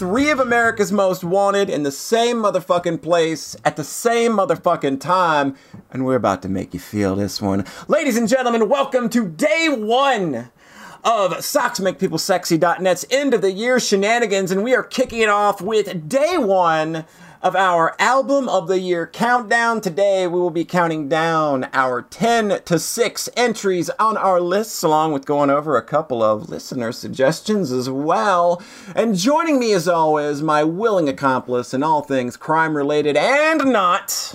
three of America's most wanted in the same motherfucking place at the same motherfucking time, and we're about to make you feel this one. Ladies and gentlemen, welcome to day one of SocksMakePeopleSexy.net's end of the year shenanigans, and we are kicking it off with day one of our album of the year countdown. Today we will be counting down our 10 to 6 entries on our lists, along with going over a couple of listener suggestions as well. And joining me as always, my willing accomplice in all things crime related and not,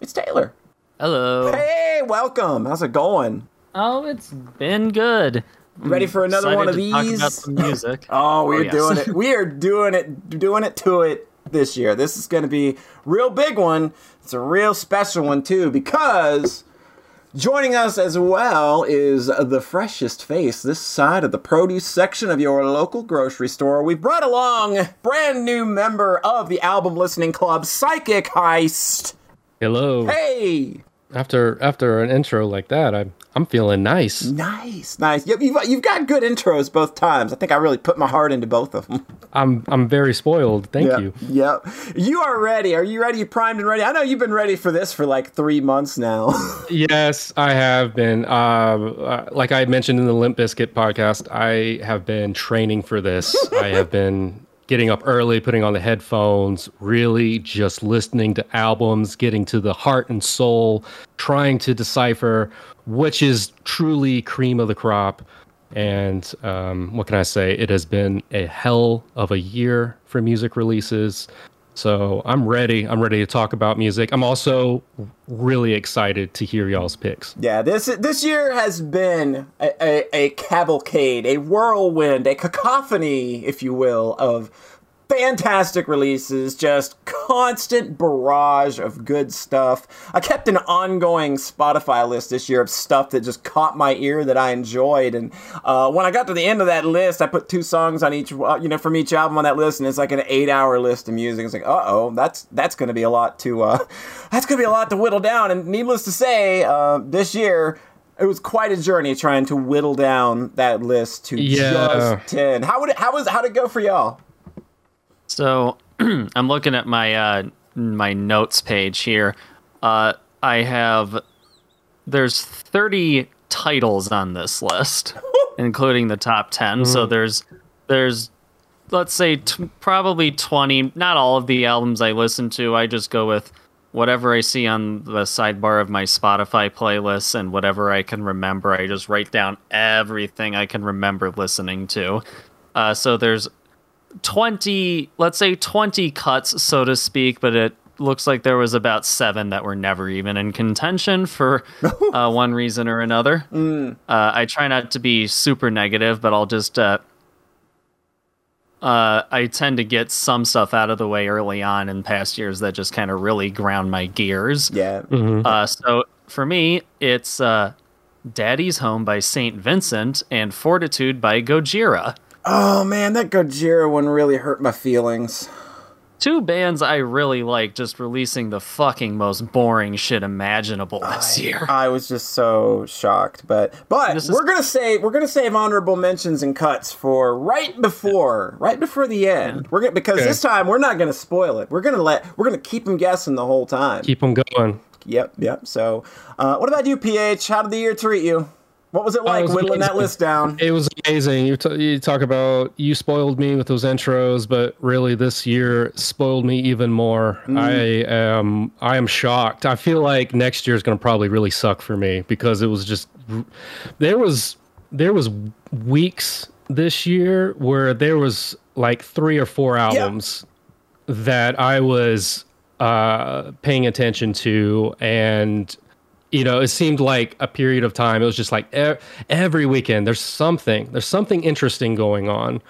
it's Taylor. Hello. Hey, welcome. How's it going? Oh, it's been good. Ready for another Excited one of these? music. Oh, we're oh, yes. doing it. We are doing it, doing it to it this year. This is going to be real big one. It's a real special one too because joining us as well is the freshest face this side of the produce section of your local grocery store. We brought along brand new member of the album listening club, Psychic Heist. Hello. Hey, After after an intro like that, I'm I'm feeling nice. nice, nice. Yep, you've, you've got good intros both times. I think I really put my heart into both of them. I'm I'm very spoiled. Thank Yep, you. Yep. You are ready. Are you ready? You primed and ready? I know you've been ready for this for like three months now. Yes, I have been. Uh, uh, like I mentioned in the Limp Bizkit podcast, I have been training for this. I have been getting up early, putting on the headphones, really just listening to albums, getting to the heart and soul, trying to decipher which is truly cream of the crop. And um, what can I say? It has been a hell of a year for music releases. So I'm ready. I'm ready to talk about music. I'm also really excited to hear y'all's picks. yeah, this this year has been a, a, a cavalcade, a whirlwind, a cacophony, if you will, of fantastic releases, just constant barrage of good stuff. I kept an ongoing Spotify list this year of stuff that just caught my ear that I enjoyed, and uh, when I got to the end of that list, I put two songs on each, uh, you know, from each album on that list, and it's like an eight-hour list of music. It's like, uh oh, that's that's going to be a lot to uh, that's going to be a lot to whittle down. And needless to say, uh, this year. It was quite a journey trying to whittle down that list to Yeah. just ten. How would it? How was? How did it go for y'all? So I'm looking at my uh, my notes page here. Uh, I have there's 30 titles on this list, including the top 10. So there's there's let's say t- probably 20. Not all of the albums I listen to. I just go with whatever I see on the sidebar of my Spotify playlists and whatever I can remember. I just write down everything I can remember listening to. Uh, so there's 20 let's say 20 cuts so to speak but it looks like there was about seven that were never even in contention for uh, one reason or another. Uh, i try not to be super negative but i'll just uh, uh, i tend to get some stuff out of the way early on in past years that just kind of really ground my gears. Yeah. uh, so for me it's uh, daddy's home by saint vincent and fortitude by gojira Oh man, that Gojira one really hurt my feelings. two bands I really like just releasing the fucking most boring shit imaginable this year. I was just so shocked, but but This is- we're gonna say we're gonna save honorable mentions and cuts for right before right before the end. We're gonna because Okay. this time we're not gonna spoil it. We're gonna let we're gonna keep them guessing the whole time. Keep them going. Yep, yep. So, uh, what about you, PH? How did the year treat you? What was it like Oh, it was whittling that amazing. list down? It was amazing. You, t- you talk about you spoiled me with those intros, but really this year spoiled me even more. I am I am shocked. I feel like next year is going to probably really suck for me because it was just there was there was weeks this year where there was like three or four albums that I was uh, paying attention to and you know, it seemed like a period of time. It was just like e- every weekend there's something, there's something interesting going on.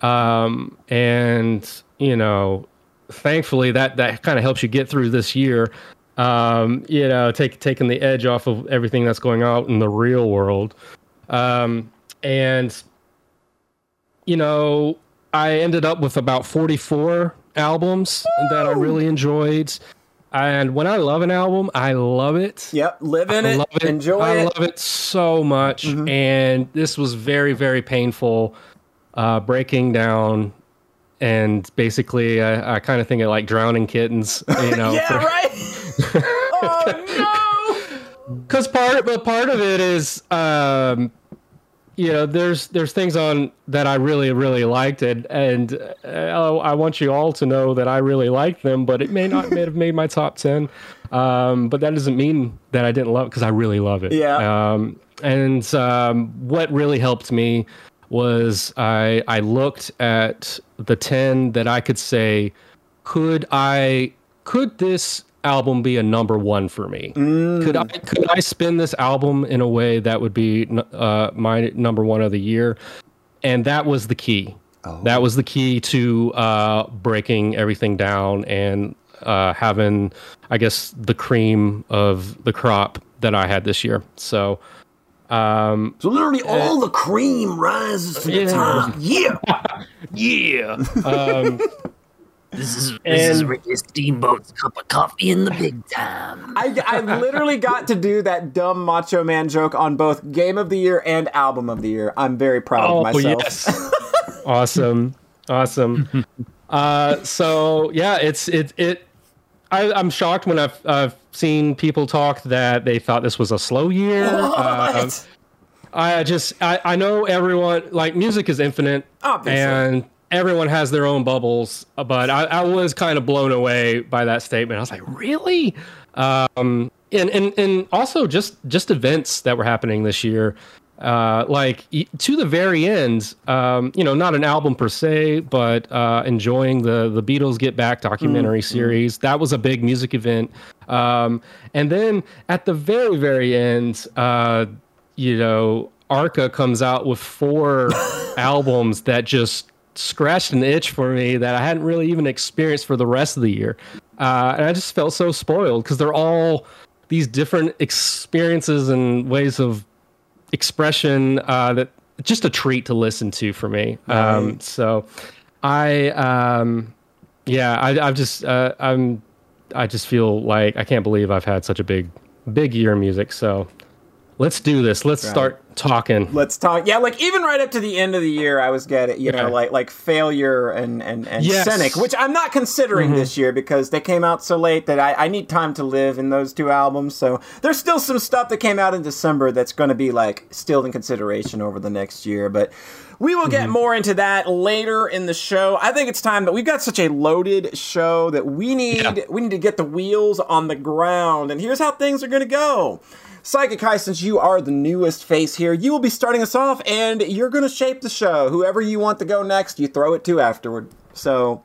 Um, and you know, thankfully that that kind of helps you get through this year. Um, you know, take taking the edge off of everything that's going on in the real world. Um, and you know, I ended up with about 44 albums that I really enjoyed. And when I love an album, I love it. Yep, live in I it, love it. enjoy I it. love it so much. And this was very, very painful uh, breaking down, and basically, I, I kind of think of like drowning kittens. You know, yeah, for- right. oh no. because part but part of it is um you know there's there's things on that i really really liked and and uh, i want you all to know that i really like them but it may not may have made my top 10 um but that doesn't mean that i didn't love because i really love it Yeah. um and um what really helped me was i i looked at the 10 that i could say could I could this album be a number one for me? Could I could I spin this album in a way that would be uh, my number one of the year? And that was the key. That was the key to uh, breaking everything down and uh, having, I guess, the cream of the crop that I had this year. So. Um, So literally all the cream rises to the top. Yeah. yeah. Um, This is this is And- Ricky Steamboat's cup of coffee in the big time. I, I literally got to do that dumb Macho Man joke on both Game of the Year and Album of the Year. I'm very proud Oh, of myself. awesome awesome uh so yeah it's it it I, i'm shocked when I've, I've seen people talk that they thought this was a slow year uh, i just I, I know everyone like music is infinite Obviously. and everyone has their own bubbles but I, I was kind of blown away by that statement i was like really um and and, and also just just events that were happening this year uh, like to the very end, um, you know, not an album per se, but uh, enjoying the the Beatles Get Back documentary series. That was a big music event. Um, and then at the very very end, uh, you know, Arca comes out with four albums that just scratched an itch for me that I hadn't really even experienced for the rest of the year. Uh, and I just felt so spoiled because they're all these different experiences and ways of expression uh, that just a treat to listen to for me. Um, so I, um, yeah, I, I've just, uh, I'm, I just feel like I can't believe I've had such a big, big year in music. So let's do this. Let's start talking. Let's talk. Yeah, like even right up to the end of the year, I was getting, you know, like like failure and and and Yes. cynic, which I'm not considering mm-hmm. this year because they came out so late that I, I need time to live in those two albums. So there's still some stuff that came out in December that's going to be like still in consideration over the next year, but. We will get mm-hmm. more into that later in the show. I think it's time that we've got such a loaded show that we need Yeah. we need to get the wheels on the ground. And here's how things are going to go. Psychic Heist, since you are the newest face here, you will be starting us off and you're going to shape the show. Whoever you want to go next, you throw it to afterward. So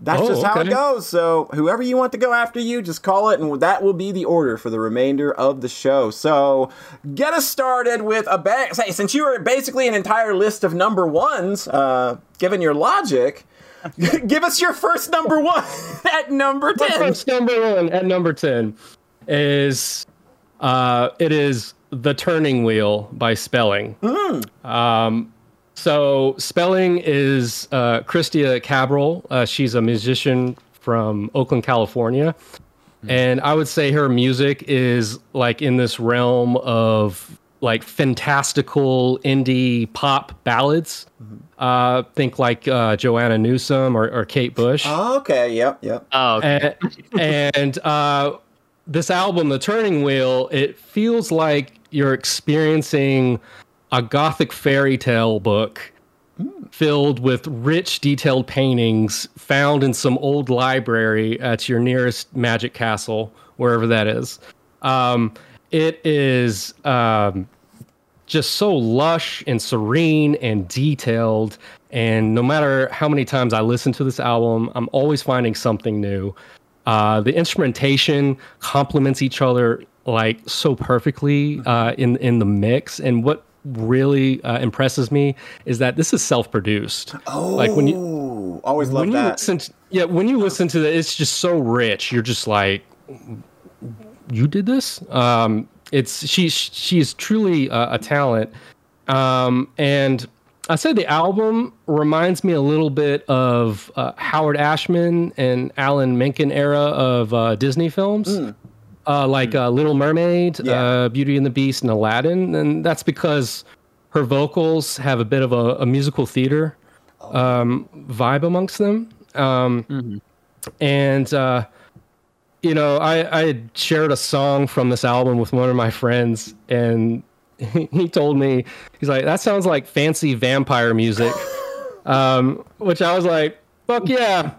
that's Oh, just how it goes. So whoever you want to go after you, just call it, and that will be the order for the remainder of the show. So get us started with a bang. say, Since you are basically an entire list of number ones, uh, given your logic, give us your first number one at number My 10. first number one at number 10 is uh it is the turning wheel by spelling. Um so spelling is uh chrystia cabral. Uh, she's a musician from oakland california. And i would say her music is like in this realm of like fantastical indie pop ballads. Uh think like uh joanna newsom or, or kate bush. Oh, okay, yep, yep. Oh, okay. and, and uh, this album, The Turning Wheel, it feels like you're experiencing a gothic fairy tale book filled with rich, detailed paintings found in some old library at your nearest magic castle, wherever that is. Um, it is um, just so lush and serene and detailed. And no matter how many times I listen to this album, I'm always finding something new. Uh, the instrumentation complements each other like so perfectly uh, in in the mix. And what really uh, impresses me is that this is self-produced. Oh, like when you always love when you that. listen, to, yeah, when you listen to it, it's just so rich. You're just like, you did this. Um, it's she's she's truly a, a talent. Um, and I said the album reminds me a little bit of uh, Howard Ashman and Alan Menken era of uh, Disney films. Uh, like uh, Little Mermaid, Yeah. uh, Beauty and the Beast, and Aladdin, and that's because her vocals have a bit of a, a musical theater um, vibe amongst them. Um, And uh, you know, I, I had shared a song from this album with one of my friends, and he told me he's like, "That sounds like fancy vampire music," um, which I was like, "Fuck yeah,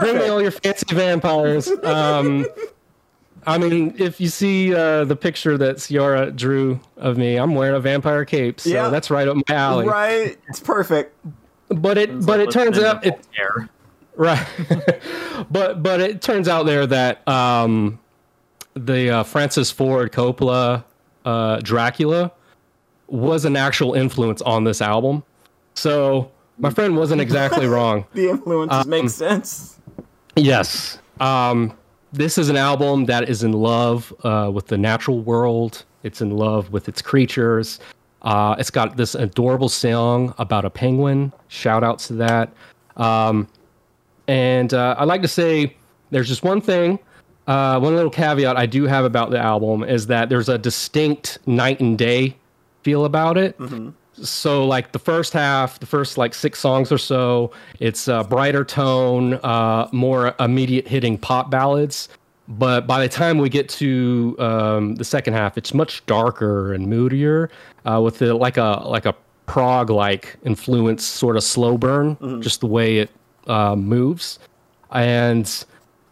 bring me all your fancy vampires." Um, I mean, if you see uh, the picture that Ciara drew of me, I'm wearing a vampire cape, so Yeah. that's right up my alley. Right? It's perfect. But it, but it turns out it, Air. right, but but it turns out there that um, the uh, Francis Ford Coppola uh, Dracula was an actual influence on this album. So my friend wasn't exactly wrong. The influences Um, make sense. Yes. Um, this is an album that is in love uh, with the natural world. It's in love with its creatures. Uh, it's got this adorable song about a penguin. Shout outs to that. Um, and uh, I'd like to say there's just one thing, uh, one little caveat I do have about the album is that there's a distinct night and day feel about it so like the first half the first like six songs or so it's a brighter tone uh more immediate hitting pop ballads but by the time we get to um the second half it's much darker and moodier uh with the, like a like a prog like influence sort of slow burn just the way it uh, moves and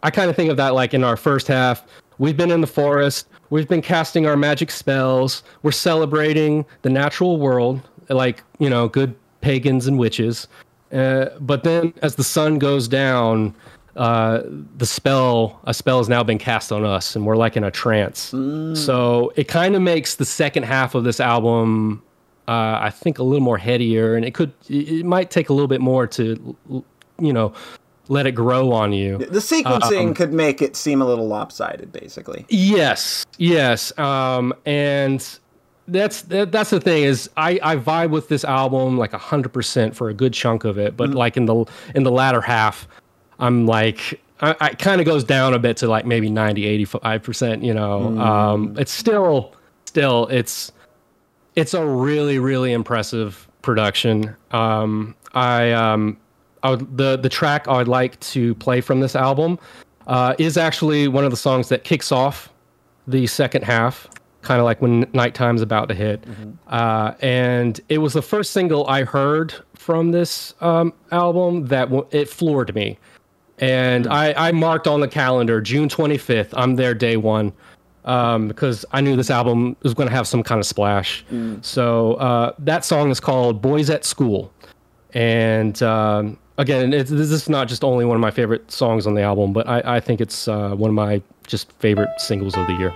I kind of think of that like in our first half. We've been in the forest. We've been casting our magic spells. We're celebrating the natural world, like, you know, good pagans and witches. Uh, but then as the sun goes down, uh, the spell, a spell has now been cast on us, and we're like in a trance. So it kind of makes the second half of this album, uh, I think, a little more headier, and it could, it it might take a little bit more to, you know, let it grow on you. The sequencing Um, could make it seem a little lopsided, basically. Yes, yes, um, and that's that, that's the thing is I, I vibe with this album like hundred percent for a good chunk of it, but like in the in the latter half, I'm like I, I kind of goes down a bit to like maybe 90 85 percent. You know, um, it's still still it's it's a really really impressive production. Um, I um, I would, the the track I would like to play from this album uh, is actually one of the songs that kicks off the second half, kind of like when nighttime's about to hit. Uh, and it was the first single I heard from this um, album that w- it floored me. And I, I marked on the calendar June 25th. I'm there day one um, because I knew this album was going to have some kind of splash. So uh, that song is called Boys at School. And um, again, this is not just only one of my favorite songs on the album, but I, I think it's uh, one of my just favorite singles of the year.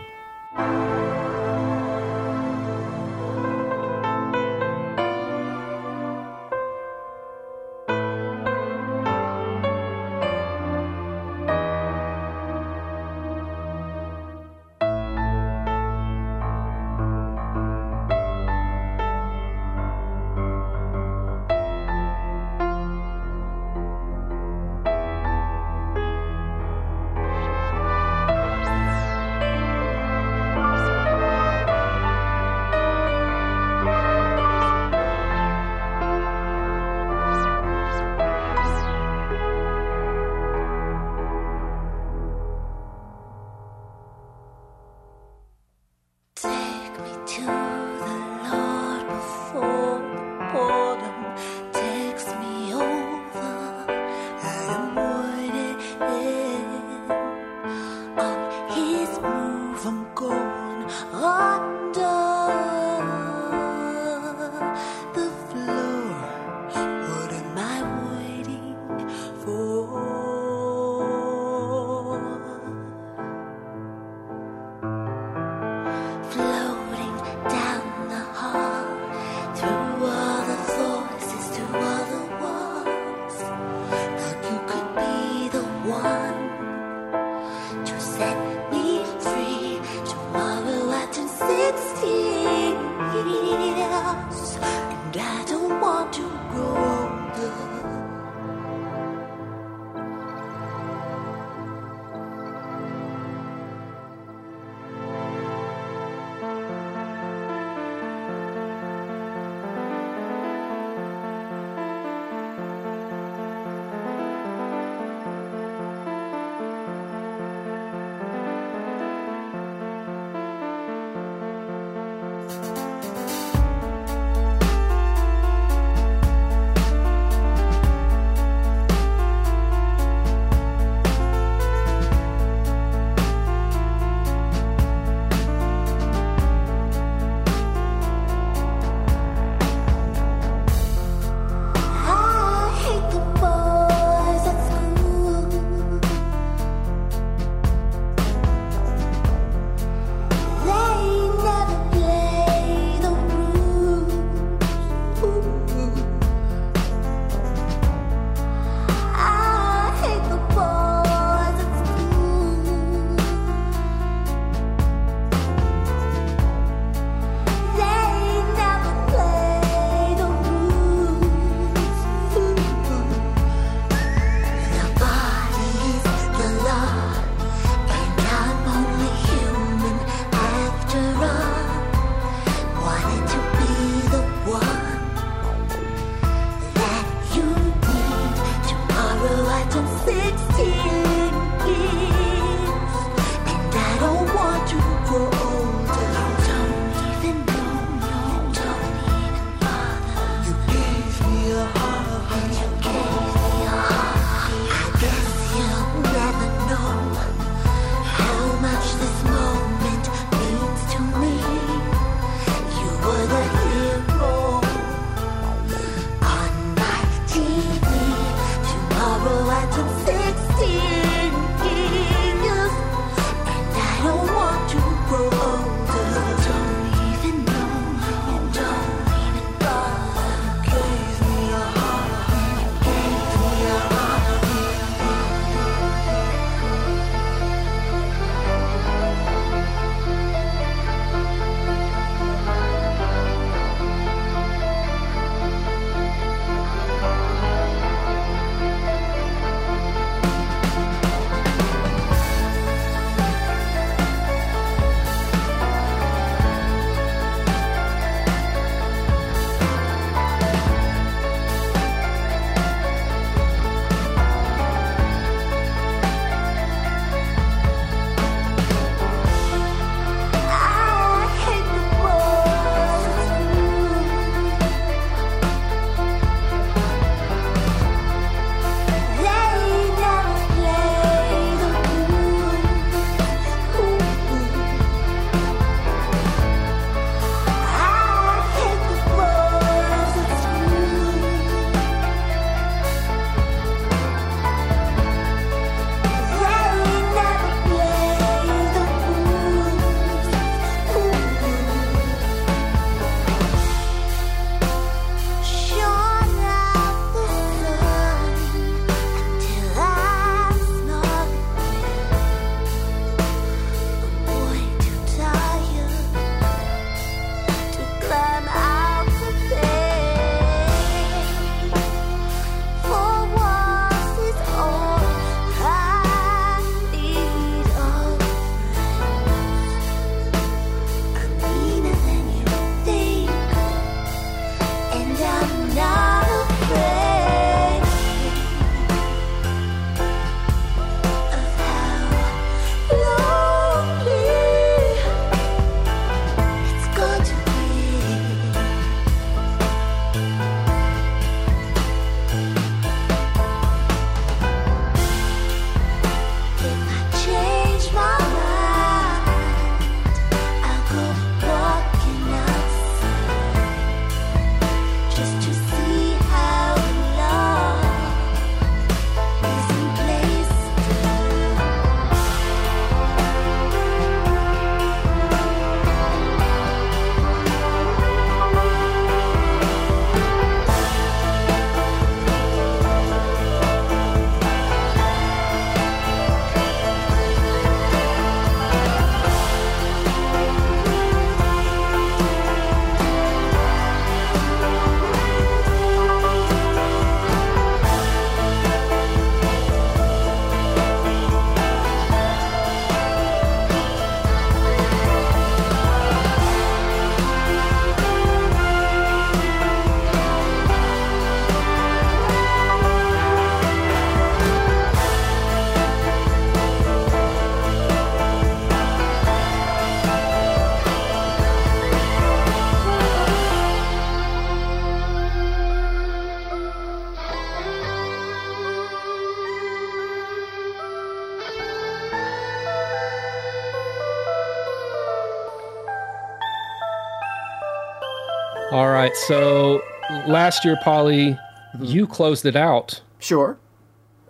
Right. So last year, Polly, mm-hmm. you closed it out. Sure.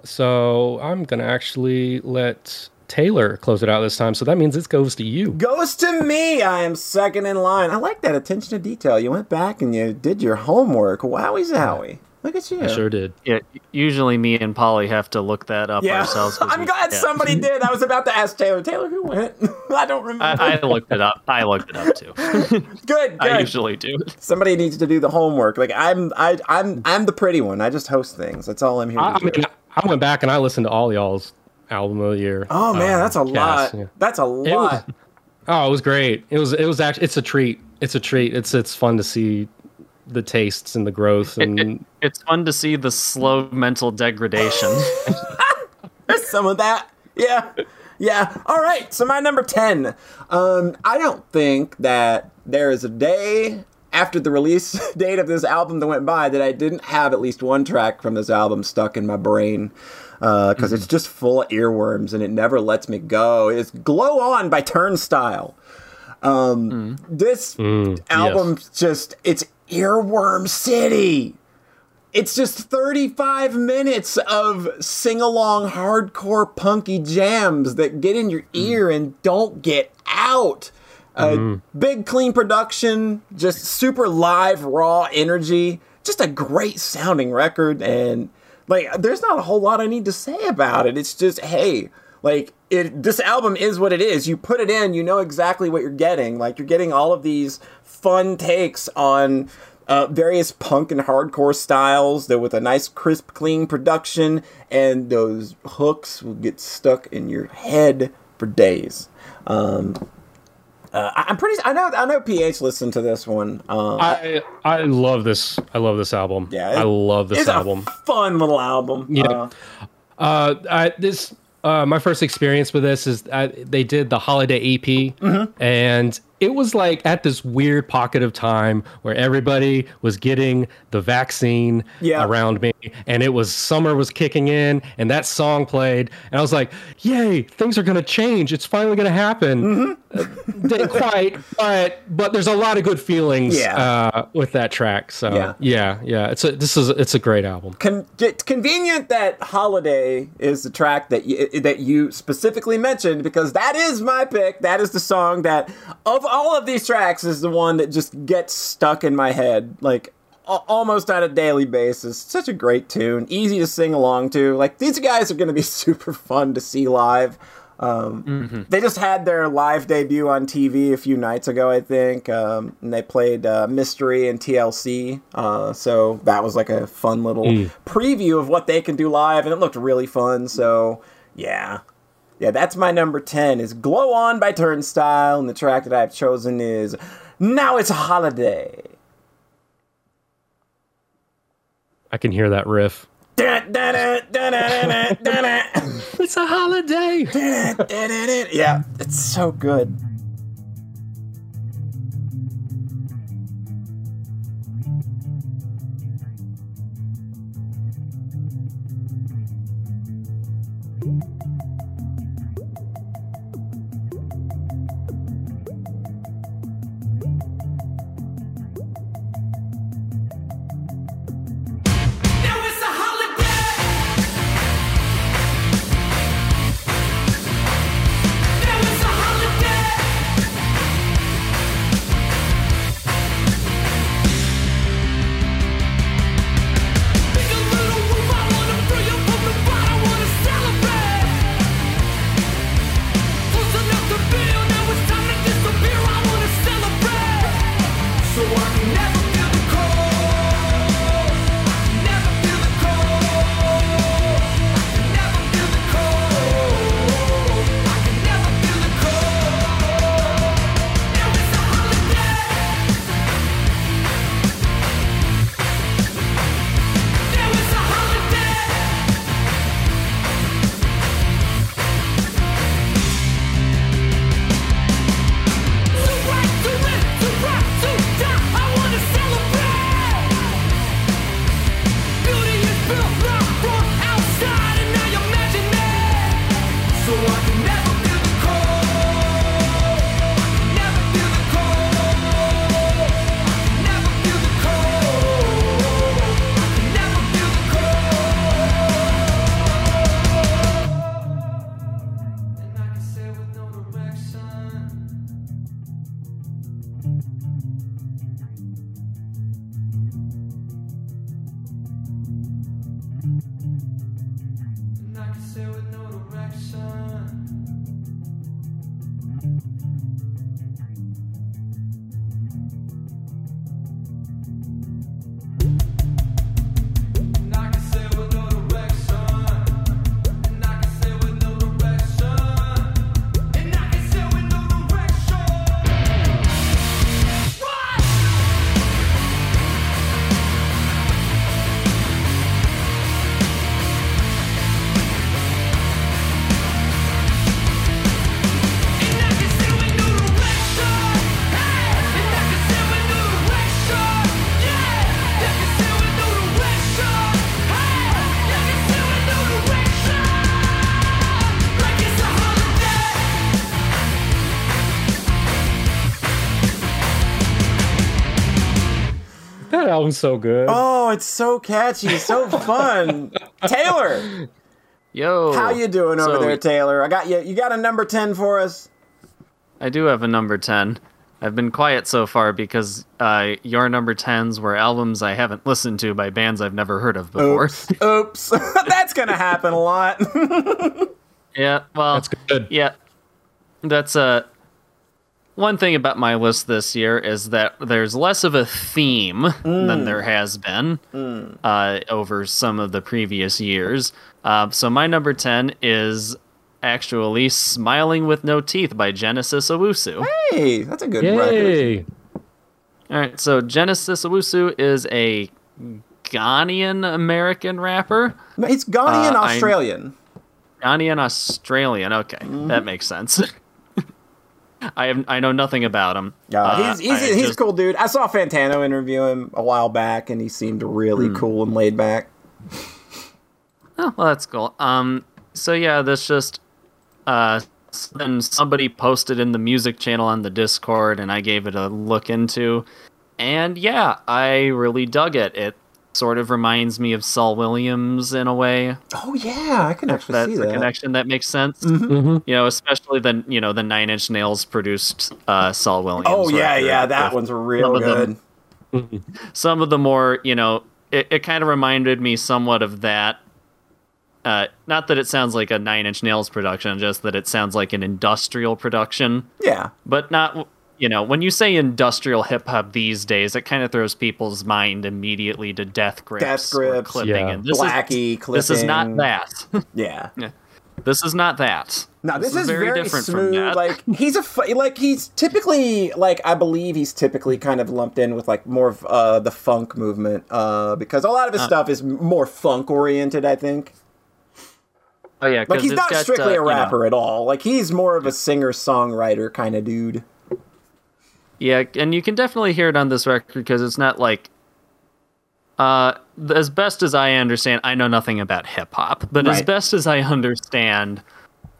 So I'm going to actually let Taylor close it out this time. So that means it goes to you. Goes to me. I am second in line. I like that attention to detail. You went back and you did your homework. Wowie zowie. Look at you. I sure did. Yeah, usually me and Polly have to look that up Yeah. ourselves. 'cause I'm we- glad yeah. somebody did. I was about to ask Taylor. Taylor, who went? I don't remember. I, I looked it up. I looked it up too. good, I usually do. Somebody needs to do the homework. Like I'm, I, I'm, I'm the pretty one. I just host things. That's all I'm here to I, I do. mean, I went back and I listened to all y'all's album of the year. oh man, um, that's a cast, lot. yeah. That's a It was, lot. oh, it was great. It was. It was actually. It's a treat. It's a treat. It's it's fun to see the tastes and the growth and it- it's fun to see the slow mental degradation. There's some of that. Yeah. Yeah. All right. So my number 10. Um, I don't think that there is a day after the release date of this album that went by that I didn't have at least one track from this album stuck in my brain. Because it's just full of earworms and it never lets me go. It's Glow On by Turnstile. Um, This album just, it's earworm city. it's just 35 minutes of sing along hardcore punky jams that get in your ear and don't get out. Uh, Big clean production, just super live, raw energy. Just a great sounding record. And like, there's not a whole lot I need to say about it. It's just, hey, like, it, this album is what it is. You put it in, you know exactly what you're getting. Like, you're getting all of these fun takes on uh, various punk and hardcore styles that with a nice crisp clean production and those hooks will get stuck in your head for days um, uh, I- i'm pretty i know i know ph listened to this one um, I I love this. I love this album. yeah it- I love this it's album. a fun little album Yeah. Uh, Uh, I, this uh, my first experience with this is I, they did the holiday EP, Mm-hmm. and it was like at this weird pocket of time where everybody was getting the vaccine Yeah. around me, and it was summer was kicking in, and that song played, and I was like, "Yay! Things are gonna change. It's finally gonna happen." Mm-hmm. Uh, didn't quite, but but there's a lot of good feelings Yeah. uh, with that track. So Yeah. yeah, yeah, It's a this is it's a great album. con- it's convenient that holiday is the track that you, that you specifically mentioned because that is my pick that is the song that of all of these tracks is the one that just gets stuck in my head like a- almost on a daily basis. Such a great tune easy to sing along to. Like these guys are going to be super fun to see live. Um, They just had their live debut on TV a few nights ago, I think, um, and they played uh, Mystery and TLC. Uh, so that was like a fun little preview of what they can do live, and it looked really fun. So yeah, yeah, that's my number ten is "Glow On" by Turnstile, and the track that I've chosen is "Now It's a Holiday." I can hear that riff. It's a holiday. yeah, it's so good. Album's so good. Oh, it's so catchy, so fun. Taylor, Yo. how you doing over there, Taylor? I got you. You got a number ten for us? I do have a number 10. I've been quiet so far because uh, your number 10s were albums I haven't listened to by bands I've never heard of before. Oops. Oops. That's gonna happen a lot. yeah, well, That's good. Yeah, that's uh, one thing about my list this year is that there's less of a theme than there has been uh, over some of the previous years. Uh, so my number ten is actually "Smiling with No Teeth" by Genesis Owusu. hey, that's a good record. Yay! All right, so Genesis Owusu is a Ghanaian American rapper. No, He's Ghanaian Uh, I- Australian. Ghanaian Australian. Okay, that makes sense. I have I know nothing about him. Yeah, Uh, he's he's, I he's a just- cool dude. I saw Fantano interview him a while back, and he seemed really Hmm. cool and laid back. Oh, well, that's cool. Um, so yeah, this just uh, then somebody posted in the music channel on the Discord, and I gave it a look into, and yeah, I really dug it. It sort of reminds me of Saul Williams in a way. Oh yeah, I can actually That's see a that. Mm-hmm. connection that makes sense. You know, especially the you know the Nine Inch Nails produced uh, Saul Williams. Oh yeah, record yeah, that with one's real some of them- good. some of the more you know it, it kind of reminded me somewhat of that uh, not that it sounds like a nine inch nails production just that it sounds like an industrial production Yeah, but not you know when you say industrial hip hop these days it kind of throws people's mind immediately to death grips, Death or Grips, clipping yeah. and this Blackie, is this is not that yeah. this is not that No, this, is, very, different from that. Like he's a like he's typically like I believe he's typically kind of lumped in with like more of uh, the funk movement uh, because a lot of his stuff is more funk oriented. I think oh yeah like 'cause he's not got, strictly uh, a you know- rapper at all. Like he's more of a singer songwriter kind of dude. Yeah, and you can definitely hear it on this record because it's not like uh as best as I understand, I know nothing about hip hop, but as best as I understand,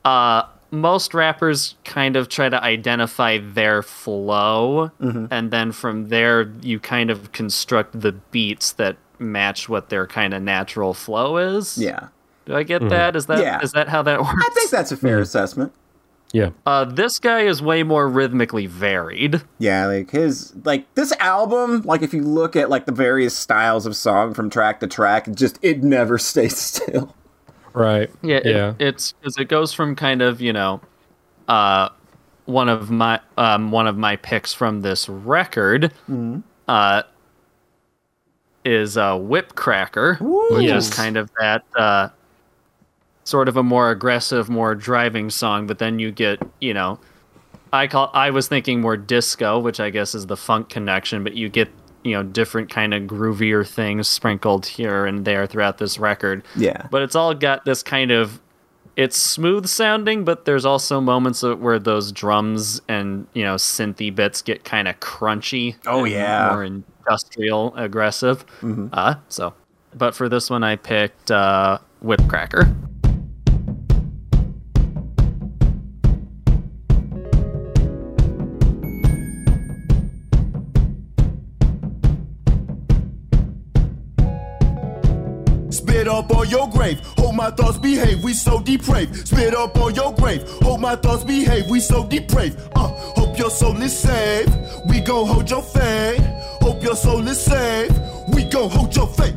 uh most rappers kind of try to identify their flow Mm-hmm. and then from there you kind of construct the beats that match what their kind of natural flow is. Yeah, Do I get that? Is that is Yeah. that how that works? I think that's a fair assessment. Yeah. uh this guy is way more rhythmically varied. Yeah, like his like this album, like if you look at like the various styles of song from track to track, just it never stays still. Right. Yeah, it, Yeah. it's because it goes from kind of you know, uh, one of my um one of my picks from this record, uh, is uh Whipcracker, which Yes. is kind of that uh, sort of a more aggressive, more driving song. But then you get you know, I call I was thinking more disco, which I guess is the funk connection, but you get you know different kind of groovier things sprinkled here and there throughout this record Yeah. but it's all got this kind of it's smooth sounding but there's also moments of- where those drums and you know synthy bits get kind of crunchy Oh, yeah. more industrial aggressive uh so but for this one i picked uh whip up on your grave, hold my thoughts behave, we so depraved. Spit up on your grave, hold my thoughts behave, we so depraved. Uh, hope your soul is saved, we gon' hold your faith. Hope your soul is saved, we gon' hold your faith.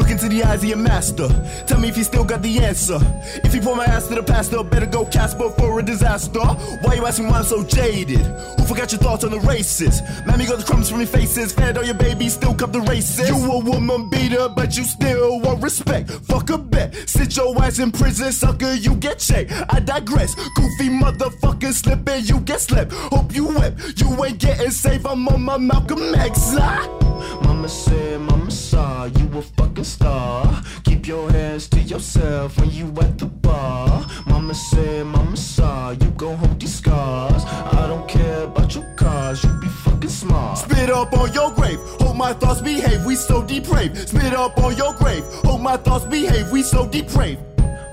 Look into the eyes of your master. Tell me if he still got the answer. If he pour my ass to the pastor, better go Casper for a disaster. Why you asking why I'm so jaded? Who forgot your thoughts on the races? Mammy got the crumbs from your faces. Fed all your babies, still cup the races. You a woman beater, but you still want respect. Fuck a bet. Sit your ass in prison, sucker, you get checked. I digress. Goofy motherfucker slipping, you get slept. Hope you wept. You ain't getting safe. I'm on my Malcolm X. Ah! Mama said, Mama saw you were fucking star. Keep your hands to yourself when you at the bar. Mama said, Mama saw you gon' hold these scars. I don't care about your cars, you be fucking smart. Spit up on your grave, hold my thoughts behave, we so depraved. Spit up on your grave, hold my thoughts behave, we so depraved.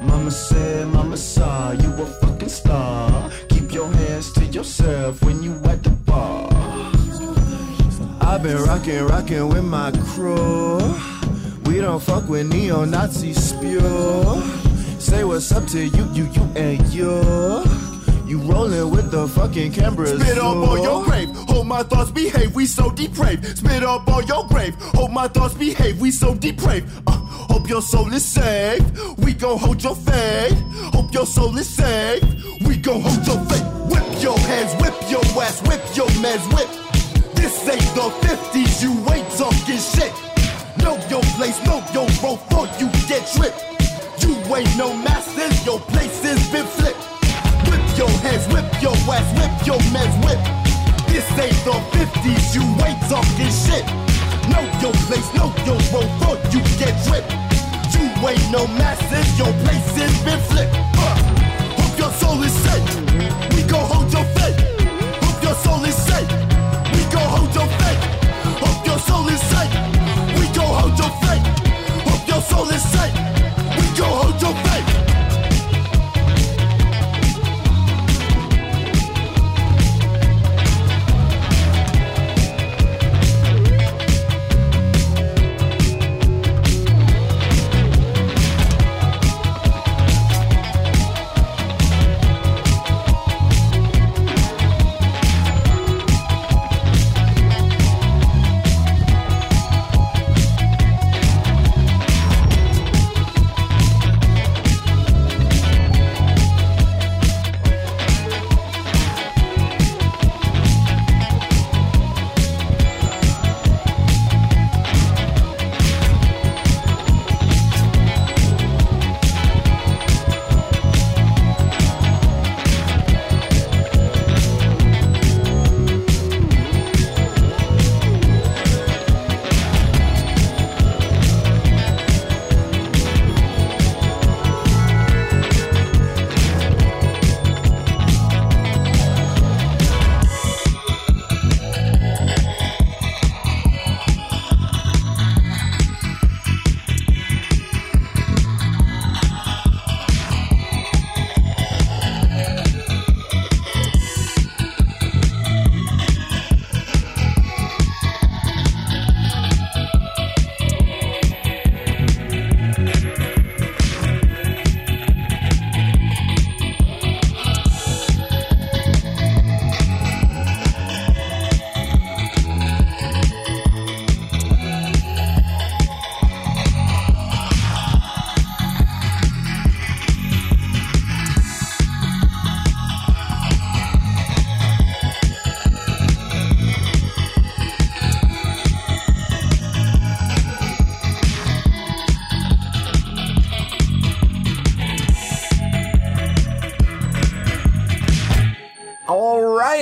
Mama said, Mama saw you a fucking star. Keep your hands to yourself when you at the bar. I've been rocking rocking with my crew. We don't fuck with neo-Nazi spew. Say what's up to you, you, you, and you. You rolling with the fucking cameras. Spit up on your grave. Hold my thoughts behave. We so depraved. Spit up on your grave. Hold my thoughts behave. We so depraved. Uh, hope your soul is saved. We gon' hold your faith. Hope your soul is saved. We gon' hold your faith. Whip your hands, whip your ass, whip your mans, whip. This ain't the 50s, you ain't talking shit. Know your place, know your role before you get tripped. You ain't no masters, your place has been flipped. Whip your hands, whip your ass, whip your mans, whip. This ain't the 50s, you ain't talking shit. Know your place, know your role before you get tripped. You ain't no masters, your place has been flipped. Uh, hope your soul is safe. We gon' hold your faith. Hope your soul is hold your faith. Hope your soul is safe.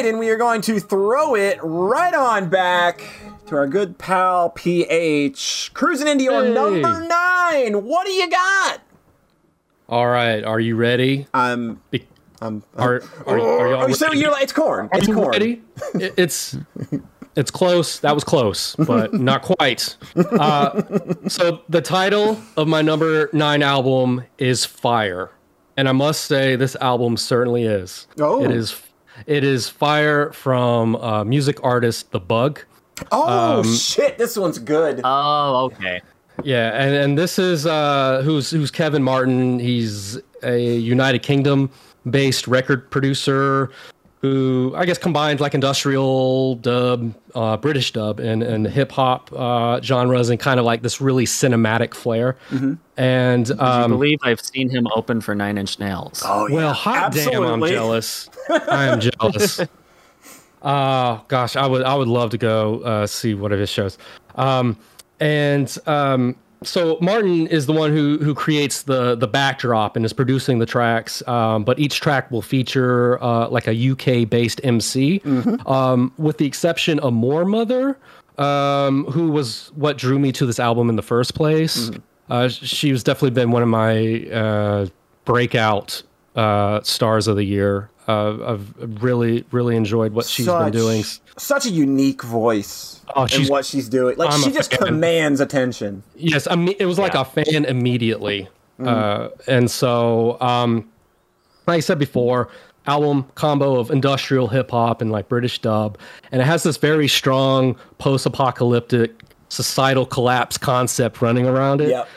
Right, and we are going to throw it right on back to our good pal PH. Cruising into your Hey. number nine. What do you got? All right, are you ready? I'm. Be- I'm. Are are, are y'all oh, so ready? you're like it's corn. Are It's you corn. ready? It's it's close. That was close, but not quite. Uh, so the title of my number nine album is Fire, and I must say this album certainly is. Oh. It is. It is Fire from uh, music artist The Bug. Oh Um, shit! This one's good. Oh, okay. Yeah, and, and this is uh, who's who's Kevin Martin. He's a United Kingdom based record producer who I guess combines like industrial dub, uh, British dub, and and hip hop uh, genres, and kind of like this really cinematic flair. And I um, believe I've seen him open for Nine Inch Nails. oh yeah. well, hot damn, I'm jealous. I am jealous. Uh gosh, I would I would love to go uh, see one of his shows. Um, and um, so Martin is the one who who creates the the backdrop and is producing the tracks. Um, but each track will feature uh, like a UK based MC, um, with the exception of Moor Mother, um, who was what drew me to this album in the first place. Uh, she was definitely been one of my uh, breakout uh, stars of the year. Uh, I've really, really enjoyed what she's been doing. Such a unique voice. Oh, and she's- what she's doing. Like I'm she just fan. commands attention. Yes, I mean, it was like Yeah. a fan immediately. Uh, and so, um, like I said before, album combo of industrial hip hop and like British dub, and it has this very strong post-apocalyptic societal collapse concept running around it. Yep.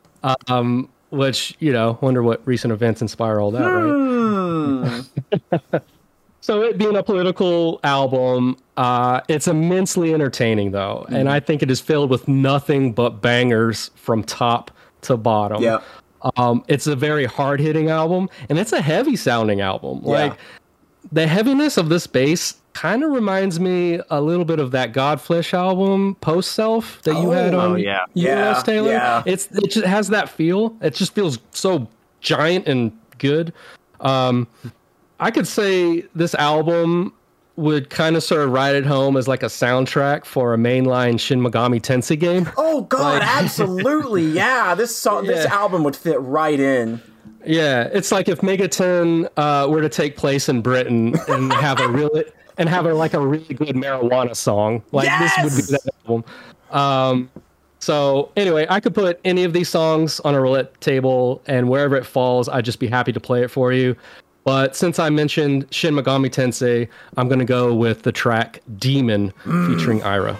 Um, which you know, wonder what recent events inspire all that, right? So it being a political album, uh, it's immensely entertaining though, and I think it is filled with nothing but bangers from top to bottom. Yep. Um, it's a very hard hitting album, and it's a heavy sounding album. Yeah. Like the heaviness of this bass kind of reminds me a little bit of that Godflesh album, Post Self, that you had Oh, on yeah. Yeah, US Taylor. yeah. It's it just has that feel. It just feels so giant and good. Um, I could say this album would kind of sort of ride it home as like a soundtrack for a mainline Shin Megami Tensei game. Oh God, Like- absolutely, yeah. This song, this album would fit right in. Yeah, it's like if Megaten uh, were to take place in Britain and have a really and have a like a really good marijuana song. Like this would be that album. Um, so anyway, I could put any of these songs on a roulette table, and wherever it falls, I'd just be happy to play it for you. But since I mentioned Shin Megami Tensei, I'm gonna go with the track "Demon" featuring Irah.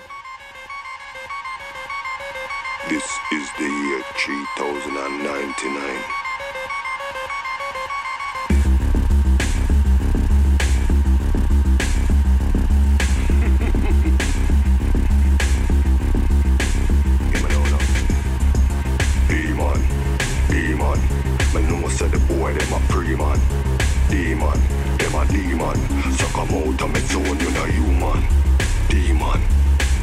This is the year 3099. Boy them a pre-man. Demon, them a demon. So come out of me zone, you know human. Demon,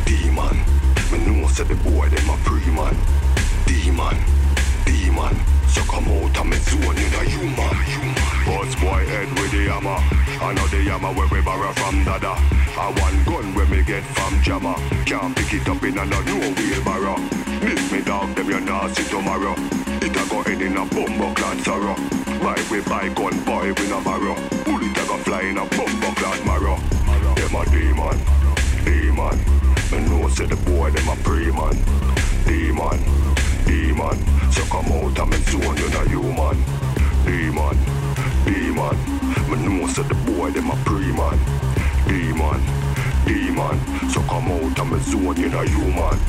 demon. Me know say the boy them a pre-man. Demon, demon. So come out of me zone, you know human. Boss boy head with the hammer. I know the hammer where we borrow from Dada. I one gun where me get from Jama. Can't pick it up in a no wheelbarrow. This me dog them you not see tomorrow. It a go end in a bumbo clad sorrow. Buy we buy gun boy we no borrow. Bullet a go fly in a bumbo clad marrow. Them a demon, demon. Me know say the boy them a pre-man. Demon, demon. So come out of me zone you know human. Demon, demon. Me know say the boy them a pre-man. Demon, demon. So come out of me zone you know human.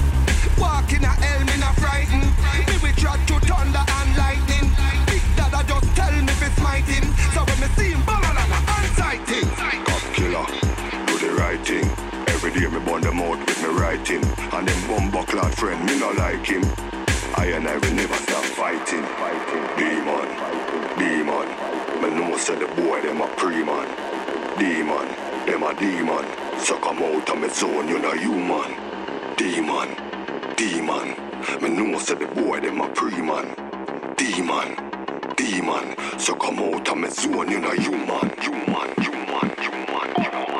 Walk in a hell, me not frightened. Me we try to thunder and lightning. Big Dada just tell me fi smite him. So when me see him, ballin' and unsight him. Cop killer, do the right thing. Every day me burn them out with me writing. And them bumbo clad friend, me no like him. I and I will never stop fighting. Fighting. Demon, demon. Me know say the boy them a pre-man. Demon, them a demon. So come out of me zone, you know human. Demon, demon. Me know say the boy them a pre-man. Demon, demon. So come out of me zone, you know human, human, human, human, human,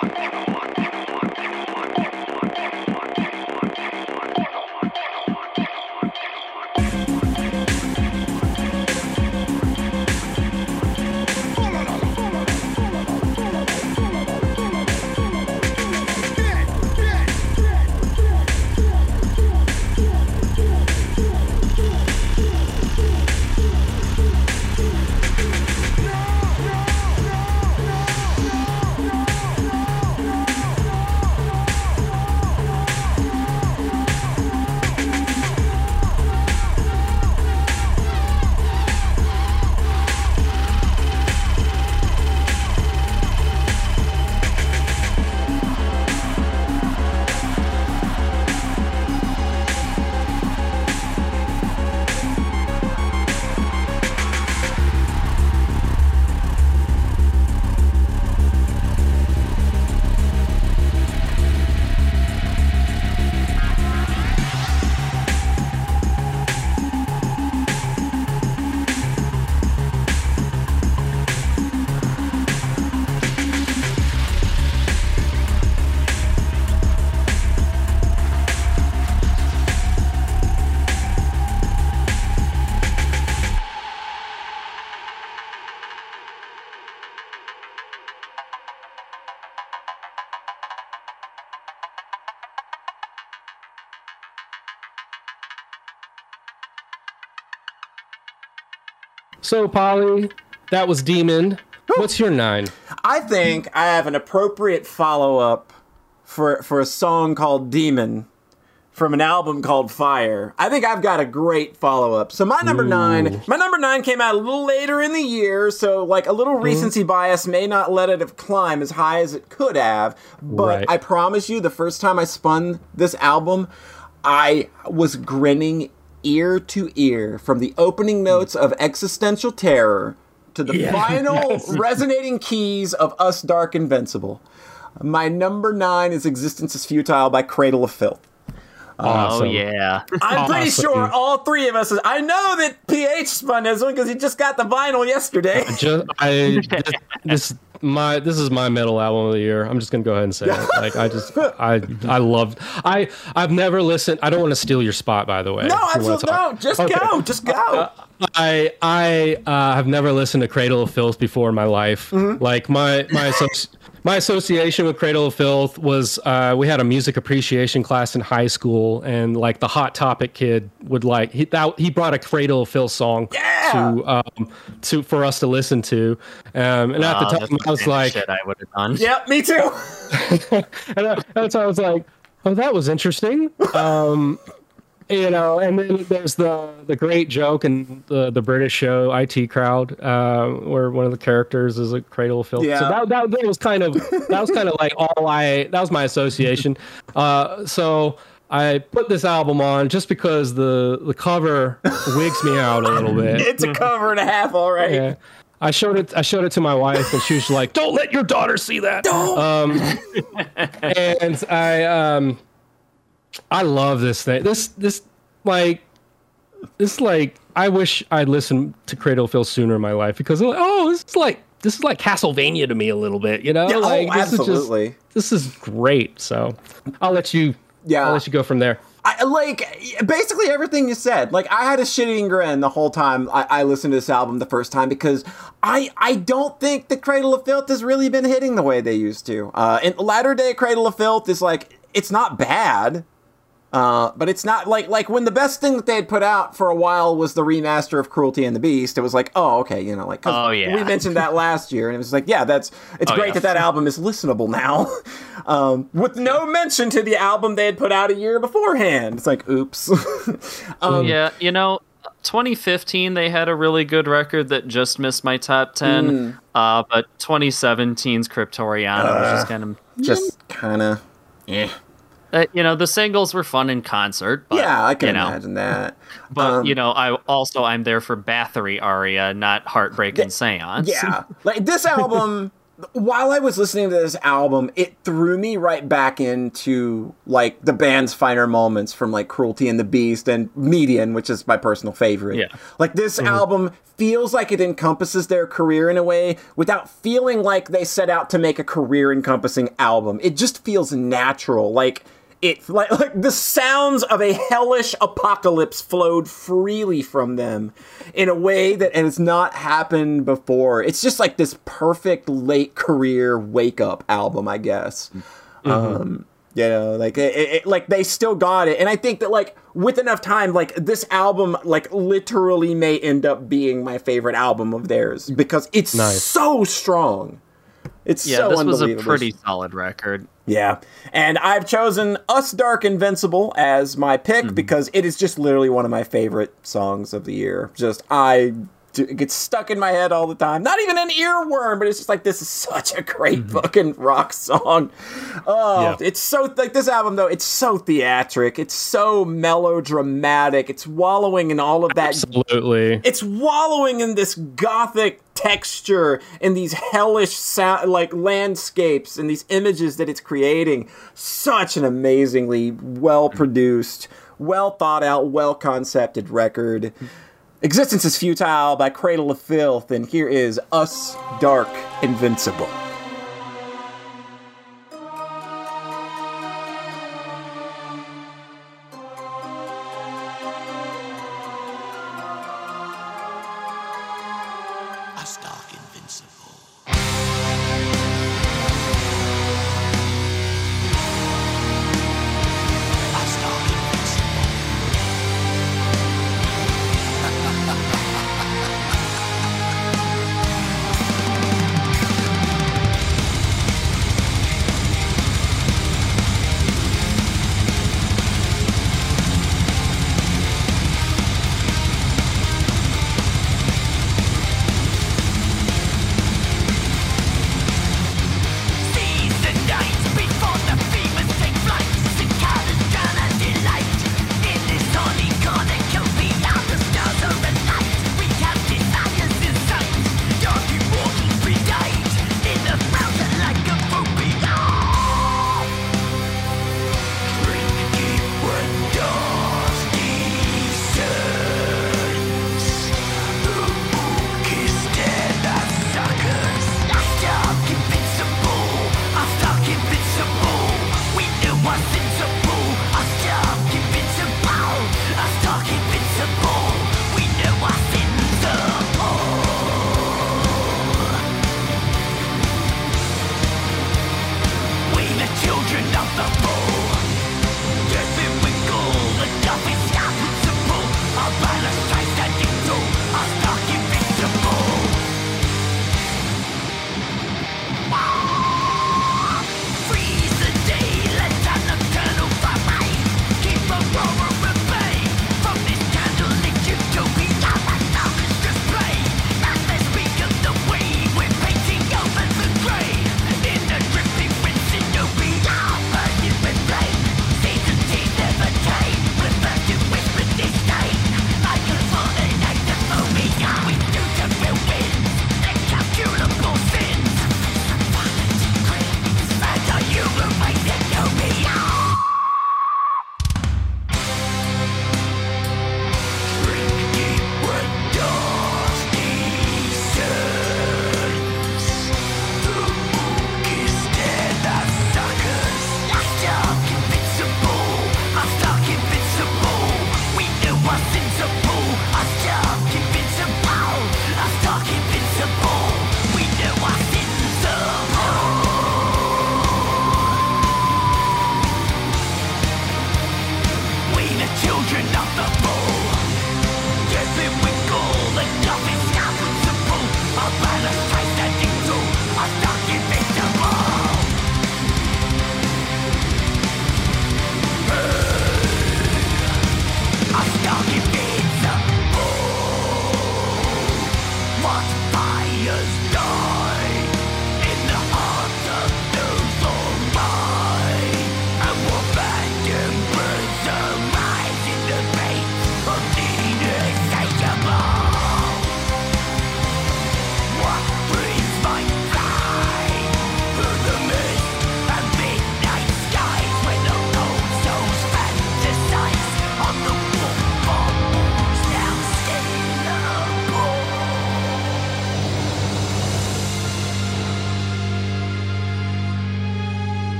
So, Polly, that was Demon. what's your nine? I think I have an appropriate follow up for for a song called Demon from an album called Fire. I think I've got a great follow up. So my number nine, my number nine came out a little later in the year, so like a little mm-hmm. recency bias may not let it have climbed as high as it could have. But Right. I promise you, the first time I spun this album, I was grinning ear to ear from the opening notes of Existential Terror to the final resonating keys of Us Dark Invincible. My number nine is Existence is Futile by Cradle of Filth. Oh, oh yeah. I'm pretty Awesome. sure all three of us. I know that PH spun this one because he just got the vinyl yesterday. Uh, just I this, this my this is my metal album of the year. I'm just gonna go ahead and say it. Like I just I I love I I've never listened. I don't want to steal your spot by the way. No, if you wanna absolutely no. Just Okay. go, just go. Uh, uh, I I uh, have never listened to Cradle of Filth before in my life. Mm-hmm. Like my my associ- my association with Cradle of Filth was uh, we had a music appreciation class in high school, and like the Hot Topic kid would like he that, he brought a Cradle of Filth song Yeah! to um to for us to listen to, um, and at Oh, the that's time I was kind of like, shit I would have done. Yep, me too. and I, that's why I was like, oh, that was interesting. Um, you know, and then there's the the great joke in the the British show IT Crowd, uh, where one of the characters is a cradle of filth. Yeah. So that, that that was kind of that was kind of like all I that was my association. Uh, so. I put this album on just because the the cover wigs me out a little bit. It's a cover and a half, all right. Yeah. I showed it. I showed it to my wife, and she was like, "Don't let your daughter see that." Um, and I, um, I love this thing. This, this, like, this, like, I wish I'd listened to Cradle of Filth sooner in my life because, oh, this is like, this is like Castlevania to me a little bit, you know? Yeah, oh, this absolutely. Is just, this is great. So, I'll let you. Yeah. I'll let you go from there. I, like basically everything you said. Like I had a shitting grin the whole time I, I listened to this album the first time because I I don't think the Cradle of Filth has really been hitting the way they used to. Uh, and latter day Cradle of Filth is like it's not bad. Uh, but it's not like like when the best thing that they had put out for a while was the remaster of Cruelty and the Beast. It was like, oh, okay, you know, like Oh, yeah. we mentioned that last year, and it was like, yeah, that's it's Oh, great yeah. that that album is listenable now, um, with no mention to the album they had put out a year beforehand. It's like, oops. um, Yeah, you know, 2015 they had a really good record that just missed my top 10. Hmm. Uh, but 2017's Cryptoriana was just kind of, just kind of, eh. Uh, you know, the singles were fun in concert. But, yeah, I can you know, imagine that. But Um, you know, I also I'm there for Bathory aria, not Heartbreak and Seance. Yeah, like this album. while I was listening to this album, it threw me right back into like the band's finer moments from like Cruelty and the Beast and Midian, which is my personal favorite. Yeah. Like this album feels like it encompasses their career in a way without feeling like they set out to make a career encompassing album. It just feels natural. Like it like, like the sounds of a hellish apocalypse flowed freely from them in a way that has not happened before. It's just like this perfect late career wake up album, I guess. Um, you know, like it, it, like they still got it, and I think that like with enough time, like this album, like literally may end up being my favorite album of theirs because it's Nice. so strong. It's Yeah, so this was a pretty solid record. Yeah. And I've chosen Us Dark Invincible as my pick mm-hmm. because it is just literally one of my favorite songs of the year. Just, I. It gets stuck in my head all the time. Not even an earworm, but it's just like this is such a great mm-hmm. fucking rock song. Oh, Yeah. it's so like this album though. It's so theatric. It's so melodramatic. It's wallowing in all of that Absolutely. it's wallowing in this gothic texture in these hellish sound, like landscapes and these images that it's creating such an amazingly well produced well thought out well concepted record existence is futile by cradle of filth and here is us dark invincible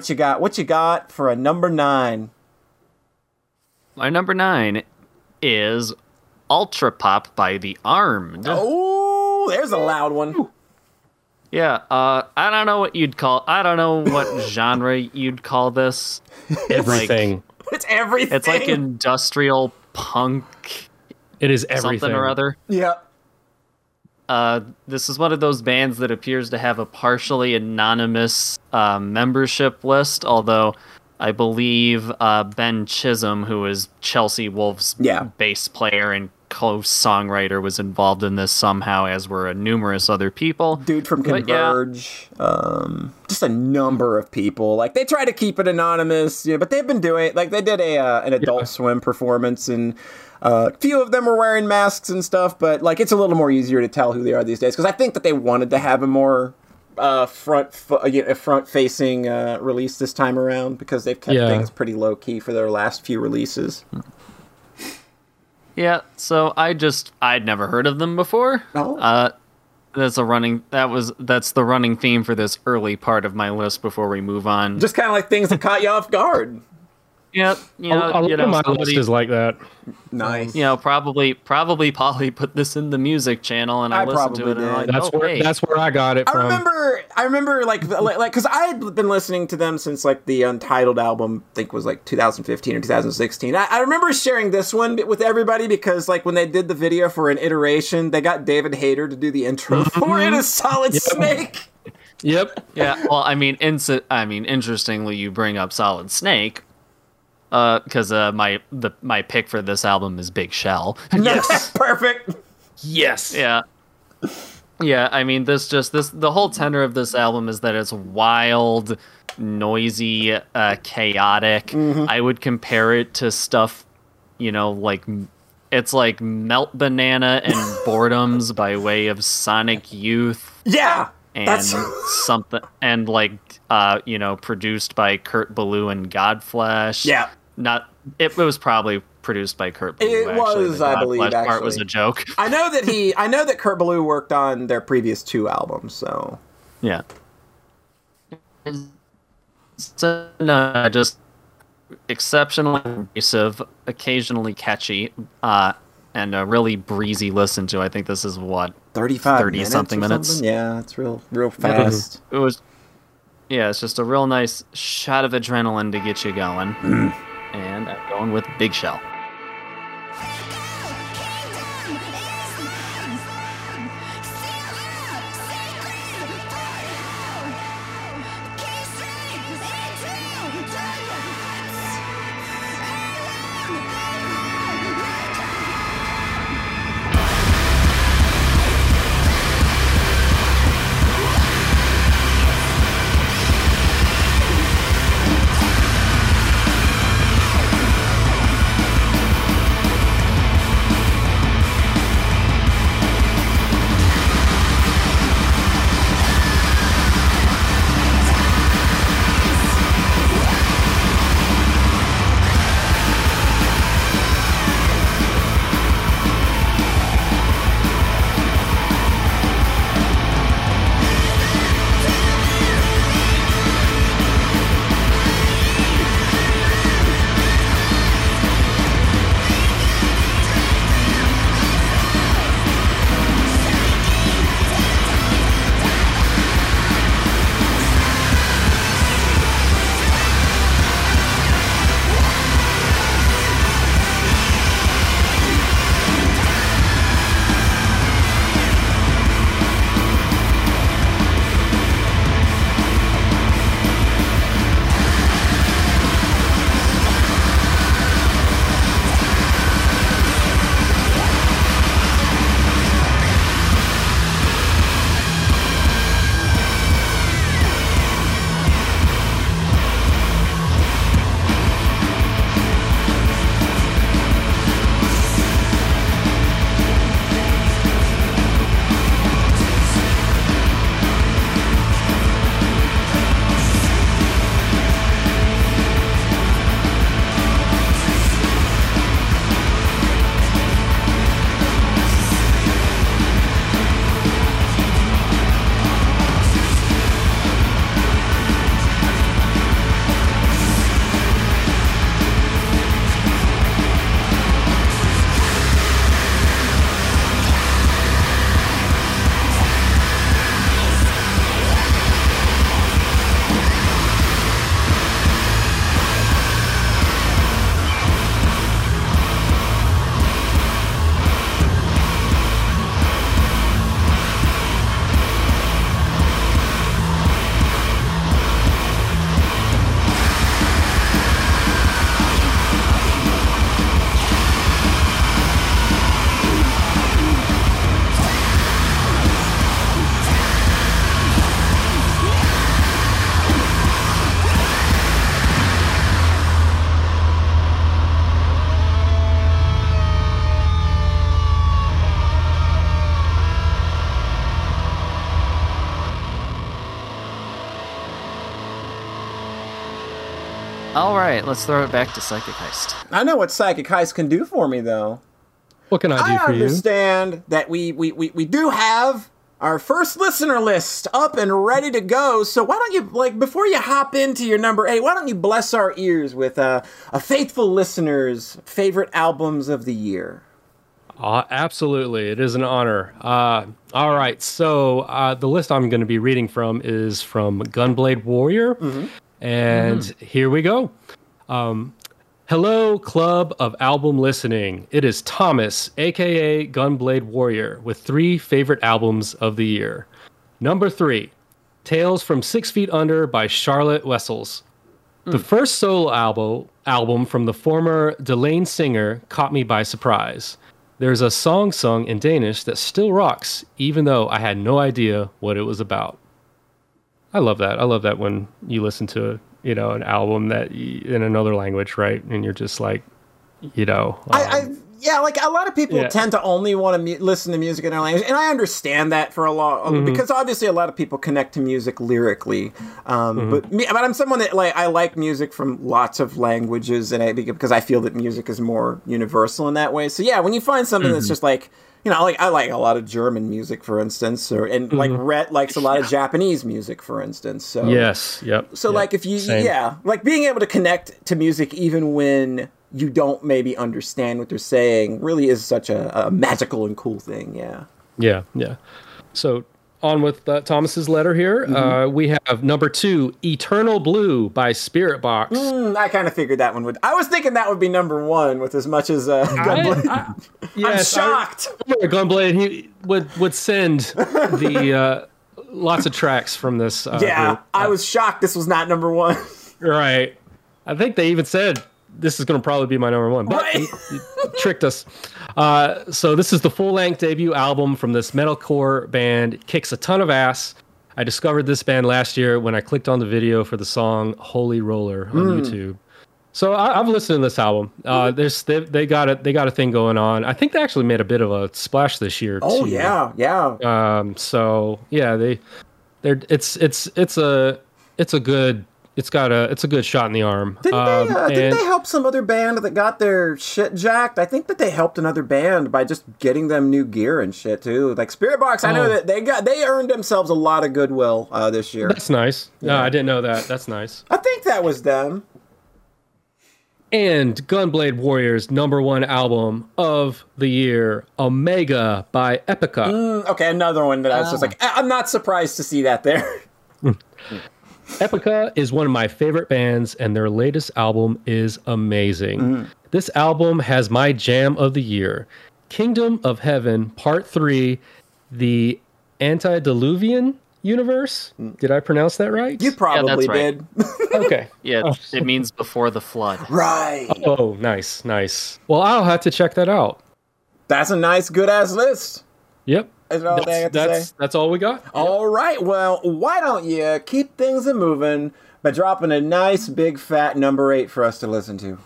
What you got? What you got for a number nine? My number nine is Ultra Pop by The Armed. Oh, there's a loud one. Yeah, uh, I don't know what you'd call. I don't know what genre you'd call this. Everything. It's everything. It's like industrial punk it is everything. something or other. Yeah. Uh, this is one of those bands that appears to have a partially anonymous uh, membership list, although I believe uh, Ben Chisholm, who is Chelsea Wolfe's Yeah. bass player and co-songwriter, was involved in this somehow, as were numerous other people. Dude from But yeah. Converge. Um, just a number of people. Like they try to keep it anonymous, you know, but they've been doing like they did a uh, an Adult Swim performance and. Uh, a few of them were wearing masks and stuff, but like it's a little more easier to tell who they are these days because I think that they wanted to have a more uh, front fo- you know, front facing uh, release this time around because they've kept Yeah. things pretty low key for their last few releases. Yeah, so I just I'd never heard of them before. Oh. Uh that's a running that was that's the running theme for this early part of my list before we move on. Just kind of like things that caught you off guard. Yeah, you A, know, a lot you know, of my somebody- list is like that. Nice. you know, probably probably Polly put this in the music channel and I, I listened to probably it and I'm like. That's oh, where hey. that's where I got it I from. remember, I remember, like, like, like, because I had been listening to them since like the Untitled album. I think was like 2015 or 2016. I, I remember sharing this one with everybody because, like, when they did the video for an iteration, they got David Hayter to do the intro mm-hmm. for it A Solid Snake. Yep. Yeah, well, I mean, insi- I mean, interestingly, you bring up Solid Snake, because uh, my the my pick for this album is Big Shell. Yes, perfect. Yes. Yeah. Yeah, I mean this just this the whole tenor of this album is that it's wild, noisy, uh chaotic. I would compare it to stuff, you know, like it's like Melt Banana and Boredoms by way of Sonic Youth Yeah, and that's something and like uh, you know, produced by Kurt Ballou and Godflesh. yeah. Not it, was probably produced by Kurt Ballou. It actually. was, I believe, Godflesh part was a joke. I know that he, I know that Kurt Ballou worked on their previous two albums. So Yeah. So, no, just exceptionally abrasive, occasionally catchy, uh, and a really breezy listen to. I think this is what 35 30 minutes something minutes. something? Yeah, it's real, real fast. it was. Yeah, it's just a real nice shot of adrenaline to get you going. And I'm going with Big Shell. Right, let's throw it back to Psychic Heist. I know what Psychic Heist can do for me, though. What can I do I for you? I understand that we, we, we, we do have our first listener list up and ready to go. So why don't you, like, before you hop into your number eight, why don't you bless our ears with uh, a faithful listener's favorite albums of the year? Uh, absolutely, it is an honor. Uh, all right, so uh, the list I'm going to be reading from is from Gunblade Warrior, and here we go. Um, hello, club of album listening. It is Thomas, aka Gunblade Warrior, with three favorite albums of the year. Number three, Tales from Six Feet Under by Charlotte Wessels. The first solo album album from the former Delain singer caught me by surprise. There's a song sung in Danish that still rocks, even though I had no idea what it was about. I love that. I love that when you listen to you know an album that in another language, right? And you're just like, you know, I, um, I yeah, like a lot of people Yeah. tend to only want to mu- listen to music in their language, and I understand that for a lot Mm-hmm. because obviously a lot of people connect to music lyrically. Um, Mm-hmm. But me, but I'm someone that like I like music from lots of languages, and I, because I feel that music is more universal in that way. So yeah, when you find something Mm-hmm. that's just like you know, like I like a lot of German music, for instance, or and like Mm-hmm. Rhett likes a lot of Japanese music, for instance. So yes, yep. so yep, like if you same. yeah, like being able to connect to music even when you don't maybe understand what they're saying really is such a, a magical and cool thing. Yeah. Yeah, yeah. So on with uh, Thomas's letter here. Mm-hmm. Uh, we have number two, "Eternal Blue" by Spiritbox. Mm, I kind of figured that one would. I was thinking that would be number one with as much as uh, Gunblade. I, I'm yes, I- shocked. remember Gunblade, he would would send the uh, lots of tracks from this. Uh, yeah, group. I was shocked this was not number one. right. I think they even said this is going to probably be my number one, but Right. he, he tricked us. Uh, so this is the full length debut album from this metalcore band. It kicks a ton of ass. I discovered this band last year when I clicked on the video for the song "Holy Roller" on Hmm. YouTube. So I, I've listened to this album. Uh, there's they, they got a they got a thing going on. I think they actually made a bit of a splash this year. Oh too. yeah, yeah. Um, so yeah, they they're it's it's it's a it's a good it's got a it's a good shot in the arm. Didn't, um, they, uh, didn't they help some other band that got their shit jacked? I think that they helped another band by just getting them new gear and shit too. Like Spiritbox, I know Oh. that they got they earned themselves a lot of goodwill uh, this year. That's nice. No, I didn't know that. That's nice. I think that was them. And Gunblade Warriors number one album of the year, Omega by Epica. Mm, Okay, another one that I was just like, I- I'm not surprised to see that there. Epica is one of my favorite bands, and their latest album is amazing. Mm-hmm. This album has my jam of the year Kingdom of Heaven, Part 3, the Antediluvian Universe. Did I pronounce that right? You probably right. did. okay. Yeah, oh. it means before the flood. right. Oh, nice, nice. Well, I'll have to check that out. That's a nice, good ass list. Yep. Is all they have That's, to that's, say. that's all we got. All right. Well, why don't you keep things a moving by dropping a nice, big, fat number eight for us to listen to?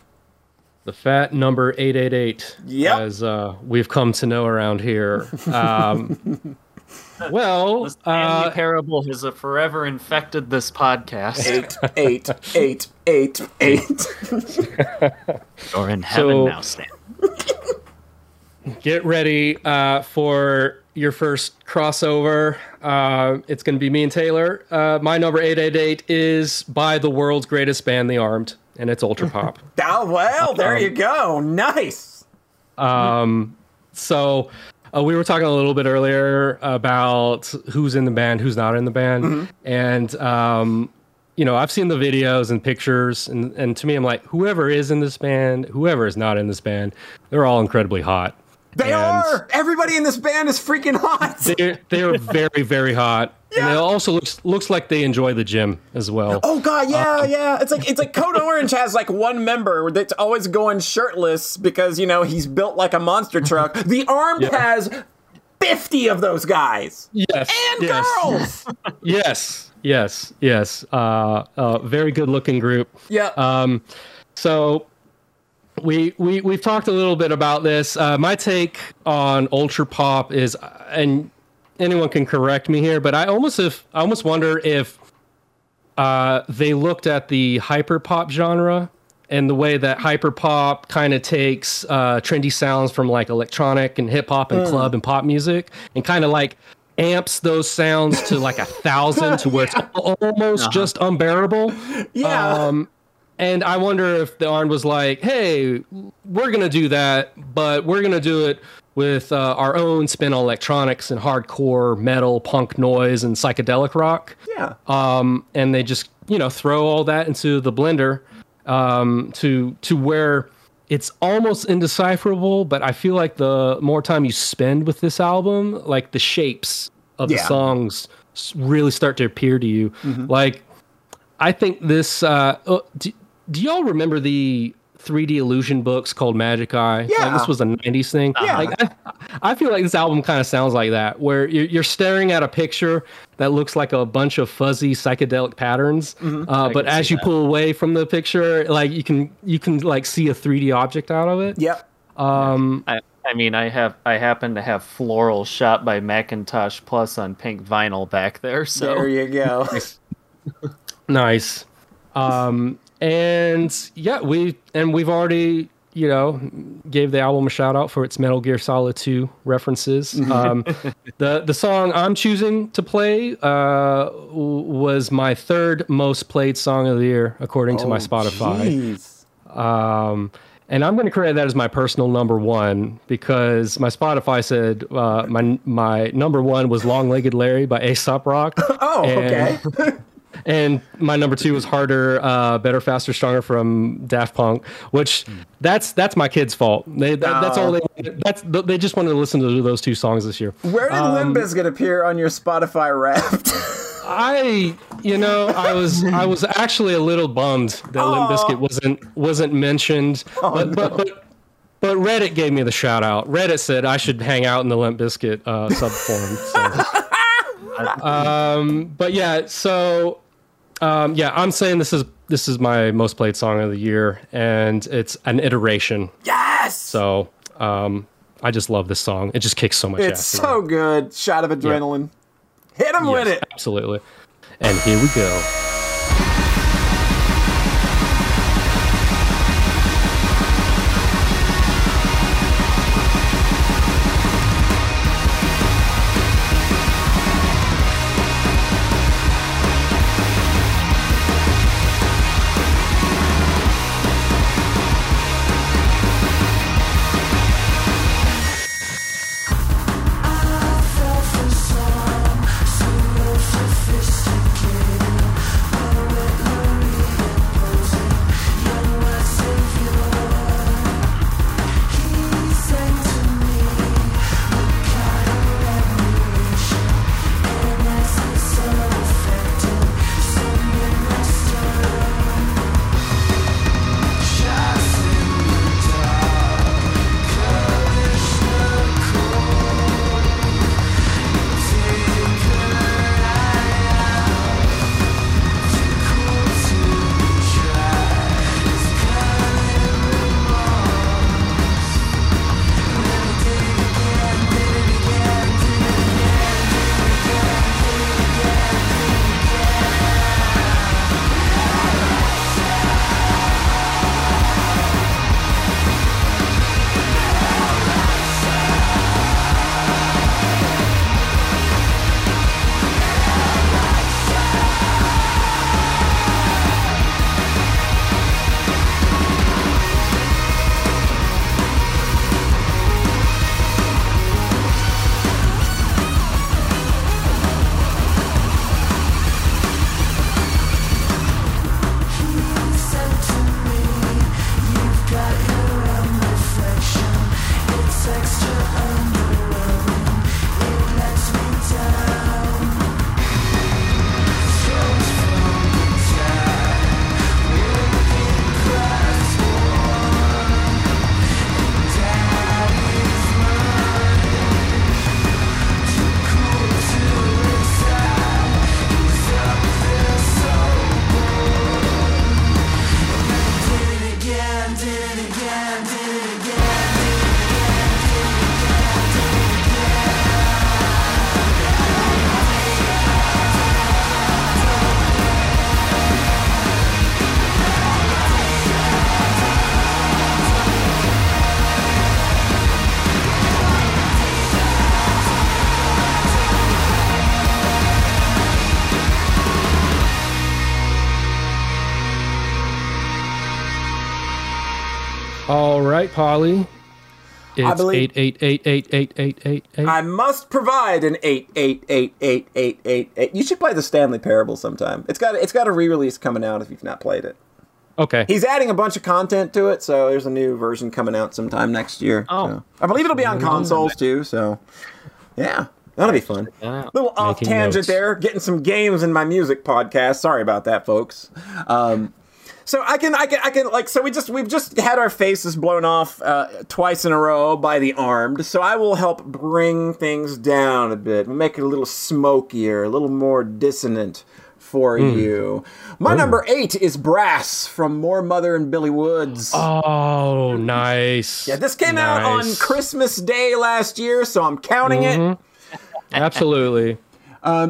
The fat number 888, Yep. as uh, we've come to know around here. Um, well, Stanley uh, Parable has uh, forever infected this podcast. Eight, eight, eight, eight, eight. You're in heaven So- now, Stan. get ready uh, for your first crossover. Uh, it's going to be me and Taylor. Uh, my number 888 is by the world's greatest band, The Armed, and it's Ultra Pop. Oh, well, there Um, you go. Nice. so uh, we were talking a little bit earlier about who's in the band, who's not in the band, and um, you know, I've seen the videos and pictures, and and to me, I'm like, whoever is in this band, whoever is not in this band, they're all incredibly hot. They And are. Everybody in this band is freaking hot. They're they're very very hot, and it also looks looks like they enjoy the gym as well. Oh god, yeah, yeah. It's like it's like Code Orange has like one member that's always going shirtless because you know he's built like a monster truck. The Armed has fifty of those guys Yes, and yes, girls. yes, yes, yes. Uh, uh, very good looking group. yeah. Um, so we we we've talked a little bit about this. Uh, my take on ultra pop is, and anyone can correct me here, but I almost if I almost wonder if uh, they looked at the hyper pop genre and the way that hyper pop kind of takes uh, trendy sounds from like electronic and hip hop and club and pop music and kind of like amps those sounds to like a thousand to where it's almost just unbearable. Yeah. Um, and I wonder if the Armed was like, "Hey, we're gonna do that, but we're gonna do it with uh, our own spin on electronics and hardcore metal, punk noise, and psychedelic rock." yeah. um, and they just you know throw all that into the blender um, to to where it's almost indecipherable. But I feel like the more time you spend with this album, like the shapes of the songs really start to appear to you. Like I think this. Uh, uh, do, do y'all remember the 3D illusion books called Magic Eye? Like, Yeah. this was a 90s thing. Yeah. Like, I, I feel like this album kind of sounds like that, where you're, you're staring at a picture that looks like a bunch of fuzzy psychedelic patterns, Mm-hmm. uh, but as you that. pull away from the picture, like you can you can like see a 3D object out of it. Yep. I, I mean, I have I happen to have Floral Shoppe by Macintosh Plus on pink vinyl back there. So There you go. Nice. Um, and yeah, we and we've already you know gave the album a shout out for its Metal Gear Solid 2 references. Um, the the song I'm choosing to play uh, was my third most played song of the year according to my Spotify. Jeez. Um, and I'm going to credit that as my personal number one because my Spotify said uh, my my number one was Long Legged Larry by Aesop Rock. Oh, okay. And- and my number two was harder, uh, better, faster, stronger from Daft Punk. Which that's that's my kids' fault. They that, that's all they that's they just wanted to listen to those two songs this year. Where did Um, Limp Bizkit appear on your Spotify Wrapped? I you know I was I was actually a little bummed that Limp Bizkit wasn't wasn't mentioned, but, but but but Reddit gave me the shout out. Reddit said I should hang out in the Limp Bizkit uh, subforum. So. um, but yeah, so um, yeah, I'm saying this is this is my most played song of the year, and it's an iteration. yes. So um, I just love this song. It just kicks so much it's ass. so good. Shot of adrenaline. Hit him with it. Absolutely. And here we go. Polly. It's eight eight eight eight eight eight eight eight. I must provide an 8888888. You should play the Stanley Parable sometime. It's got it's got a re-release coming out if you've not played it. Okay. He's adding a bunch of content to it, so there's a new version coming out sometime next year. Oh. So. I believe it'll be on consoles too, so yeah. That'll be fun. A Little off tangent notes. there, getting some games in my music podcast. Sorry about that, folks. Um, so I can, I can, I can, like, so we just, we've just had our faces blown off uh, twice in a row by the armed. So I will help bring things down a bit, make it a little smokier, a little more dissonant for Hmm. you. My number eight is Brass from Moor Mother and Billy Woods. Oh, nice. yeah, this came out on Christmas Day last year, so I'm counting it. Mm-hmm. Absolutely.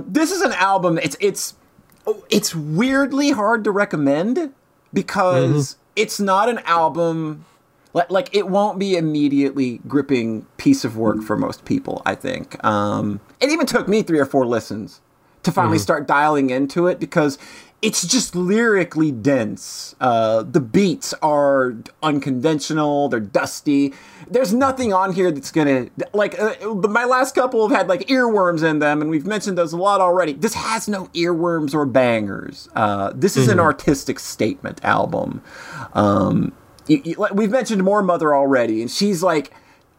this is an album it's it's oh, it's weirdly hard to recommend because it's not an album like, like it won't be immediately gripping piece of work for most people i think um it even took me three or four listens to finally start dialing into it because it's just lyrically dense. Uh, the beats are unconventional. They're dusty. There's nothing on here that's gonna like. Uh, my last couple have had like earworms in them, and we've mentioned those a lot already. This has no earworms or bangers. Uh, this is an artistic statement album. Um, you- you- we've mentioned Moor Mother already, and she's like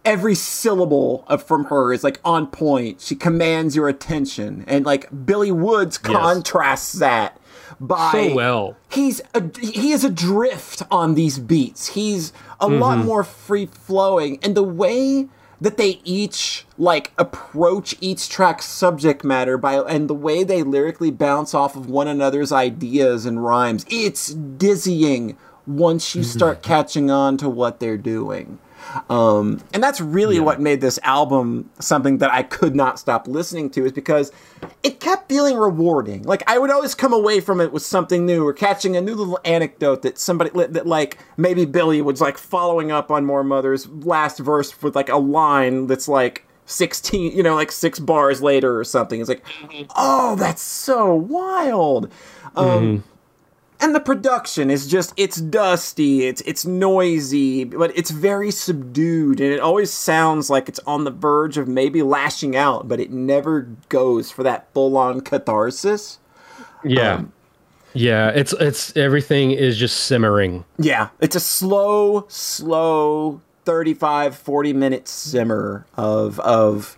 every syllable of from her is like on point. She commands your attention, and like Billy Woods contrasts that by So well. He's a, he is adrift on these beats. He's a lot mm-hmm. more free flowing, and the way that they each like approach each track's subject matter by and the way they lyrically bounce off of one another's ideas and rhymes, it's dizzying once you mm-hmm. start catching on to what they're doing. Um, and that's really what made this album something that I could not stop listening to is because it kept feeling rewarding. Like I would always come away from it with something new or catching a new little anecdote that somebody that like maybe Billy was like following up on Moor Mother's last verse with like a line that's like 16, you know, like six bars later or something. It's like, oh, that's so wild. Um, and the production is just it's dusty it's it's noisy but it's very subdued and it always sounds like it's on the verge of maybe lashing out but it never goes for that full-on catharsis Yeah. Um, yeah, it's it's everything is just simmering. yeah it's a slow slow 35 40 minute simmer of of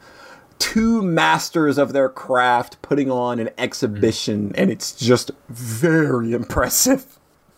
two masters of their craft putting on an exhibition and it's just very impressive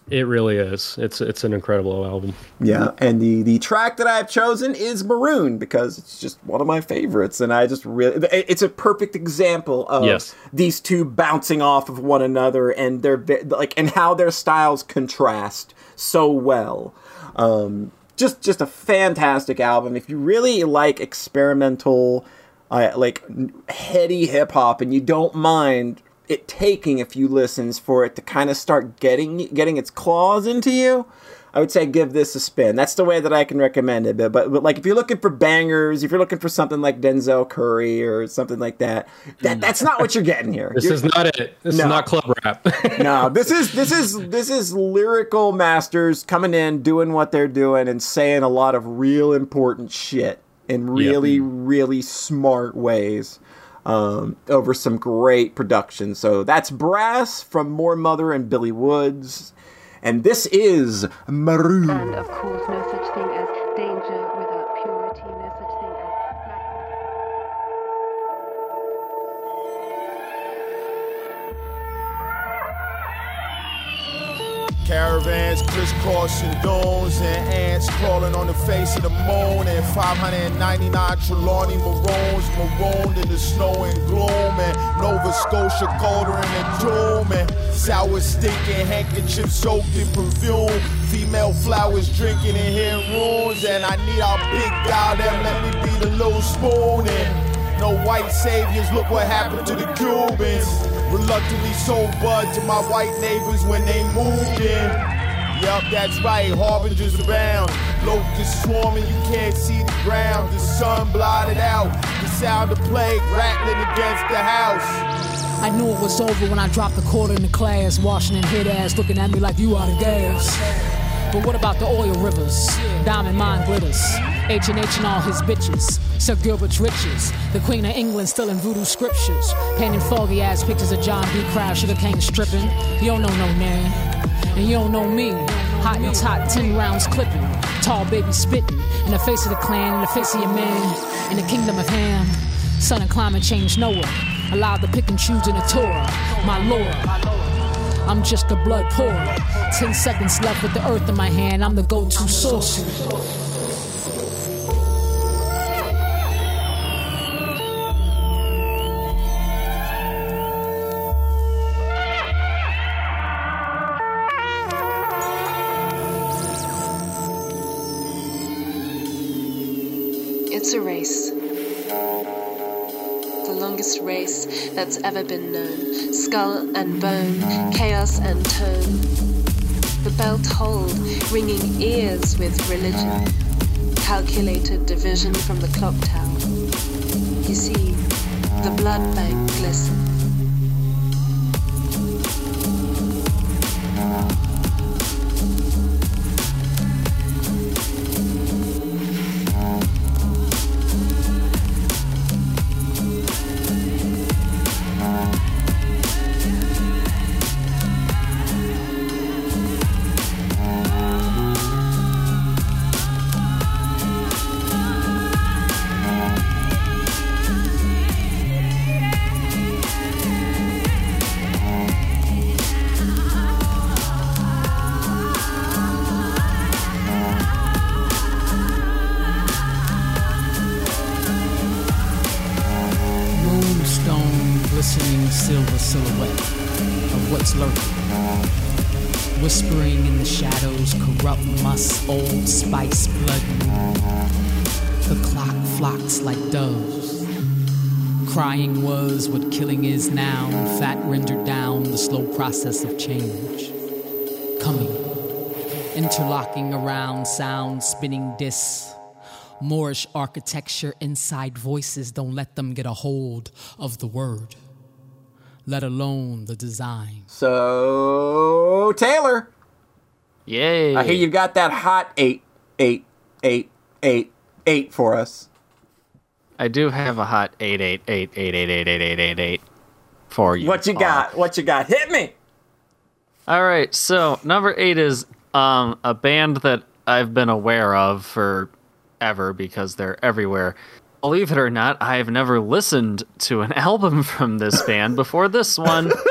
It really is. It's it's an incredible album. Yeah, and the the track that I've chosen is Maroon because it's just one of my favorites, and I just really it's a perfect example of Yes. these two bouncing off of one another and their like and how their styles contrast so well. Um, just just a fantastic album. If you really like experimental, uh, like heady hip hop, and you don't mind it taking a few listens for it to kind of start getting getting its claws into you, I would say give this a spin. That's the way that I can recommend it. But, but, but like if you're looking for bangers, if you're looking for something like Denzel Curry or something like that, that that's not what you're getting here. This You're- is not it. This No. is not club rap. no, this is this is this is lyrical masters coming in, doing what they're doing, and saying a lot of real important shit in really, really smart ways. Um, over some great production. So that's Brass from Moor Mother and Billy Woods. And this is Maroon. And of course, no such thing as Caravans crisscrossing domes and ants crawling on the face of the moon and 599 Trelawney maroons marooned in the snow and gloom and Nova Scotia colder the doom and sour stinking handkerchiefs soaked in perfume female flowers drinking in hearing runes and I need our big guy that let me be the little spoon and no white saviors, look what happened to the Cubans. Reluctantly sold bud to my white neighbors when they moved in. Yup, that's right, harbingers abound. Locusts swarming, you can't see the ground. The sun blotted out, the sound of plague rattling against the house. I knew it was over when I dropped the quarter in the class. Washington hit ass looking at me like you out of gas. But what about the oil rivers? Diamond mine glitters. H and H and all his bitches. Sir Gilbert's riches. The Queen of England still in voodoo scriptures. Painting foggy ass pictures of John B. Crowd. Sugar cane stripping. You don't know no name. And you don't know me. Hot and hot, ten rounds clipping. Tall baby spitting. In the face of the clan, in the face of your man. In the kingdom of Ham. Sun and climate change Noah. Allowed to pick and choose in the Torah. My lord. I'm just a blood pourer. Ten seconds left with the earth in my hand. I'm the go-to source. It's a race. Longest race that's ever been known. Skull and bone, chaos and tone. The belt hold, ringing ears with religion. Calculated division from the clock tower. You see, the blood bank glisten. Process of change. Coming, interlocking around sound, spinning discs. Moorish architecture inside voices don't let them get a hold of the word, let alone the design. So Taylor, Yay! I hear you've got that hot eight, eight, eight, eight, eight for us. I do have a hot eight eight eight eight eight eight eight eight eight eight for you. What you all. got? What you got? Hit me. All right, so number eight is um a band that I've been aware of for ever because they're everywhere. Believe it or not, I've never listened to an album from this band before this one.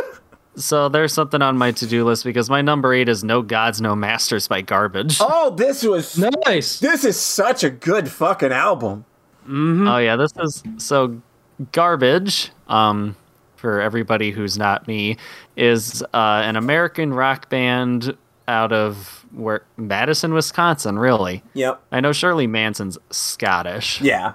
So there's something on my to-do list because my number eight is No Gods, No Masters by Garbage. Oh, this was Nice. this is such a good fucking album. Oh yeah, this is so garbage. Um, for everybody who's not me, is uh, an American rock band out of where Madison, Wisconsin. Really, Yep. I know Shirley Manson's Scottish, Yeah.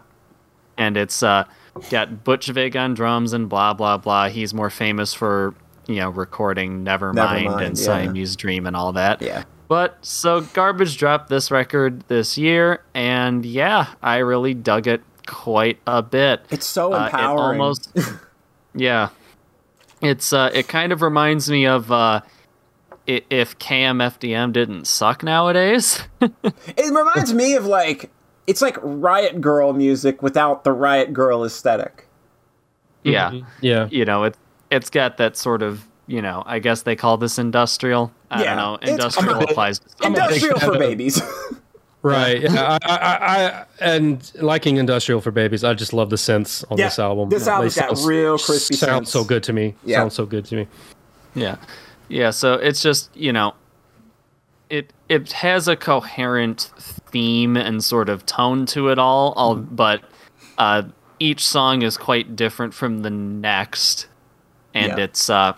and it's uh, got Butch Vig on drums and blah blah blah. He's more famous for you know recording Nevermind, Nevermind, and yeah. Siamese Dream and all that. Yeah. But so Garbage dropped this record this year, and yeah, I really dug it quite a bit. It's so Uh, empowering. it almost, yeah. It's uh, it kind of reminds me of uh, if KMFDM didn't suck nowadays. It reminds me of like it's like Riot Grrrl music without the Riot Grrrl aesthetic. yeah, Yeah. you know it. It's got that sort of you know. I guess they call this industrial. I Yeah, don't know. it's- Industrial I'm a big- applies. To some- I'm a big Industrial for babies. Right. Yeah. I, I, I, and liking Industrial for Babies, I just love the synths on Yeah, this album. this album's got sound- real crispy Sounds synths. so good to me. Yeah. Sounds so good to me. Yeah. Yeah, so it's just, you know, it it has a coherent theme and sort of tone to it all, all but uh each song is quite different from the next and Yeah. it's uh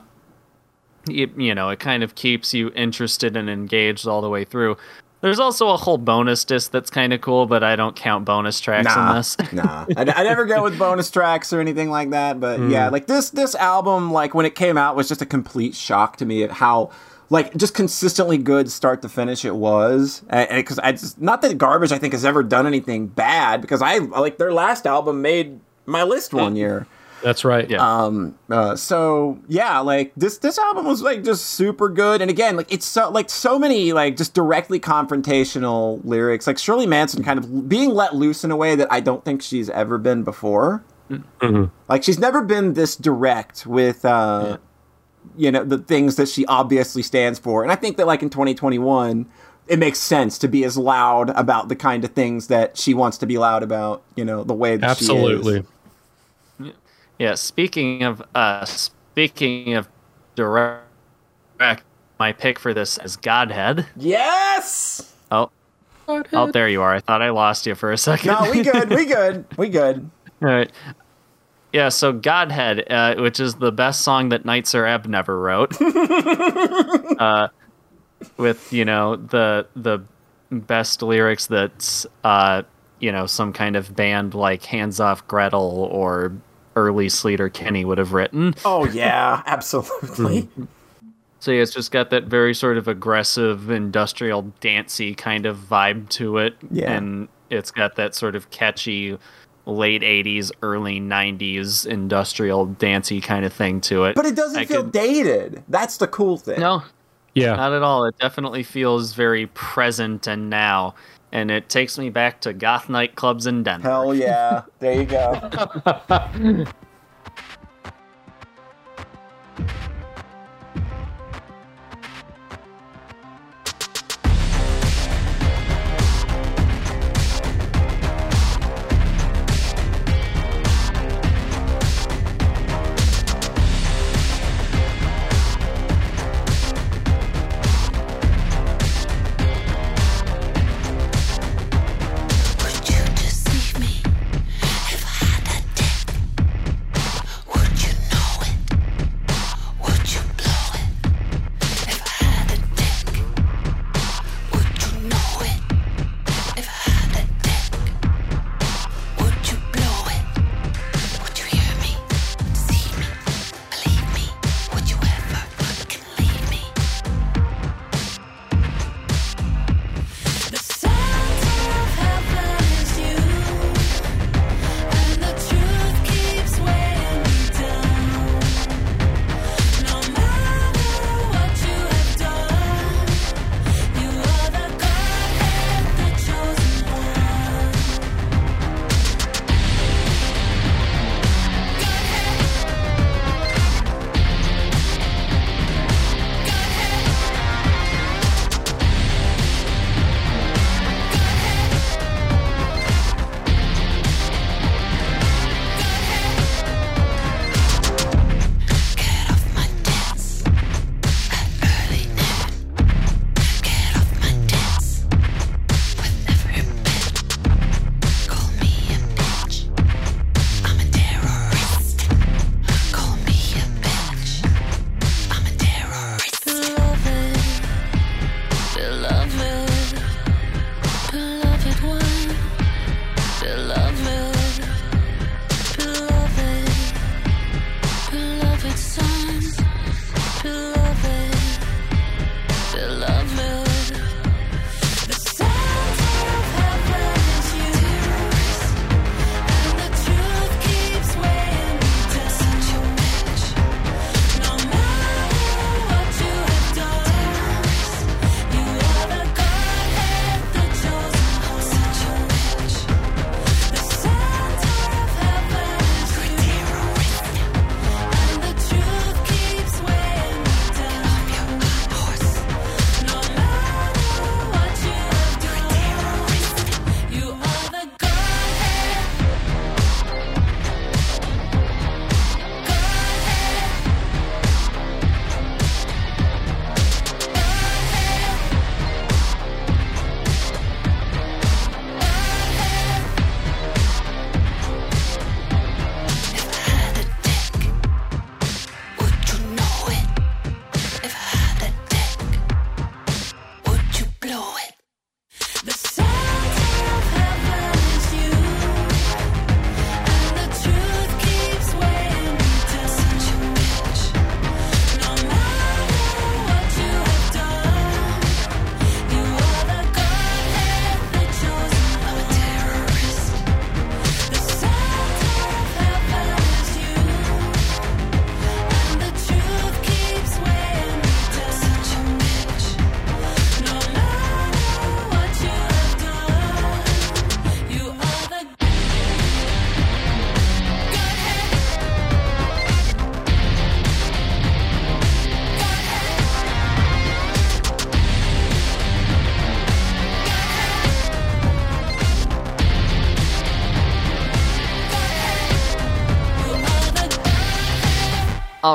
it, you know, it kind of keeps you interested and engaged all the way through. There's also a whole bonus disc that's kind of cool, but I don't count bonus tracks in this. nah. I, I never go with bonus tracks or anything like that. But hmm. yeah, like this this album, like when it came out, was just a complete shock to me at how like just consistently good start to finish it was. And because I just not that garbage I think has ever done anything bad because I like their last album made my list one mm. year. That's right. Yeah. Um, uh, so yeah, like this this album was like just super good, and again, like it's so like so many like just directly confrontational lyrics. Like Shirley Manson kind of being let loose in a way that I don't think she's ever been before. Like she's never been this direct with uh, you know the things that she obviously stands for, and I think that like in 2021. It makes sense to be as loud about the kind of things that she wants to be loud about, you know, the way that she is. Absolutely. Yeah, speaking of uh speaking of direct my pick for this is Godhead. Yes! Oh. Oh, there you are. I thought I lost you for a second. No, we good. We good. We good. All right. Yeah, so Godhead, uh, which is the best song that Nitzer Ebb never wrote, uh, with you know the the best lyrics that uh, you know some kind of band like Hands Off Gretel or early Sleater Kinney would have written. Oh yeah, absolutely. Hmm. So yeah, it's just got that very sort of aggressive, industrial, dancey kind of vibe to it, Yeah. and it's got that sort of catchy late '80s, early '90s industrial, dancey kind of thing to it. But it doesn't I feel could- dated. That's the cool thing. no, Yeah. not at all. It definitely feels very present and now, and it takes me back to goth nightclubs in Denver. Hell yeah. There you go.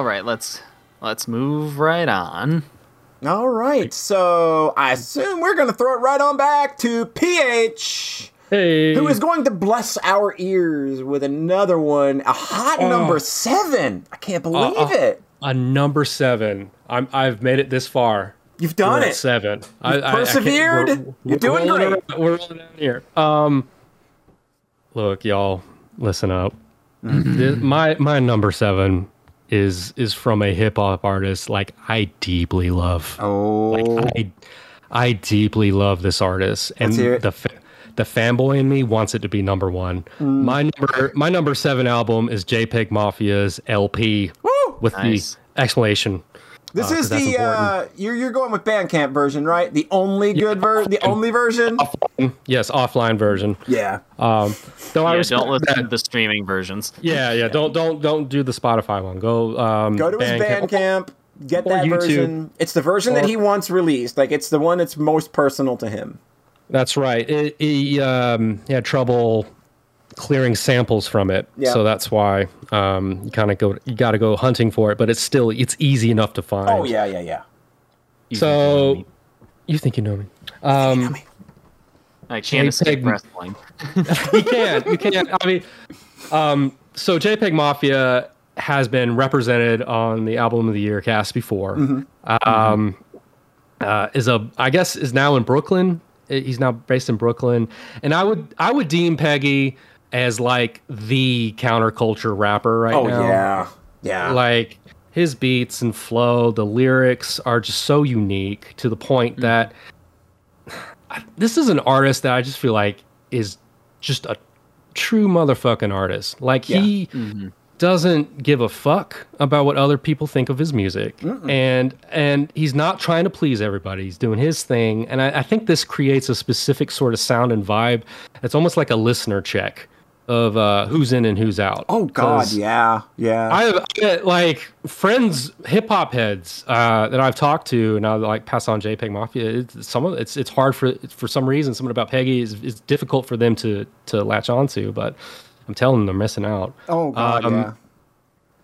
All right, let's let's move right on. All right, so I assume we're gonna throw it right on back to PH, Hey, who is going to bless our ears with another one, a hot number seven. I can't believe uh. it. a number seven. I'm I've made it this far. You've done We're it. seven. I, I- I can't- persevered. we're- You're doing rolling great. around- We're rolling down here. Um, look, y'all, listen up. Mm-hmm. This- my my number seven is is from a hip hop artist like I deeply love. Oh, Like I I deeply love this artist, and Let's hear it. the the fanboy in me wants it to be number one. Mm. My number my number seven album is JPEG Mafia's LP Woo! with Nice. the exclamation. This uh, 'cause is the uh, you're you're going with Bandcamp version, right? The only good version, the only version. Yes, offline version. Yeah. Um, though I Yeah, respect don't listen that- to the streaming versions. Yeah, yeah. Don't don't don't do the Spotify one. Go um, Go to his Bandcamp. Get Or that YouTube. version. It's the version that he wants released. Like it's the one that's most personal to him. That's right. It, he um, he had trouble clearing samples from it, Yeah. so that's why um, you kind of go. You got to go hunting for it, but it's still it's easy enough to find. Oh yeah, yeah, yeah. So you think you know me? Um, I can't escape wrestling. you can't. You can't. I mean, um, so JPEG Mafia has been represented on the album of the year cast before. Um, uh, is a I guess is now in Brooklyn. Uh, He's now based in Brooklyn, and I would I would deem Peggy as like the counterculture rapper right Oh now. Oh yeah, yeah. Like his beats and flow, the lyrics are just so unique to the point Mm. that I- this is an artist that I just feel like is just a true motherfucking artist. Like he doesn't give a fuck about what other people think of his music, and and he's not trying to please everybody. He's doing his thing, and I, I think this creates a specific sort of sound and vibe. It's almost like a listener check of uh, who's in and who's out. oh God, yeah, yeah. I have I like friends, hip hop heads uh, that I've talked to, and I like pass on JPEG Mafia. It's, some of it's it's hard for for some reason. Something about Peggy is, is difficult for them to to latch onto, but I'm telling them they're missing out. oh god, um, yeah.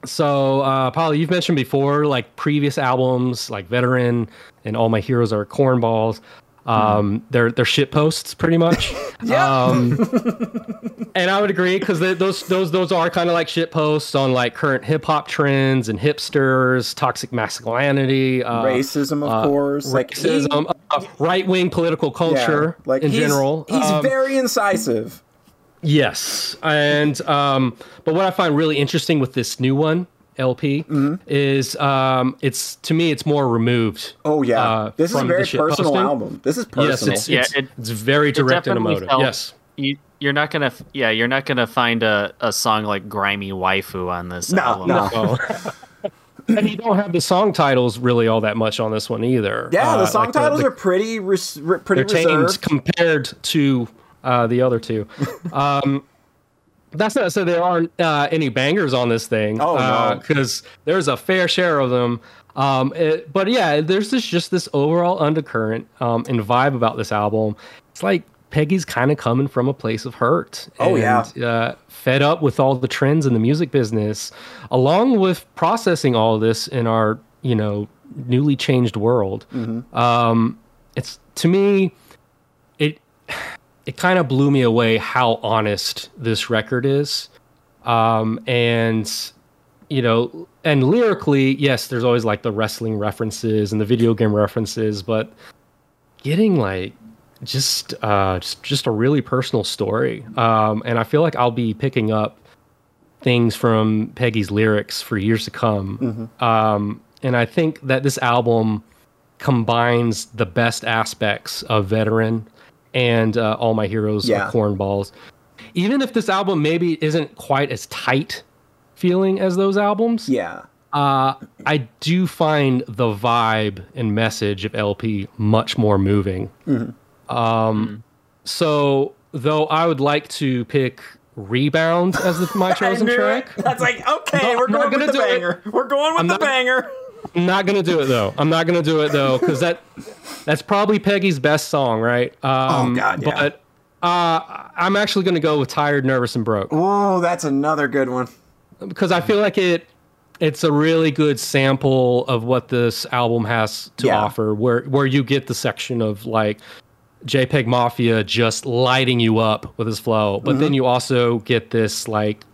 So, uh, Polly, you've mentioned before, like previous albums, like Veteran and All My Heroes Are Cornballs. Um, they're they're shit posts, pretty much. Um, and I would agree because those those those are kind of like shit posts on like current hip hop trends and hipsters, toxic masculinity, uh, Racism, of course. Like racism, uh, right wing political culture like in he's- general. He's Um, very incisive. Yes, and um, but what I find really interesting with this new one LP Mm-hmm. is um, it's to me it's more removed. Oh yeah, uh, this is a very personal posting. album. This is personal. Yes, it's Yeah, it's, it- it's very It direct and definitely emotive. felt- Yes, You, you're not gonna, yeah, you're not gonna find a, a song like "Grimy Waifu" on this No, album. no. Oh. and you don't have the song titles really all that much on this one either. yeah, the Uh, song like titles the- are pretty res- re- pretty reserved. compared to uh, the other two. Um, that's not say there aren't uh, any bangers on this thing. Oh, no. because there's a fair share of them. Um, it- but yeah, there's this just this overall undercurrent um, and vibe about this album. It's like Peggy's kind of coming from a place of hurt. Oh, yeah. uh, fed up with all the trends in the music business, along with processing all this in our you know newly changed world. Mm-hmm. Um, it's to me, it it kind of blew me away how honest this record is, um, and you know, and lyrically, yes, there's always like the wrestling references and the video game references, but getting like just uh just, just a really personal story. Um and i feel like i'll be picking up things from peggy's lyrics for years to come. Um and i think that this album combines the best aspects of veteran and uh, all my heroes Yeah. are cornballs even if this album maybe isn't quite as tight feeling as those albums Yeah, uh, I do find the vibe and message of LP much more moving. Um, so though I would like to pick "Rebound" as the, my chosen knew it. track, That's like okay, No, we're going with the do it. banger. We're going with I'm the not- banger. I'm not gonna do it though. I'm not gonna do it though because that that's probably Peggy's best song, right? Um, Oh, God, yeah. But uh, I'm actually gonna go with "Tired, Nervous, and Broke" Oh, that's another good one. because I feel like it it's a really good sample of what this album has to Yeah. offer where where you get the section of like JPEG Mafia just lighting you up with his flow but Mm-hmm. then you also get this like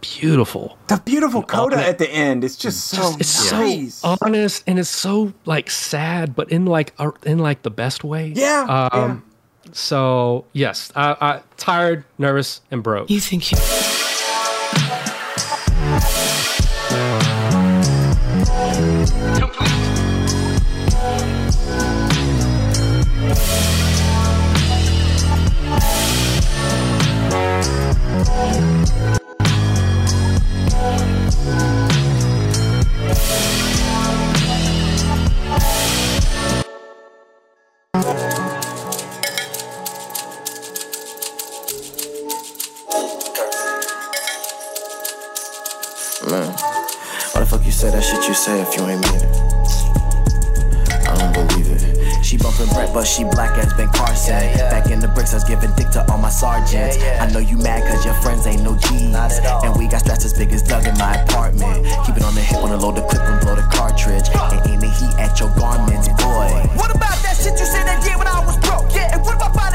beautiful The beautiful coda Ultimate- at the end is just so just, it's nice. so honest and it's so like sad but in like a, in like the best way Yeah, um so yes I, I tired nervous and broke You think you. Man, why the fuck you say that shit you say if you ain't mean it? She bumpin' Brett, but she black as Ben Carson. Back in the bricks, I was giving dick to all my sergeants. I know you mad cause your friends ain't no G's. And we got stats as big as Doug in my apartment. Keep it on the hip, wanna load the clip and blow the cartridge. And aim the heat at your garments, boy. What about that shit you said that year when I was broke? Yeah. And what about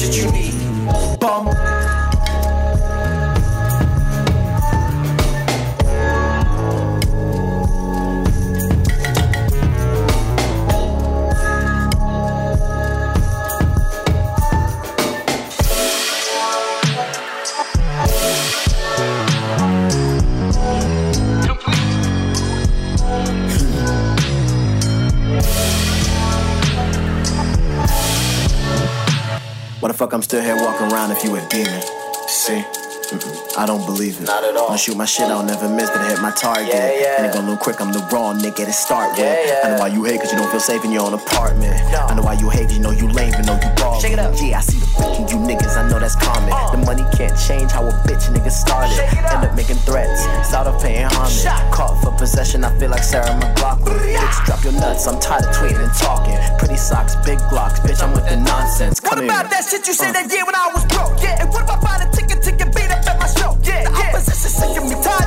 What you need, fuck I'm still here walking around if you a demon? See? I don't believe it. Not at all. I shoot my shit, I'll never miss, but I hit my target. Yeah, yeah. And it gon' look quick, I'm the wrong nigga to start with. Yeah. I know why you hate, cause you don't feel safe in your own apartment. No. I know why you hate, cause you know you lame, but know you ballin'. Shake it up. Yeah, I see the in you niggas, I know that's common. Uh. The money can't change how a bitch nigga started. Up. End up making threats, start off paying homage. Shot. Caught for possession, I feel like Sarah McLachlan. Bitch, drop your nuts, I'm tired of tweeting and talking. Pretty socks, big glocks, bitch, I'm with the nonsense. What about here. that shit you said that year when I was broke? Yeah. And what about buying a ticket, of me, tired,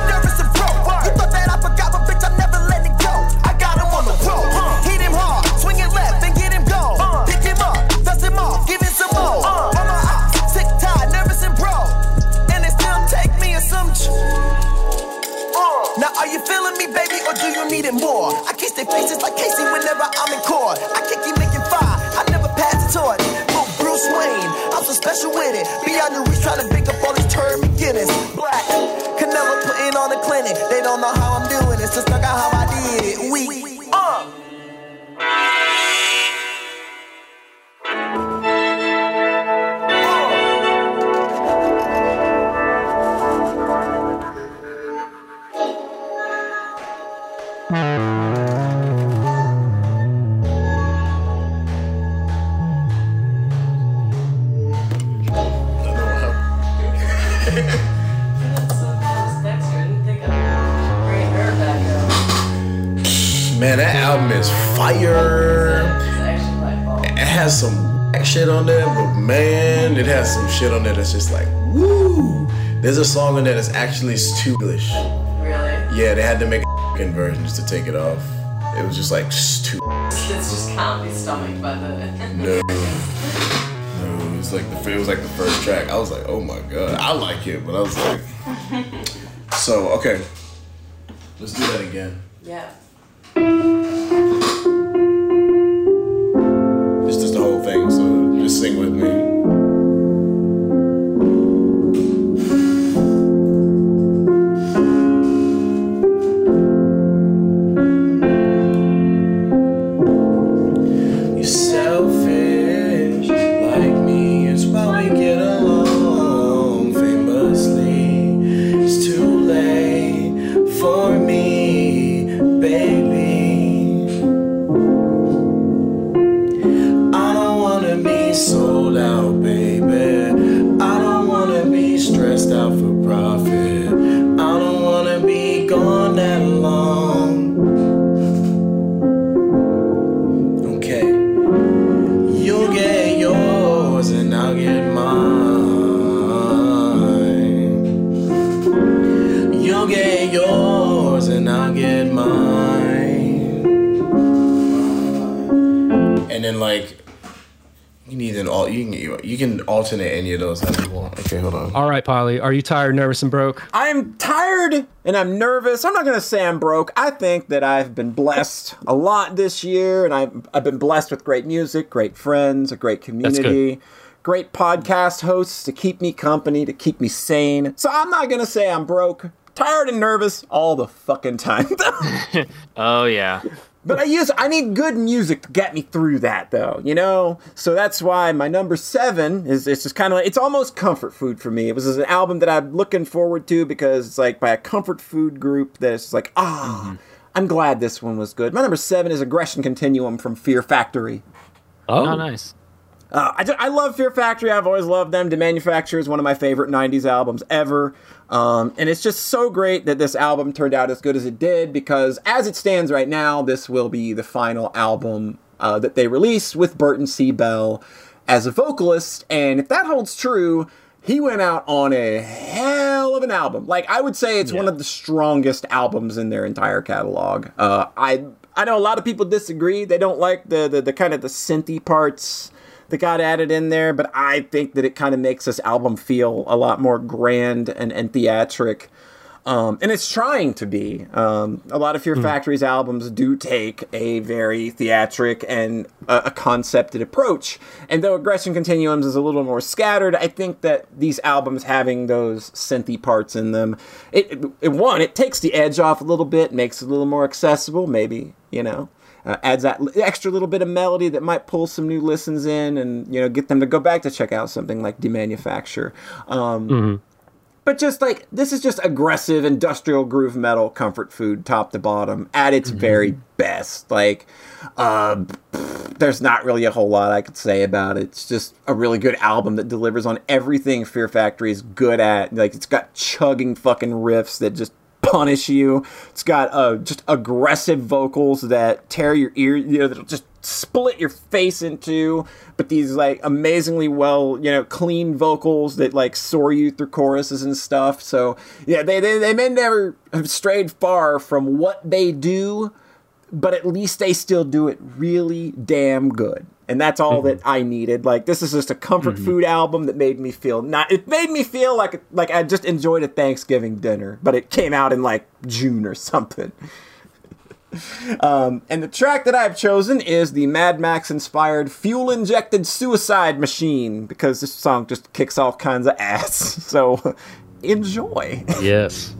album is fire. It has some shit on there, but man, it has some shit on there that's just like, woo. There's a song on there that's actually English. Really? Yeah, they had to make a version just to take it off. It was just like too. It's just can't be stomached by the. No. No, it was like the it was like the first track. I was like, oh my god, I like it, but I was like, so okay, let's do that again. yeah. Whole thing, so just sing with me. All you can you can alternate any of those as you want. Okay, hold on. All right, Polly, are you tired, nervous, and broke? I'm tired and I'm nervous. I'm not gonna say I'm broke. I think that I've been blessed a lot this year, and I've I've been blessed with great music, great friends, a great community, great podcast hosts to keep me company, to keep me sane. So I'm not gonna say I'm broke. Tired and nervous all the fucking time. Oh yeah. But I use I need good music to get me through that though, you know? So that's why my number seven is it's just kind of like it's almost comfort food for me. It was an album that I'm looking forward to because it's like by a comfort food group that it's like, ah, I'm glad this one was good. My number seven is Aggression Continuum from Fear Factory. Oh, nice. Uh, I, ju- I love Fear Factory. I've always loved them. Demanufacture is one of my favorite 90s albums ever. Um, and it's just so great that this album turned out as good as it did because, as it stands right now, this will be the final album uh, that they release with Burton C. Bell as a vocalist. And if that holds true, he went out on a hell of an album. Like, I would say it's one of the strongest albums in their entire catalog. Uh, I. I know a lot of people disagree. They don't like the, the, the kind of the synthy parts that got added in there, but I think that it kind of makes this album feel a lot more grand and, and theatric. Um, and it's trying to be. Um, a lot of Fear Factory's albums do take a very theatric and a, a concepted approach. And though Aggression Continuums is a little more scattered, I think that these albums having those synthy parts in them, it, it, it one, it takes the edge off a little bit, makes it a little more accessible, maybe, you know uh, adds that extra little bit of melody that might pull some new listens in and you know get them to go back to check out something like demanufacture. Um, but just like this is just aggressive industrial groove metal comfort food top to bottom at its very best. Like uh, pff, there's not really a whole lot i could say about it. It's just a really good album that delivers on everything fear factory is good at. Like it's got chugging fucking riffs that just punish you. It's got uh, just aggressive vocals that tear your ear, you know, that'll just split your face into. But these like amazingly well, you know, clean vocals that like soar you through choruses and stuff. So yeah, they they, they may never have strayed far from what they do, but at least they still do it really damn good. And that's all that I needed. Like this is just a comfort food album that made me feel not. It made me feel like like I just enjoyed a Thanksgiving dinner, but it came out in like June or something. Um, and the track that I've chosen is the Mad Max inspired fuel injected suicide machine because this song just kicks all kinds of ass. So enjoy. Yes.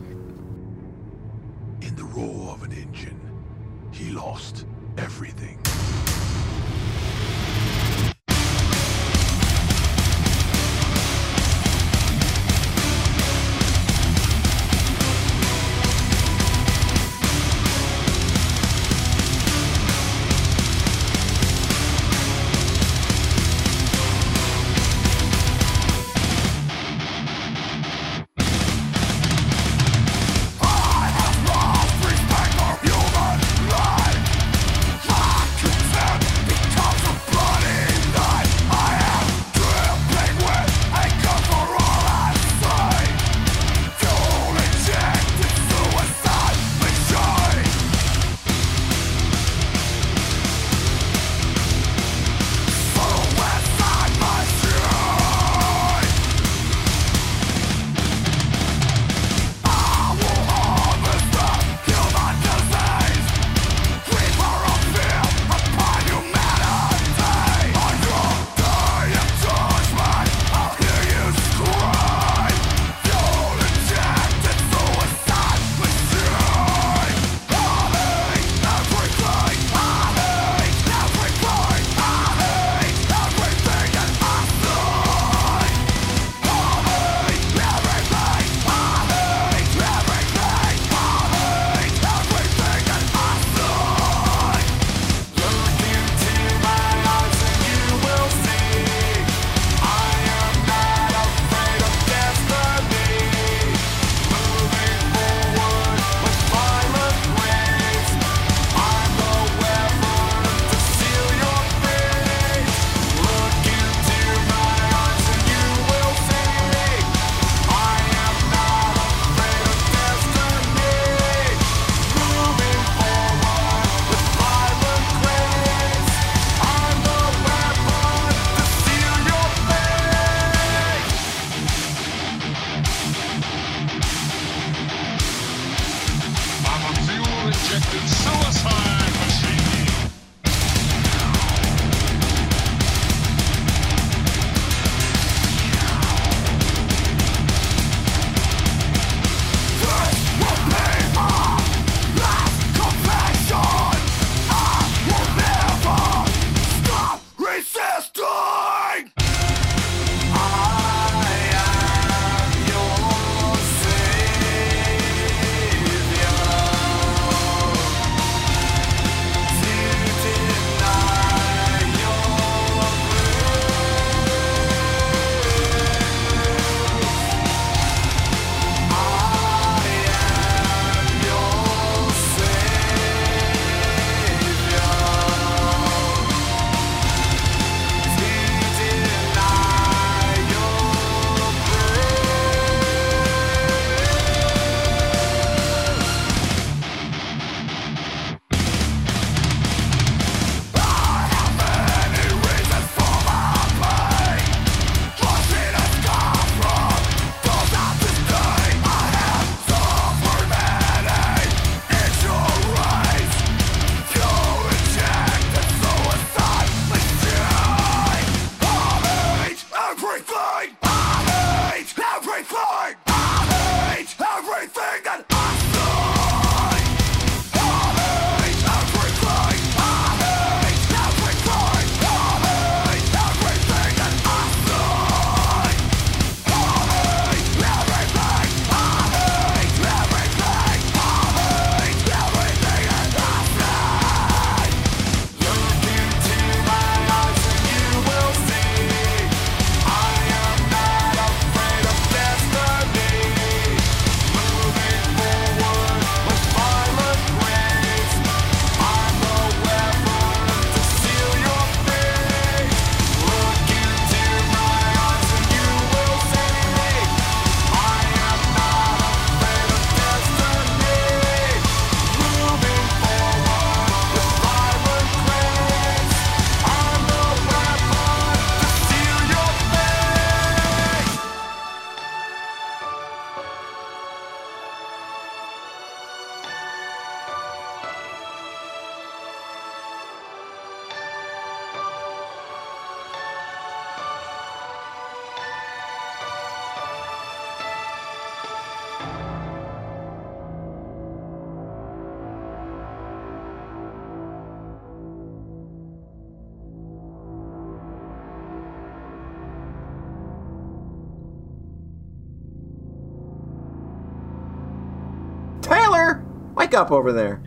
Up over there.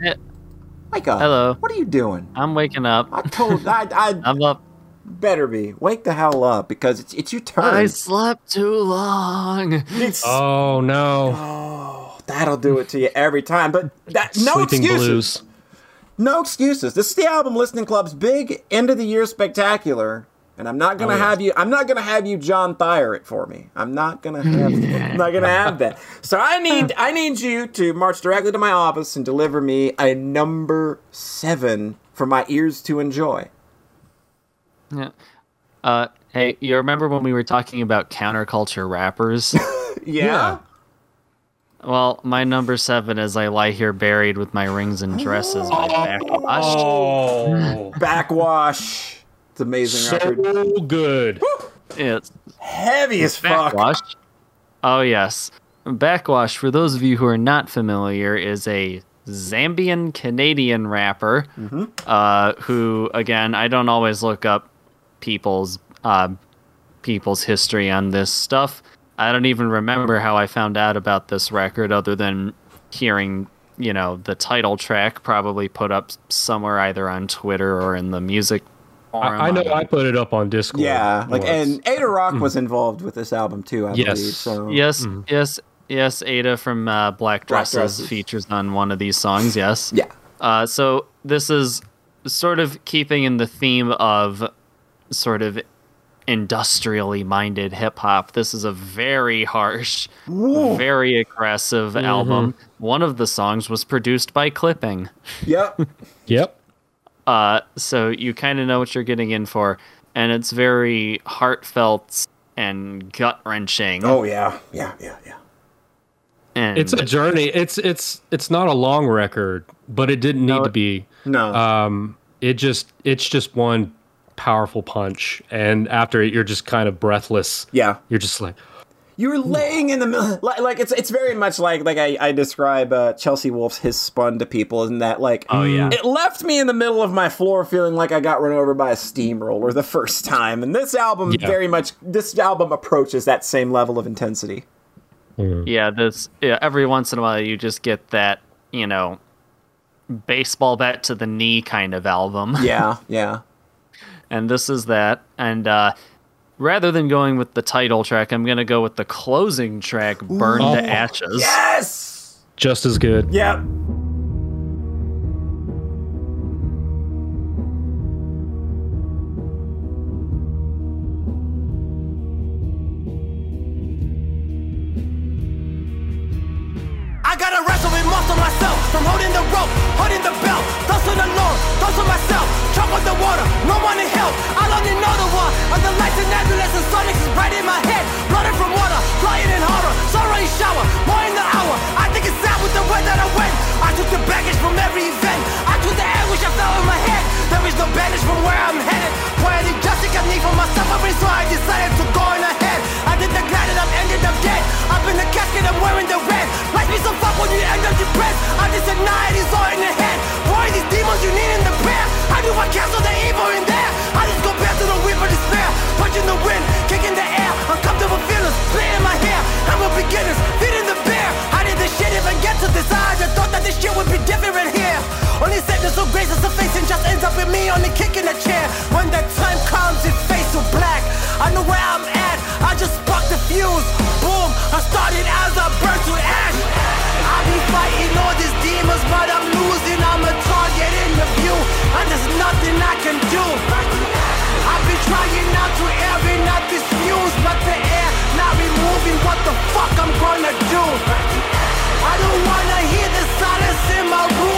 Wake up. Hello. What are you doing? I'm waking up. I told I I I'm up. better be. Wake the hell up because it's it's your turn. I slept too long. It's- Oh no. oh, that'll do it to you every time. But that no Sleeping excuses. blues. No excuses. This is the album listening club's big end of the year spectacular. And I'm not gonna Oh, yeah. have you. I'm not gonna have you John Thayer it for me. I'm not gonna have. I'm not gonna have that. So I need. I need you to march directly to my office and deliver me a number seven for my ears to enjoy. Yeah. Uh, hey, you remember when we were talking about counterculture rappers? Yeah. well, my number seven is I lie here buried with my rings and dresses by Backxwash. Oh, Backxwash. It's amazing so record. good. It's Heavy as fuck. Backxwash. Oh yes, Backxwash. For those of you who are not familiar, is a Zambian Canadian rapper uh, who, again, I don't always look up people's uh, people's history on this stuff. I don't even remember how I found out about this record, other than hearing, you know, the title track probably put up somewhere either on Twitter or in the music. Forum I, I know I put it up on Discord. Yeah, like once. and Ada Rook was involved with this album too. I Yes. believe. So Yes, yes, yes. Ada from uh, Black Black Dresses, Dresses. features on one of these songs. Yes. Yeah. Uh, so this is sort of keeping in the theme of sort of industrially minded hip hop. This is a very harsh, very aggressive album. One of the songs was produced by Clipping. Yep. Yep. Uh, so you kind of know what you're getting in for, and it's very heartfelt and gut wrenching. oh yeah. Yeah. Yeah. Yeah. and It's a journey. It's it's it's not a long record, but it didn't need No, to be. No. Um, it just it's just one powerful punch, and after it, you're just kind of breathless. yeah. You're just like, You're laying in the middle, like, like it's it's very much like like I, I describe uh, Chelsea Wolfe's "Hiss Spun" to people, in that like Oh, yeah. it left me in the middle of my floor feeling like I got run over by a steamroller the first time, and this album Yeah. very much this album approaches that same level of intensity. Yeah, this yeah, every once in a while you just get that, you know, baseball bat to the knee kind of album. Yeah, yeah. and this is that. And uh rather than going with the title track, I'm gonna go with the closing track, Burn Ooh. to Ashes. Yes. just as good. Yep. Myself on the water, no one to help. I only know the one. Of the lights and ambulance and sonics is right in my head. Blooded from water, flying in horror. Sorrow in shower, more in the hour. I think it's sad with the way that I went. I took the baggage from every event. I the anguish I felt in my head. There is no bandage from where I'm headed. Poetic justice I need for my suffering So I decided to go in ahead. I did the glad and I'm ended up dead. Up in the casket I'm wearing the red. Life be so fuck when you end up depressed I just anxiety's all in the head. Boy these demons you need in the bear? I do I cancel the evil in there? I just go back to the weep of despair. Punching the wind, kicking the air. Uncomfortable feelings, in my hair. I'm a beginner, feeding the bear. How did this shit even get to this? I thought that this shit would be different here Only sadness so gracious a face and just ends up with me only kicking a chair. When that time comes it face so black. I know where I'm at, I just sparked the fuse. Boom, I started as I burned to ash. I be fighting all these demons but I'm losing I'm a target in the view. And there's nothing I can do. I've been trying not to air it, not this fuse But the air not removing what the fuck I'm gonna do. I don't wanna hear the silence in my room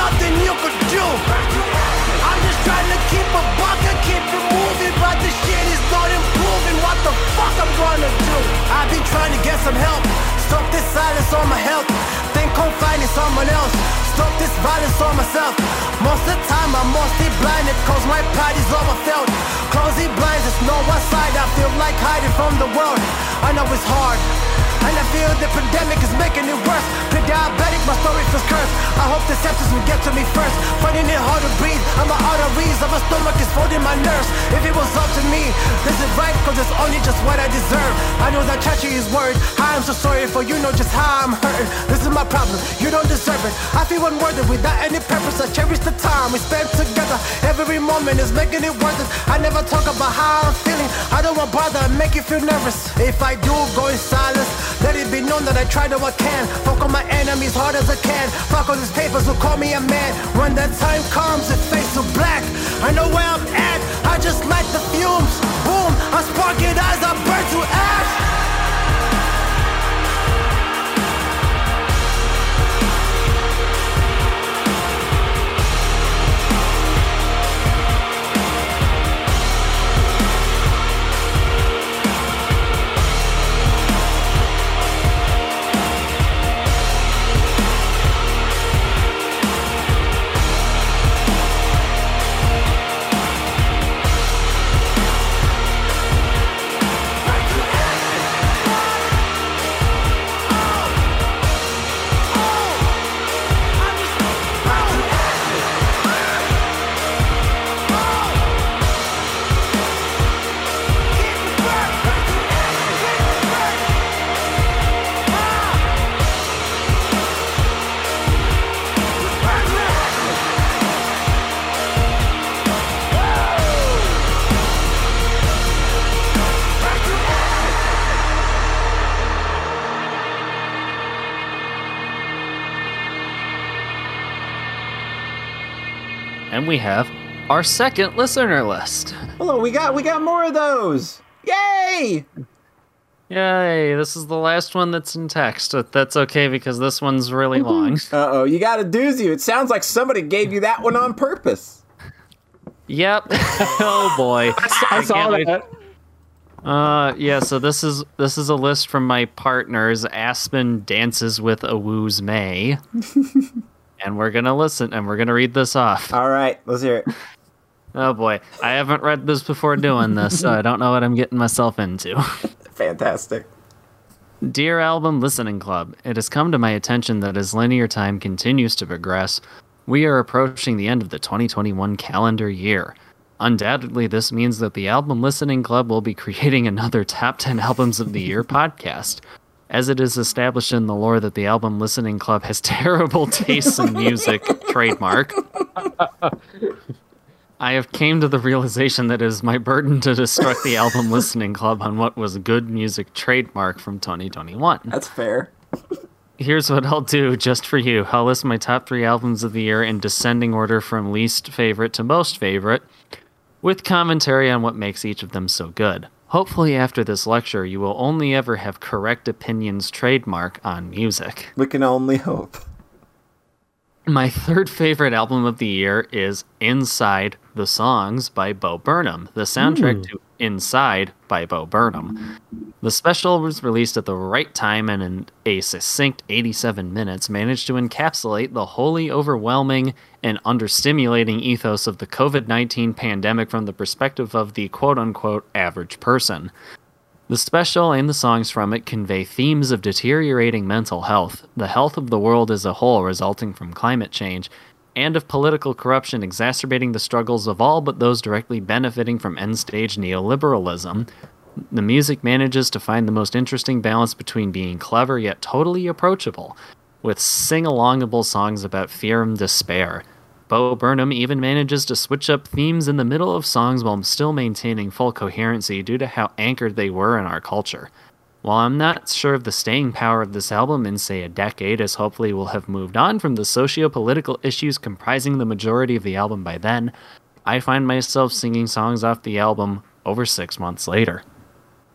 nothing you could do. I'm just trying to keep a buck and keep it moving But the shit is not improving. What the fuck I'm gonna do? I've been trying to get some help. Stop this silence on my health. Think I'm finding someone else. Stop this violence on myself. Most of the time I'm mostly blinded Cause my pride is overfilled Closing blinds, there's no one side. I feel like hiding from the world. I know it's hard feel the pandemic is making it worse. Pre-diabetic, my story feels cursed. I hope the sepsis will get to me first. Finding it hard to breathe. And my arteries of my stomach is folding my nerves. If it was up to me, this is right, cause it's only just what I deserve. I know that Chachi is worried. I'm so sorry for you know just how I'm hurting. This is my problem, you don't deserve it. I feel unworthy without any purpose. I cherish the time we spent together. Every moment is making it worth it. I never talk about how I'm feeling. I don't want bother make you feel nervous. If I do go in silence, let it be known that I try to I can. Fuck on my enemies hard as I can. Fuck all these papers who call me a man. When that time comes, it fades to black. I know where I'm at. I just like the fumes. Boom, I spark it as I burn to ash. And we have our second listener list. Hello, we got we got more of those. Yay! Yay, this is the last one that's in text. That's okay because this one's really long. Uh oh, you got a doozy. It sounds like somebody gave you that one on purpose. Yep. oh boy. I saw can't wait- that. Uh yeah, so this is this is a list from my partners. Aspen dances with Awoo's May. and we're gonna listen and we're gonna read this off. All right, let's hear it. Oh boy. I haven't read this before doing this, so I don't know what I'm getting myself into. Fantastic. Dear Album Listening Club, it has come to my attention that as linear time continues to progress, we are approaching the end of the 2021 calendar year. Undoubtedly, this means that the Album Listening Club will be creating another Top 10 Albums of the Year podcast. As it is established in the lore that the Album Listening Club has terrible tastes in music, trademark, I have came to the realization that it is my burden to destruct the Album Listening Club on what was good music trademark from 2021. That's fair. Here's what I'll do just for you. I'll list my top three albums of the year in descending order from least favorite to most favorite, with commentary on what makes each of them so good. Hopefully, after this lecture, you will only ever have correct opinions trademark on music. We can only hope. My third favorite album of the year is Inside the Songs by Bo Burnham, the soundtrack hmm. to Inside by Bo Burnham. The special was released at the right time and in a succinct 87 minutes managed to encapsulate the wholly overwhelming and understimulating ethos of the COVID 19 pandemic from the perspective of the quote unquote average person. The special and the songs from it convey themes of deteriorating mental health, the health of the world as a whole resulting from climate change, and of political corruption exacerbating the struggles of all but those directly benefiting from end stage neoliberalism. The music manages to find the most interesting balance between being clever yet totally approachable, with sing alongable songs about fear and despair. Bo Burnham even manages to switch up themes in the middle of songs while still maintaining full coherency due to how anchored they were in our culture. While I'm not sure of the staying power of this album in, say, a decade, as hopefully we'll have moved on from the socio political issues comprising the majority of the album by then, I find myself singing songs off the album over six months later.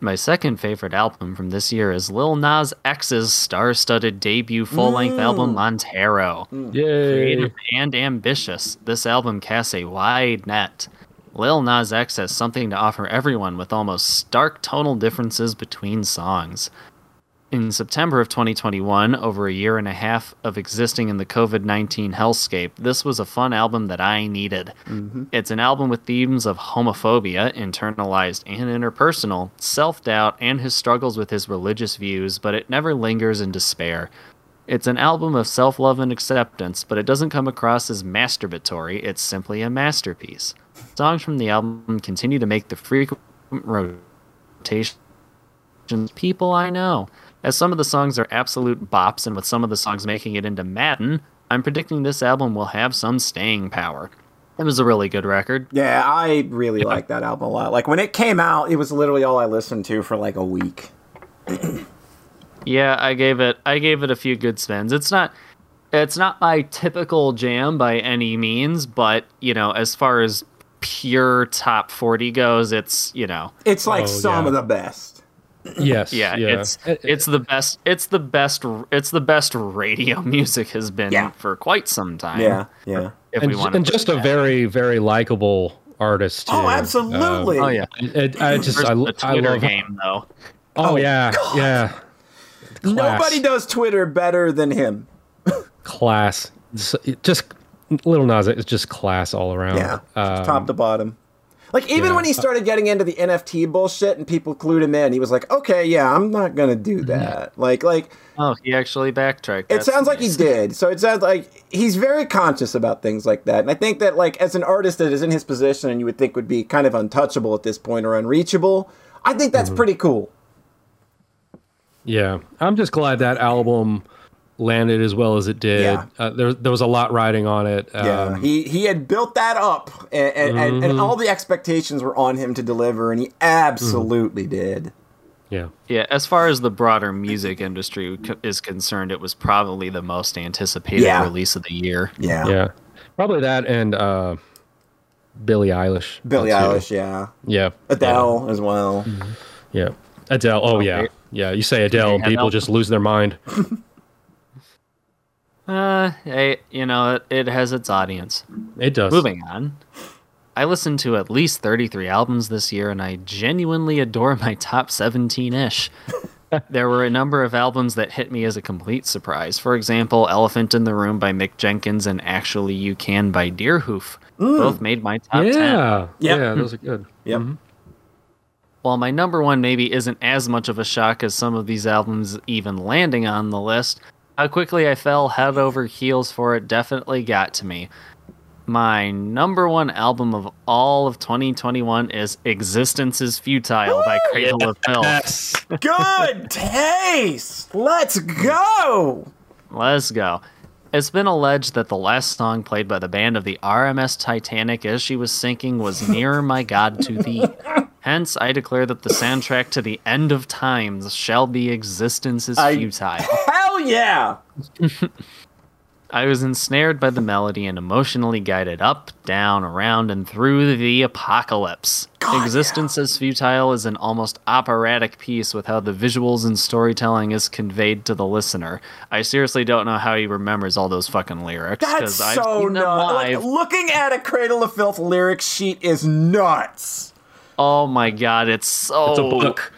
My second favorite album from this year is Lil Nas X's star studded debut full length album, mm. Montero. Mm. Creative and ambitious, this album casts a wide net. Lil Nas X has something to offer everyone with almost stark tonal differences between songs. In September of 2021, over a year and a half of existing in the COVID 19 hellscape, this was a fun album that I needed. Mm-hmm. It's an album with themes of homophobia, internalized and interpersonal, self doubt, and his struggles with his religious views, but it never lingers in despair. It's an album of self love and acceptance, but it doesn't come across as masturbatory. It's simply a masterpiece. Songs from the album continue to make the frequent rotation people I know. As some of the songs are absolute bops, and with some of the songs making it into Madden, I'm predicting this album will have some staying power. It was a really good record. Yeah, I really like that album a lot. Like when it came out, it was literally all I listened to for like a week. Yeah, I gave it I gave it a few good spins. It's not it's not my typical jam by any means, but you know, as far as pure top 40 goes, it's, you know, It's like Oh, some yeah. of the best. Yes. yeah, yeah. it's it's the best it's the best it's the best radio music has been Yeah. for quite some time. Yeah, yeah. If and, we want and just a very, very likable artist. Oh, absolutely. Um, Oh yeah. it, I just I, the I love game though. Oh, yeah, yeah. Class. Nobody does Twitter better than him. class. Just, just little Nas is just class all around. Yeah, Um, top to bottom. Like even yeah. when he started getting into the NFT bullshit and people clued him in, he was like, "Okay, yeah, I'm not gonna do that." Like, like Oh, he actually backtracked. it That's sounds like he did. So it sounds like he's very conscious about things like that. And I think that like as an artist that is in his position and you would think would be kind of untouchable at this point or unreachable, I think that's Mm-hmm. pretty cool. Yeah, I'm just glad that album landed as well as it did. Yeah. Uh, there, there was a lot riding on it. Yeah, Um, he he had built that up, and and, and, and all the expectations were on him to deliver, and he absolutely Mm-hmm. did. yeah. Yeah, as far as the broader music industry is concerned, it was probably the most anticipated Yeah. release of the year. Yeah, Yeah. Probably that and uh, Billie Eilish. Billie too. Eilish, yeah, Yeah. Adele as well. Yeah. Adele. Oh, yeah. Yeah. You say Adele, and people just lose their mind. Uh, hey, you know, it, it has its audience. It does. Moving on. I listened to at least 33 albums this year, and I genuinely adore my top 17 ish. there were a number of albums that hit me as a complete surprise. For example, Elephant in the Room by Mick Jenkins and Actually You Can by Deerhoof. Both made my top 10. Yeah. Yeah. Those are good. Yep. While my number one maybe isn't as much of a shock as some of these albums even landing on the list, how quickly I fell head over heels for it definitely got to me. My number one album of all of 2021 is Existence is Futile by Cradle of Filth. Good taste. Let's go. Let's go. It's been alleged that the last song played by the band of the RMS Titanic as she was sinking was Nearer My God to Thee. Hence, I declare that the soundtrack to the end of times shall be Existence is I- Futile. Hell yeah. I was ensnared by the melody and emotionally guided up, down, around, and through the apocalypse. Existence as Futile is an almost operatic piece with how the visuals and storytelling is conveyed to the listener. I seriously don't know how he remembers all those fucking lyrics That's so nuts. Like, looking at a Cradle of Filth lyric sheet is nuts. Oh my god, it's so It's a book.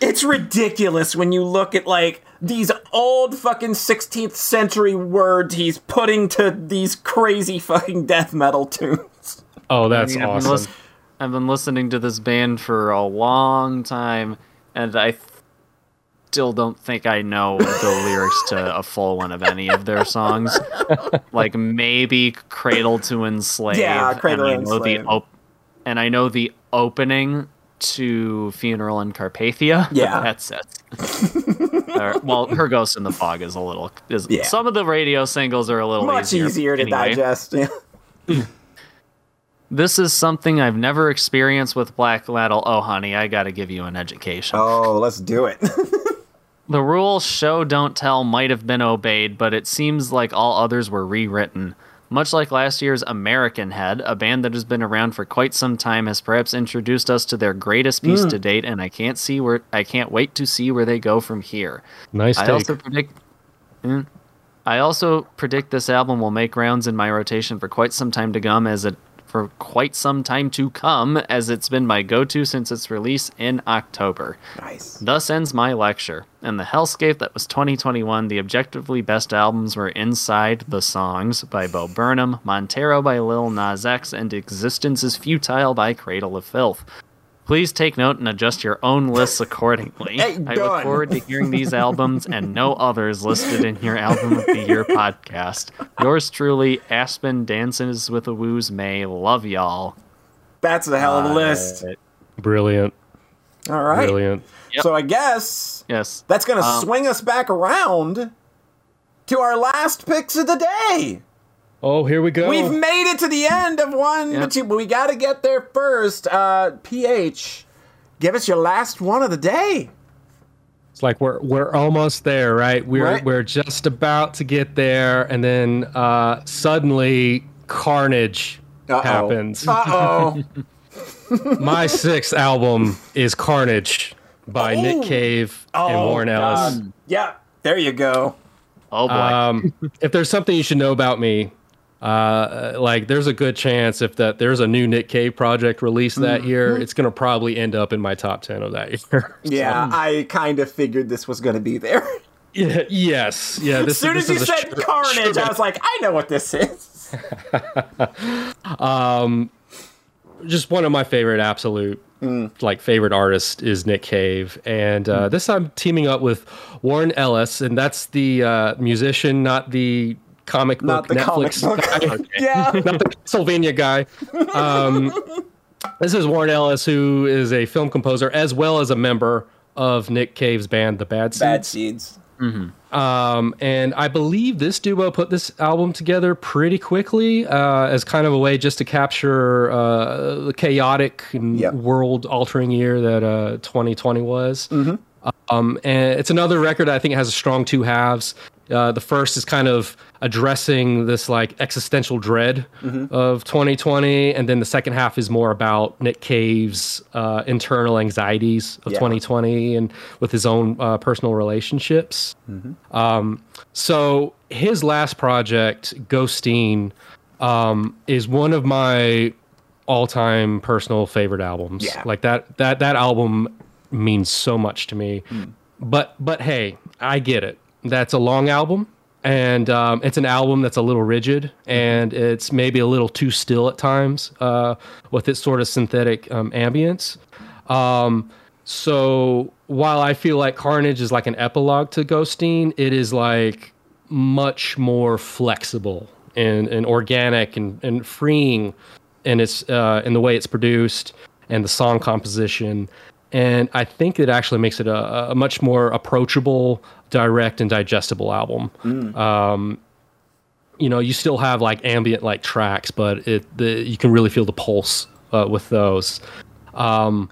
It's ridiculous when you look at like these old fucking 16th century words he's putting to these crazy fucking death metal tunes. Oh, that's I mean, I've been awesome. I've been listening to this band for a long time, and I th- still don't think I know the lyrics to a full one of any of their songs. like maybe "Cradle to Enslave." Yeah, Cradle and to I know the Enslave. op- and I know the opening to "Funeral in Carpathia." Yeah. that's it. Or- well, "Her Ghost in the Fog" is a little. Is, Yeah. Some of the radio singles are a little Much easier to anyway. digest. Yeah. This is something I've never experienced with black metal. Oh, honey, I gotta give you an education. Oh, let's do it. The rule show don't tell might have been obeyed, but it seems like all others were rewritten. Much like last year's American Head, a band that has been around for quite some time has perhaps introduced us to their greatest piece Mm. to date, and I can't see where I can't wait to see where they go from here. Nice I take. also predict. Mm. I also predict this album will make rounds in my rotation for quite some time to come, as it for quite some time to come, as it's been my go-to since its release in October. Nice. Thus ends my lecture. In the hellscape that was 2021, the objectively best albums were Inside the Songs by Bo Burnham, Montero by Lil Nas X, and Existence is Futile by Cradle of Filth. Please take note and adjust your own lists accordingly. Hey, I look forward to hearing these albums and no others listed in your Album of the Year podcast. Yours truly, Aspen Dances with a Woo's May. Love y'all. That's a hell of a list. Brilliant. All right. Brilliant. So I guess Yes. that's going to Um, swing us back around to our last picks of the day. Oh, here we go. We've made it to the end of one, Yep. but, you, but we got to get there first. Uh, PH, give us your last one of the day. It's like we're we're almost there, right? We're Right. we're just about to get there, and then uh, suddenly carnage Uh-oh. happens. Uh oh. My sixth album is Carnage by Oh. Nick Cave and Warren Ellis. yeah, there you go. Oh boy. Um, if there's something you should know about me, uh, like there's a good chance if that there's a new Nick Cave project released that year, it's gonna probably end up in my top ten of that year. Yeah, I kind of figured this was going to be there. yeah, yes, yeah. This as soon is, as this you said sure- Carnage, sure I was like, I know what this is. Um, just one of my favorite absolute like favorite artists is Nick Cave, and uh, this I'm teaming up with Warren Ellis, and that's the uh, musician, not the comic Not book the comic Netflix book. guy, Yeah. not the Pennsylvania guy. Um, this is Warren Ellis, who is a film composer as well as a member of Nick Cave's band, The Bad Seeds. Bad Seeds. Um, and I believe this duo put this album together pretty quickly uh, as kind of a way just to capture uh, the chaotic and world altering year that uh, 2020 was. Um, and it's another record I think has a strong two halves. Uh, the first is kind of addressing this like existential dread of 2020, and then the second half is more about Nick Cave's uh, internal anxieties of Yeah. 2020 and with his own uh, personal relationships. Um, so his last project, Ghosteen, um, is one of my all-time personal favorite albums. Yeah. Like that that that album means so much to me. But but hey, I get it. That's a long album. And um, it's an album that's a little rigid, and it's maybe a little too still at times uh, with its sort of synthetic um, ambience. Um, so while I feel like Carnage is like an epilogue to Ghosteen, it is like much more flexible and, and organic and, and freeing in its uh, in the way it's produced and the song composition. And I think it actually makes it a, a much more approachable, direct, and digestible album. Um, you know, you still have like ambient like tracks, but it the you can really feel the pulse uh, with those. Um,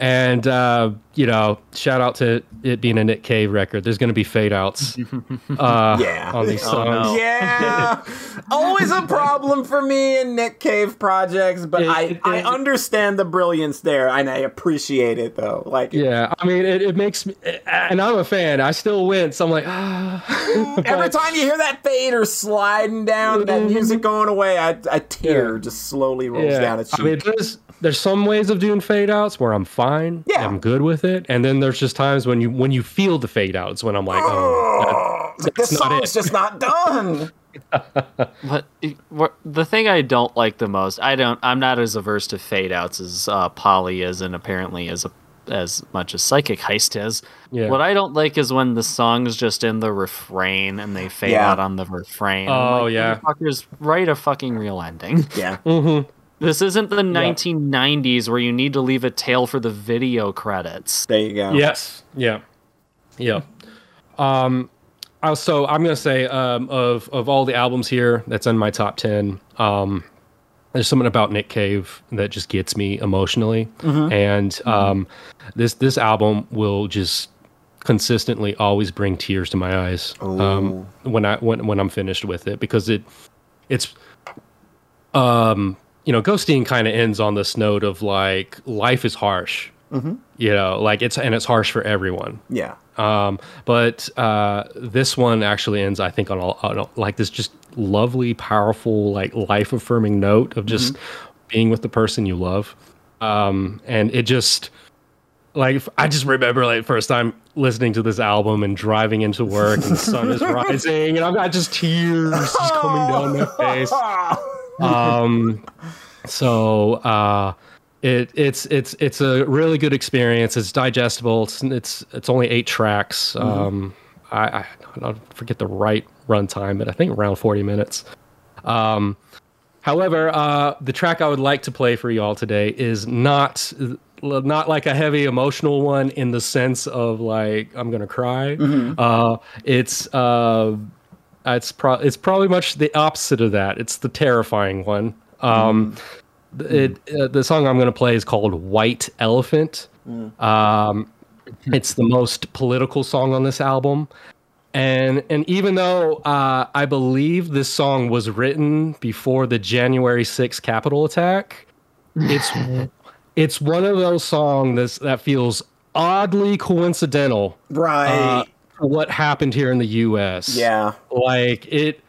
and uh, you know, shout out to it being a Nick Cave record. There's going to be fade outs uh, Yeah. on these Oh, songs. no. Yeah, always a problem for me in Nick Cave projects, but I, It- I understand the brilliance there, and I appreciate it though. Like Yeah, I mean, it, it makes me, and I'm a fan. I still wince. I'm like, ah. every time you hear that fade or sliding down, that music going away, I, a tear just slowly rolls down its cheek. I mean, there's there's some ways of doing fade outs where I'm fine. Yeah. I'm good with it, and then there's just times when you when you feel the fade outs when I'm like, oh, that- Like, this that's not song's it. just not done. But what- the thing I don't like the most, I don't, I'm not as averse to fade outs as uh, Polly is, and apparently as a, as much as Psychic Heist is. Yeah. What I don't like is when the song's just in the refrain and they fade Yeah. out on the refrain. Oh, like, yeah. motherfuckers, write a fucking real ending. Yeah. Mhm. This isn't the 1990s where you need to leave a tail for the video credits. There you go. Yes. Yeah. Yeah. Um, also, I'm gonna say um, of of all the albums here that's in my top ten, um, there's something about Nick Cave that just gets me emotionally, and um, this this album will just consistently always bring tears to my eyes um, when I when when I'm finished with it because it it's um you know Ghosteen kind of ends on this note of like life is harsh you know like it's and it's harsh for everyone Yeah. um, but uh, this one actually ends, I think, on, a, on a, like this just lovely, powerful, like life affirming note of just being with the person you love. Um, and it just like I just remember like first time listening to this album and driving into work and the sun is rising and I've got just tears just coming down my face. Um, so uh, It it's it's it's a really good experience. It's digestible. It's it's it's only eight tracks. Mhm. Um, I, I I don't forget the right runtime, but I think around forty minutes. Um, however, uh, the track I would like to play for y'all today is not not like a heavy emotional one in the sense of like I'm gonna cry. Mhm. Uh, it's uh, it's pro- it's probably much the opposite of that. It's the terrifying one. Um, th- it uh, the song I'm gonna play is called White Elephant. Um, it's the most political song on this album. And and even though uh, I believe this song was written before the January 6th Capitol attack, it's it's one of those songs that's, that feels oddly coincidental, Right. uh, what happened here in the U.S. Yeah. like it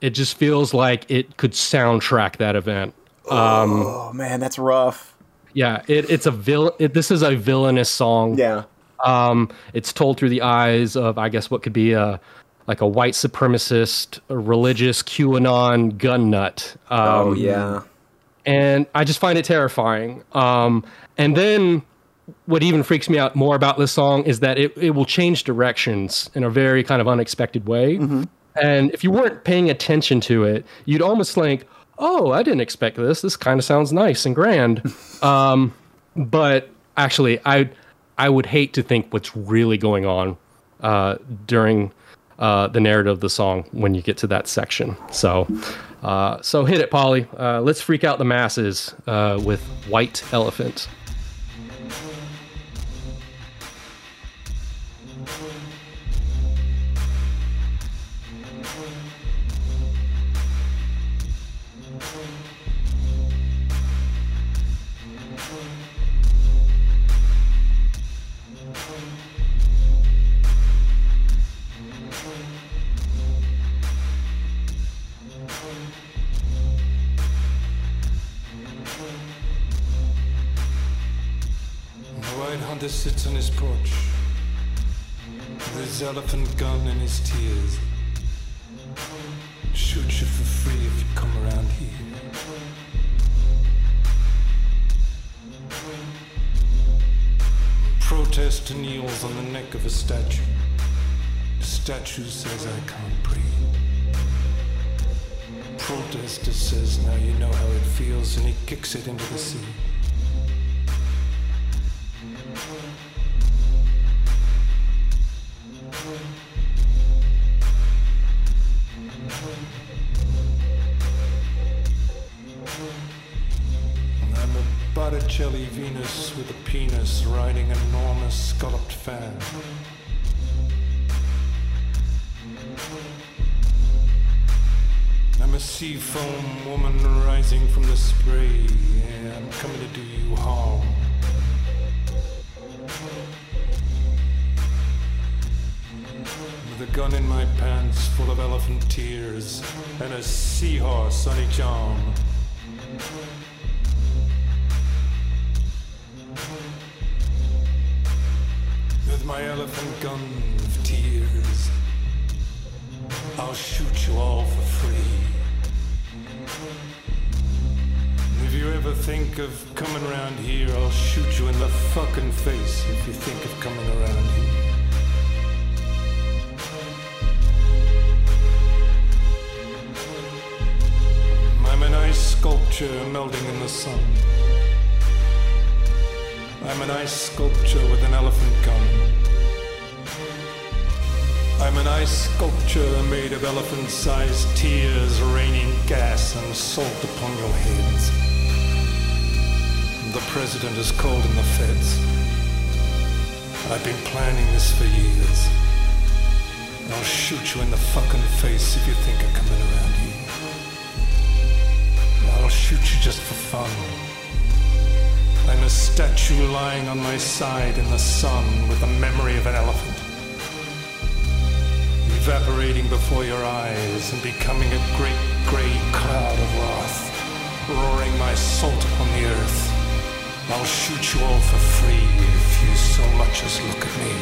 it just feels like it could soundtrack that event. Um, oh man, that's rough. yeah, it, it's a villain. It, this is a villainous song. Yeah. Um, it's told through the eyes of, I guess, what could be a like a white supremacist, a religious QAnon gun nut. Um, Oh, yeah. and I just find it terrifying. Um, and then what even freaks me out more about this song is that it, it will change directions in a very kind of unexpected way. And if you weren't paying attention to it, you'd almost think, oh, I didn't expect this. This kind of sounds nice and grand. um, but actually, I I would hate to think what's really going on uh, during uh, the narrative of the song when you get to that section. So, uh, so hit it, Polly. Uh, let's freak out the masses uh, with White Elephant. White sits on his porch with his elephant gun and his tears. Shoot you for free if you come around here. Protester kneels on the neck of a statue. The statue says, I can't breathe. Protester says, Now you know how it feels, and he kicks it into the sea. I'm a Botticelli Venus with a penis riding an enormous scalloped fan. I'm a sea foam woman rising from the spray. Yeah, I'm coming to do you harm. With a gun in my pants full of elephant tears and a seahorse on each arm. With my elephant gun of tears, I'll shoot you all for free. If you ever think of coming around here, I'll shoot you in the fucking face if you think of coming around here. Sculpture melting in the sun. I'm an ice sculpture with an elephant gun. I'm an ice sculpture made of elephant sized tears raining gas and salt upon your heads. The president has called in the feds. I've been planning this for years. I'll shoot you in the fucking face if you think of coming around shoot you just for fun. I'm a statue lying on my side in the sun with the memory of an elephant. Evaporating before your eyes and becoming a great grey cloud of wrath, roaring my salt upon the earth. I'll shoot you all for free if you so much as look at me.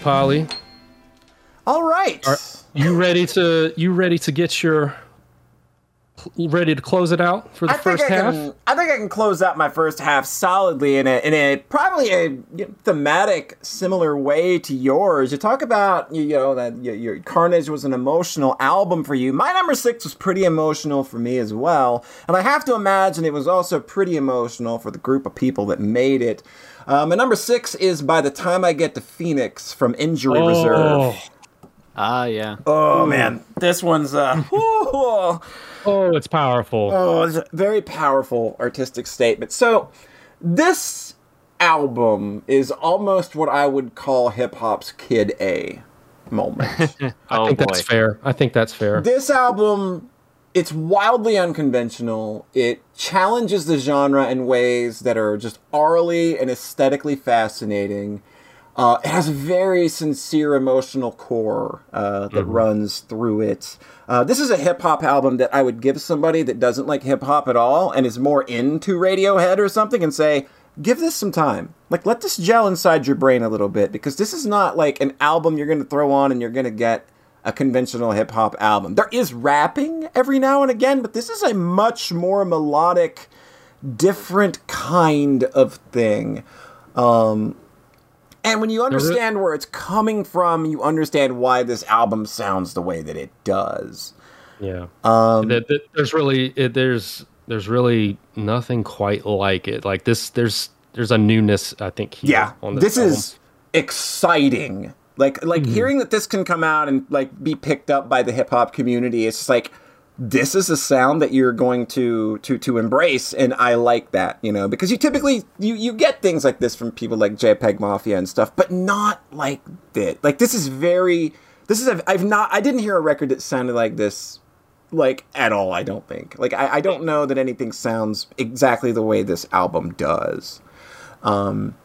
Right, Polly. All right. Are you ready to you ready to get your ready to close it out for the I think first I half? can. I think I can close out my first half solidly in a in a probably a thematic similar way to yours. You talk about you, you know that your, your Carnage was an emotional album for you. My number six was pretty emotional for me as well, and I have to imagine it was also pretty emotional for the group of people that made it. Um, and number six is by the time I get to Phoenix from Injury Reserve. Ah, yeah. Oh man, this one's uh. oh, it's powerful. Oh, it's a very powerful artistic statement. So, this album is almost what I would call hip hop's Kid A moment. I Oh, think that's fair. I think that's fair. this album, it's wildly unconventional. It challenges the genre in ways that are just aurally and aesthetically fascinating. Uh, it has a very sincere emotional core uh, that runs through it. Uh, this is a hip hop album that I would give somebody that doesn't like hip hop at all and is more into Radiohead or something and say, give this some time. Like, let this gel inside your brain a little bit because this is not like an album you're going to throw on and you're going to get a conventional hip hop album. There is rapping every now and again, but this is a much more melodic, different kind of thing. Um, and when you understand where it's coming from, you understand why this album sounds the way that it does. Yeah. Um, There- there- there's really it, there's there's really nothing quite like it. Like this, there's there's a newness. I think. Here yeah, on this, this, album. is exciting. Like like Mm-hmm. hearing that this can come out and like be picked up by the hip hop community. It's just like this is a sound that you're going to to to embrace, and I like that. You know, because you typically you you get things like this from people like JPEG Mafia and stuff, but not like this. Like this is very. This is a, I've not I didn't hear a record that sounded like this like at all i don't think like I, I don't know that anything sounds exactly the way this album does um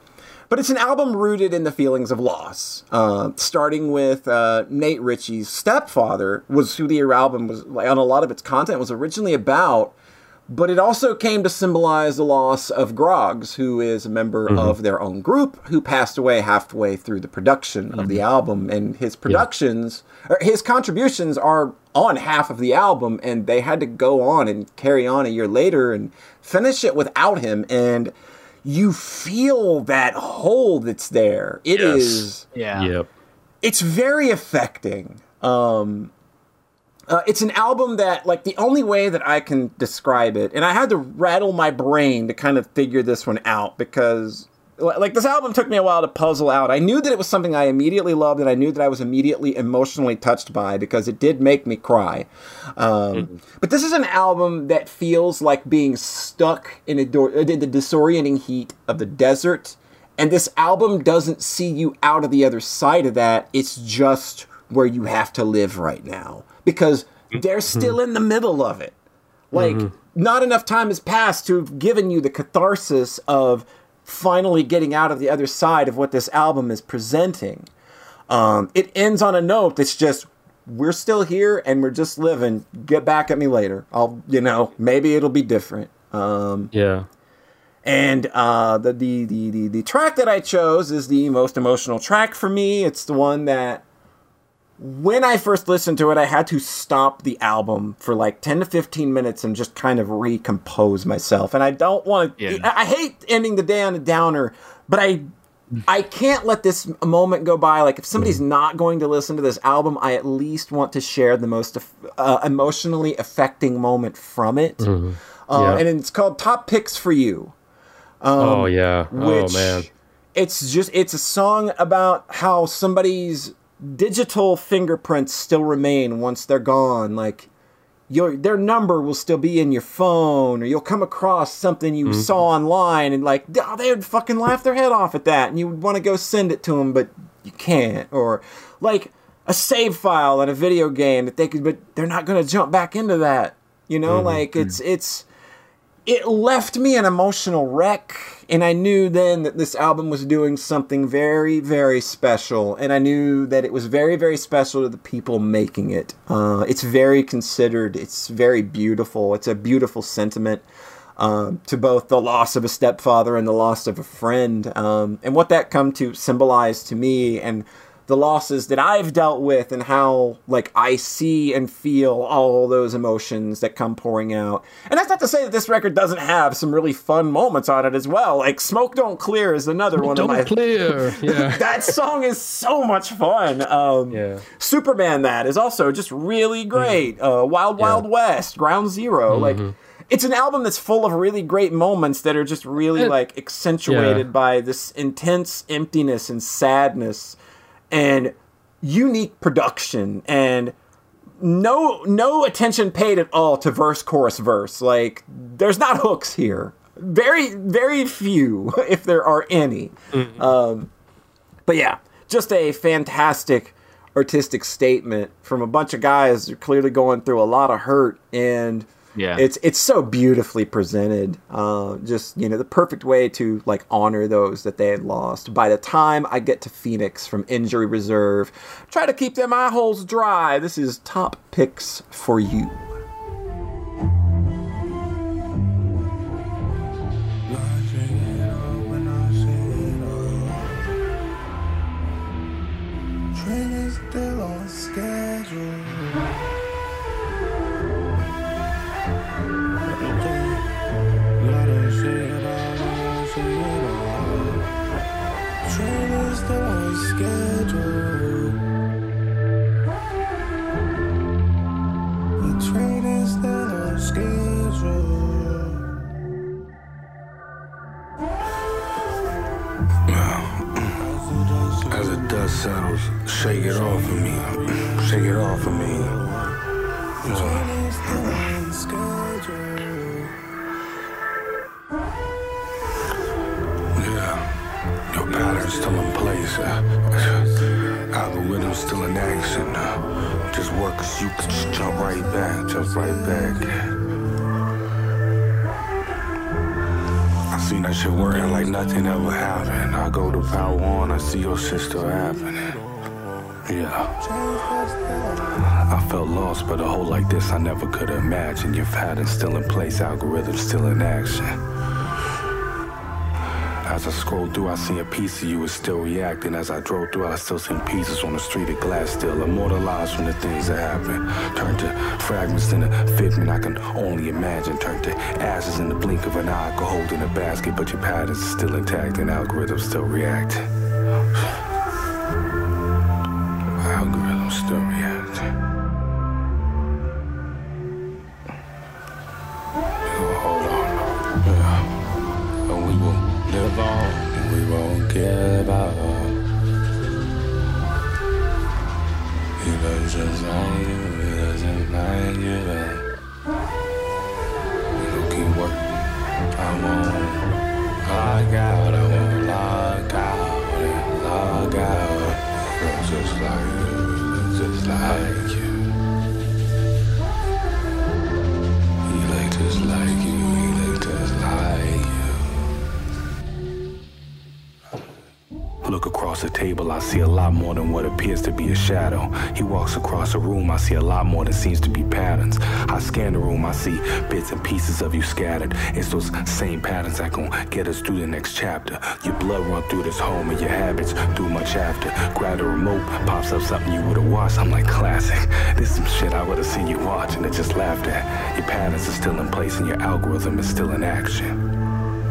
but it's an album rooted in the feelings of loss uh, starting with uh, nate ritchie's stepfather was who the album was like on a lot of its content was originally about but it also came to symbolize the loss of Groggs, who is a member Mhm. of their own group, who passed away halfway through the production of the album. And his productions, or his contributions, are on half of the album, and they had to go on and carry on a year later and finish it without him. And you feel that hole that's there. It is Yeah. Yep. it's very affecting. Um, uh, it's an album that, like, the only way that I can describe it, and I had to rattle my brain to kind of figure this one out because, li- like, this album took me a while to puzzle out. I knew that it was something I immediately loved, and I knew that I was immediately emotionally touched by because it did make me cry. Um, hmm. But this is an album that feels like being stuck in, a door, uh, in the disorienting heat of the desert. And this album doesn't see you out of the other side of that. It's just where you have to live right now because hmm. they're hmm. still in the middle of it. Like, mm-hmm. not enough time has passed to have given you the catharsis of finally getting out of the other side of what this album is presenting. Um, it ends on a note that's just, we're still here and we're just living. Get back at me later. I'll, you know, maybe it'll be different. Um, Yeah. and uh, the, the, the, the, the track that I chose is the most emotional track for me. It's the one that, when I first listened to it, I had to stop the album for like 10 to 15 minutes and just kind of recompose myself. And I don't want to, Yeah. I, I hate ending the day on a downer, but I I can't let this moment go by. Like, if somebody's not going to listen to this album, I at least want to share the most uh, emotionally affecting moment from it. Mhm. Uh, Yeah. And it's called Top Picks for You. Um, oh yeah. oh which man. it's just it's a song about how somebody's digital fingerprints still remain once they're gone like your their number will still be in your phone or you'll come across something you Mhm. saw online and like oh, they would fucking laugh their head off at that and you would want to go send it to them but you can't or like a save file in a video game that they could but they're not going to jump back into that you know Mhm. like it's it's it left me an emotional wreck and i knew then that this album was doing something very very special. And i knew that it was very very special to the people making it. Uh, it's very considered. It's very beautiful. It's a beautiful sentiment um, to both the loss of a stepfather and the loss of a friend. Um, and what that come to symbolize to me and the losses that I've dealt with and how like I see and feel all those emotions that come pouring out. And that's not to say that this record doesn't have some really fun moments on it as well. Like Smoke Don't Clear is another one Don't of my clear. Yeah. that song is so much fun. Um, yeah. Superman that is also just really great. Uh, Wild Wild West, Ground 0 like it's an album that's full of really great moments that are just really It- like accentuated Yeah. by this intense emptiness and sadness and unique production and no no attention paid at all to verse chorus verse. Like there's not hooks here. Very very few if there are any. Um but yeah just a fantastic artistic statement from a bunch of guys who are clearly going through a lot of hurt and Yeah. it's it's so beautifully presented uh, just you know the perfect way to like honor those that they had lost. By the time i get to phoenix from injury reserve try to keep them eye holes dry. This is top picks for you felt lost, but a hole like this I never could imagine. Your pattern still in place, algorithm still in action. As I scroll through, I see a piece of you is still reacting. As I drove through, I still seen pieces on the street of glass, still immortalized from the things that happened. Turned to fragments in a figment I can only imagine. Turned to ashes in the blink of an eye, I in a basket, but your patterns are still intact and algorithms still react. Doesn't like you, he doesn't like you. We'll keep working. I log I won't the table, I see a lot more than what appears to be a shadow. He walks across the room, I see a lot more than seems to be patterns. I scan the room, I see bits and pieces of you scattered. It's those same patterns that gon' get us through the next chapter. Your blood run through this home and your habits through much after. Grab the remote, pops up something you would've watched. I'm like, classic. This is some shit I would've seen you watch and just laughed at. Your patterns are still in place and your algorithm is still in action.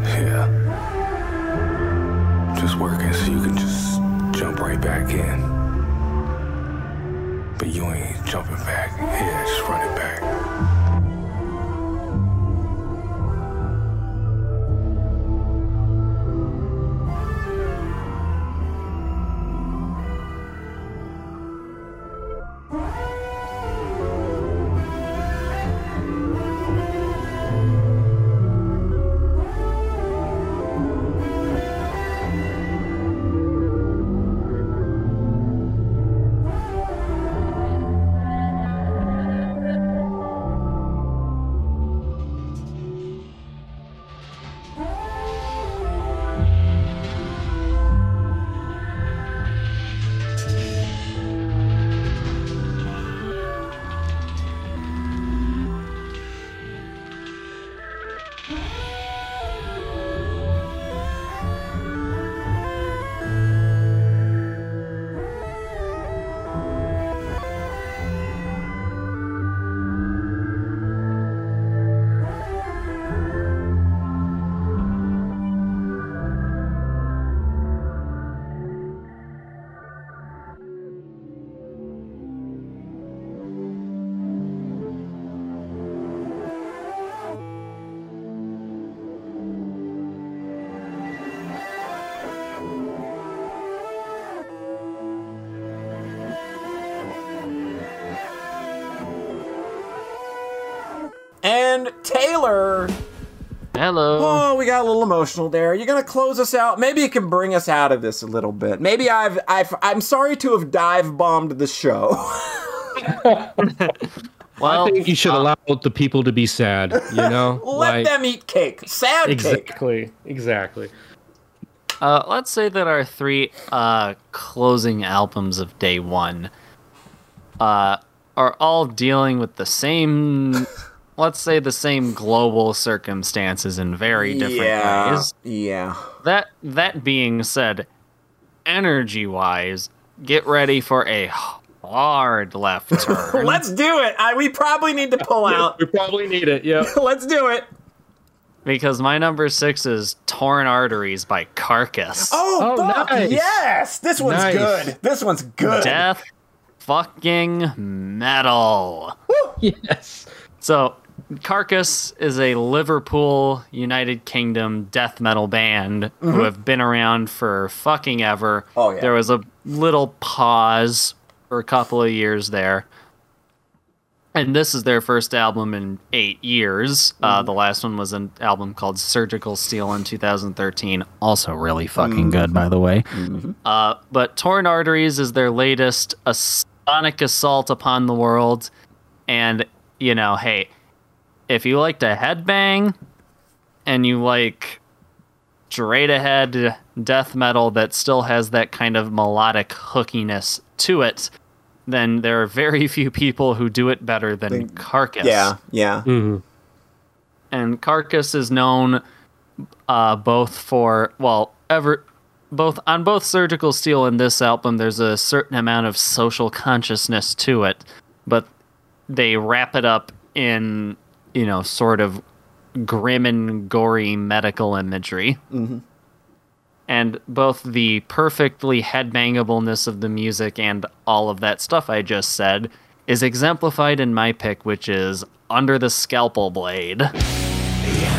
Yeah. just working so you can just jump right back in. But you ain't jumping back. Yeah, just run it back. Taylor. Hello. Oh, we got a little emotional there. You're gonna close us out. Maybe you can bring us out of this a little bit. Maybe I've, I've, I'm sorry to have dive bombed the show. well, I think you should allow the people to be sad. You know, Let them eat cake. Sad cake. exactly, exactly. Uh, let's say that our three uh, closing albums of day one uh, are all dealing with the same, let's say, the same global circumstances in very different yeah, ways. yeah. That that being said, energy wise, get ready for a hard left turn. Let's do it. I, we probably need to pull out. we probably need it. Yeah. Let's do it. because my number six is "Torn Arteries" by Carcass. Oh, Oh, fuck, nice. yes. This one's Nice. good. This one's good. Death fucking metal. Woo. Yes. So, Carcass is a Liverpool, United Kingdom death metal band who Mhm. have been around for fucking ever. Oh, yeah. There was a little pause for a couple of years there. And this is their first album in eight years. Uh, Mhm. the last one was an album called Surgical Steel in 2013. Also, really fucking good, by the way. Uh, but Torn Arteries is their latest a sonic assault upon the world. And, you know, hey, if you like to headbang and you like straight ahead death metal that still has that kind of melodic hookiness to it, then there are very few people who do it better than Carcass. Yeah, yeah. And Carcass is known uh, both for well, ever both on both Surgical Steel and this album. There's a certain amount of social consciousness to it, but they wrap it up in you know sort of grim and gory medical imagery. Mm-hmm. And both the perfectly headbangableness of the music and all of that stuff I just said is exemplified in my pick, which is Under the Scalpel Blade. seven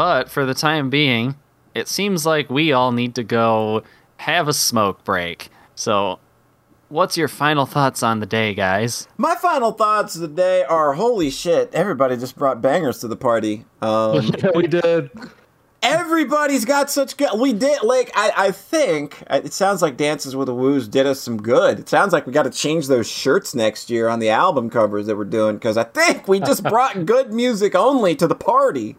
But for the time being, it seems like we all need to go have a smoke break. So, what's your final thoughts on the day, guys? My final thoughts of the day are holy shit, everybody just brought bangers to the party. Um, we did. Everybody's got such good. We did like I, I think it sounds like Dances with the Woos did us some good. It sounds like we got to change those shirts next year on the album covers that we're doing because I think we just brought good music only to the party.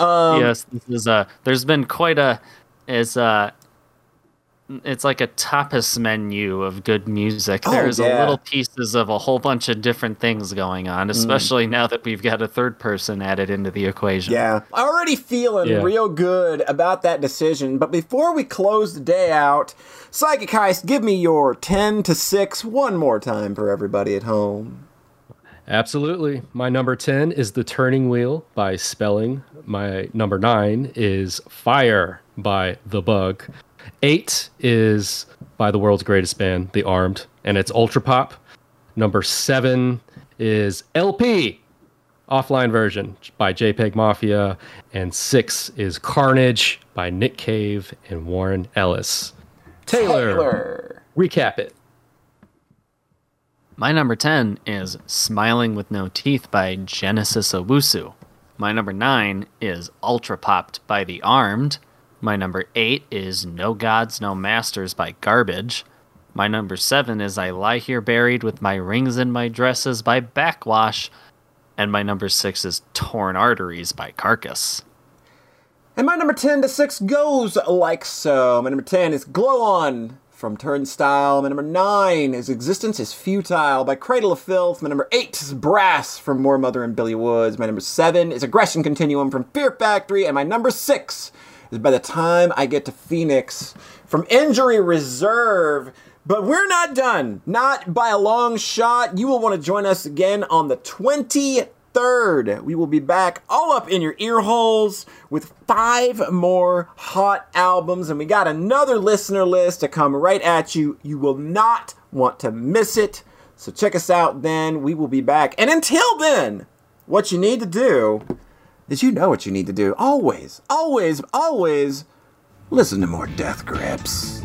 Um, yes, this is a. There's been quite a. Is uh It's like a tapas menu of good music. Oh, There's yeah. a little pieces of a whole bunch of different things going on, especially now that we've got a third person added into the equation. Yeah. Already feeling Yeah. real good about that decision. But before we close the day out, Psychic Heist, give me your 10 to 6 one more time for everybody at home. Absolutely. My number 10 is The Turning Wheel by SPELLLING. My number 9 is Fire by The Bug. 8 is by the world's greatest band, The Armed, and it's Ultra Pop. Number 7 is LP, offline version by JPEG Mafia. And 6 is Carnage by Nick Cave and Warren Ellis. Taylor, Taylor. recap it. My number 10 is Smiling with No Teeth by Genesis Owusu. My number 9 is Ultra Popped by The Armed. My number 8 is No Gods, No Masters by Garbage. My number 7 is I Lie Here Buried with My Rings and My Dresses by Backxwash. And my number 6 is Torn Arteries by Carcass. And my number 10 to 6 goes like so. My number 10 is Glow On from Turnstile. My number 9 is Existence is Futile by Cradle of Filth. My number 8 is Brass from Moor Mother and Billy Woods. My number 7 is Aggression Continuum from Fear Factory. And my number 6 is By the Time I Get to Phoenix from Injury Reserve. But we're not done. Not by a long shot. You will want to join us again on the 23rd. We will be back all up in your ear holes with five more hot albums. And we got another listener list to come right at you. You will not want to miss it. So check us out then. We will be back. And until then, what you need to do is you know what you need to do. Always, always, always listen to more Death Grips.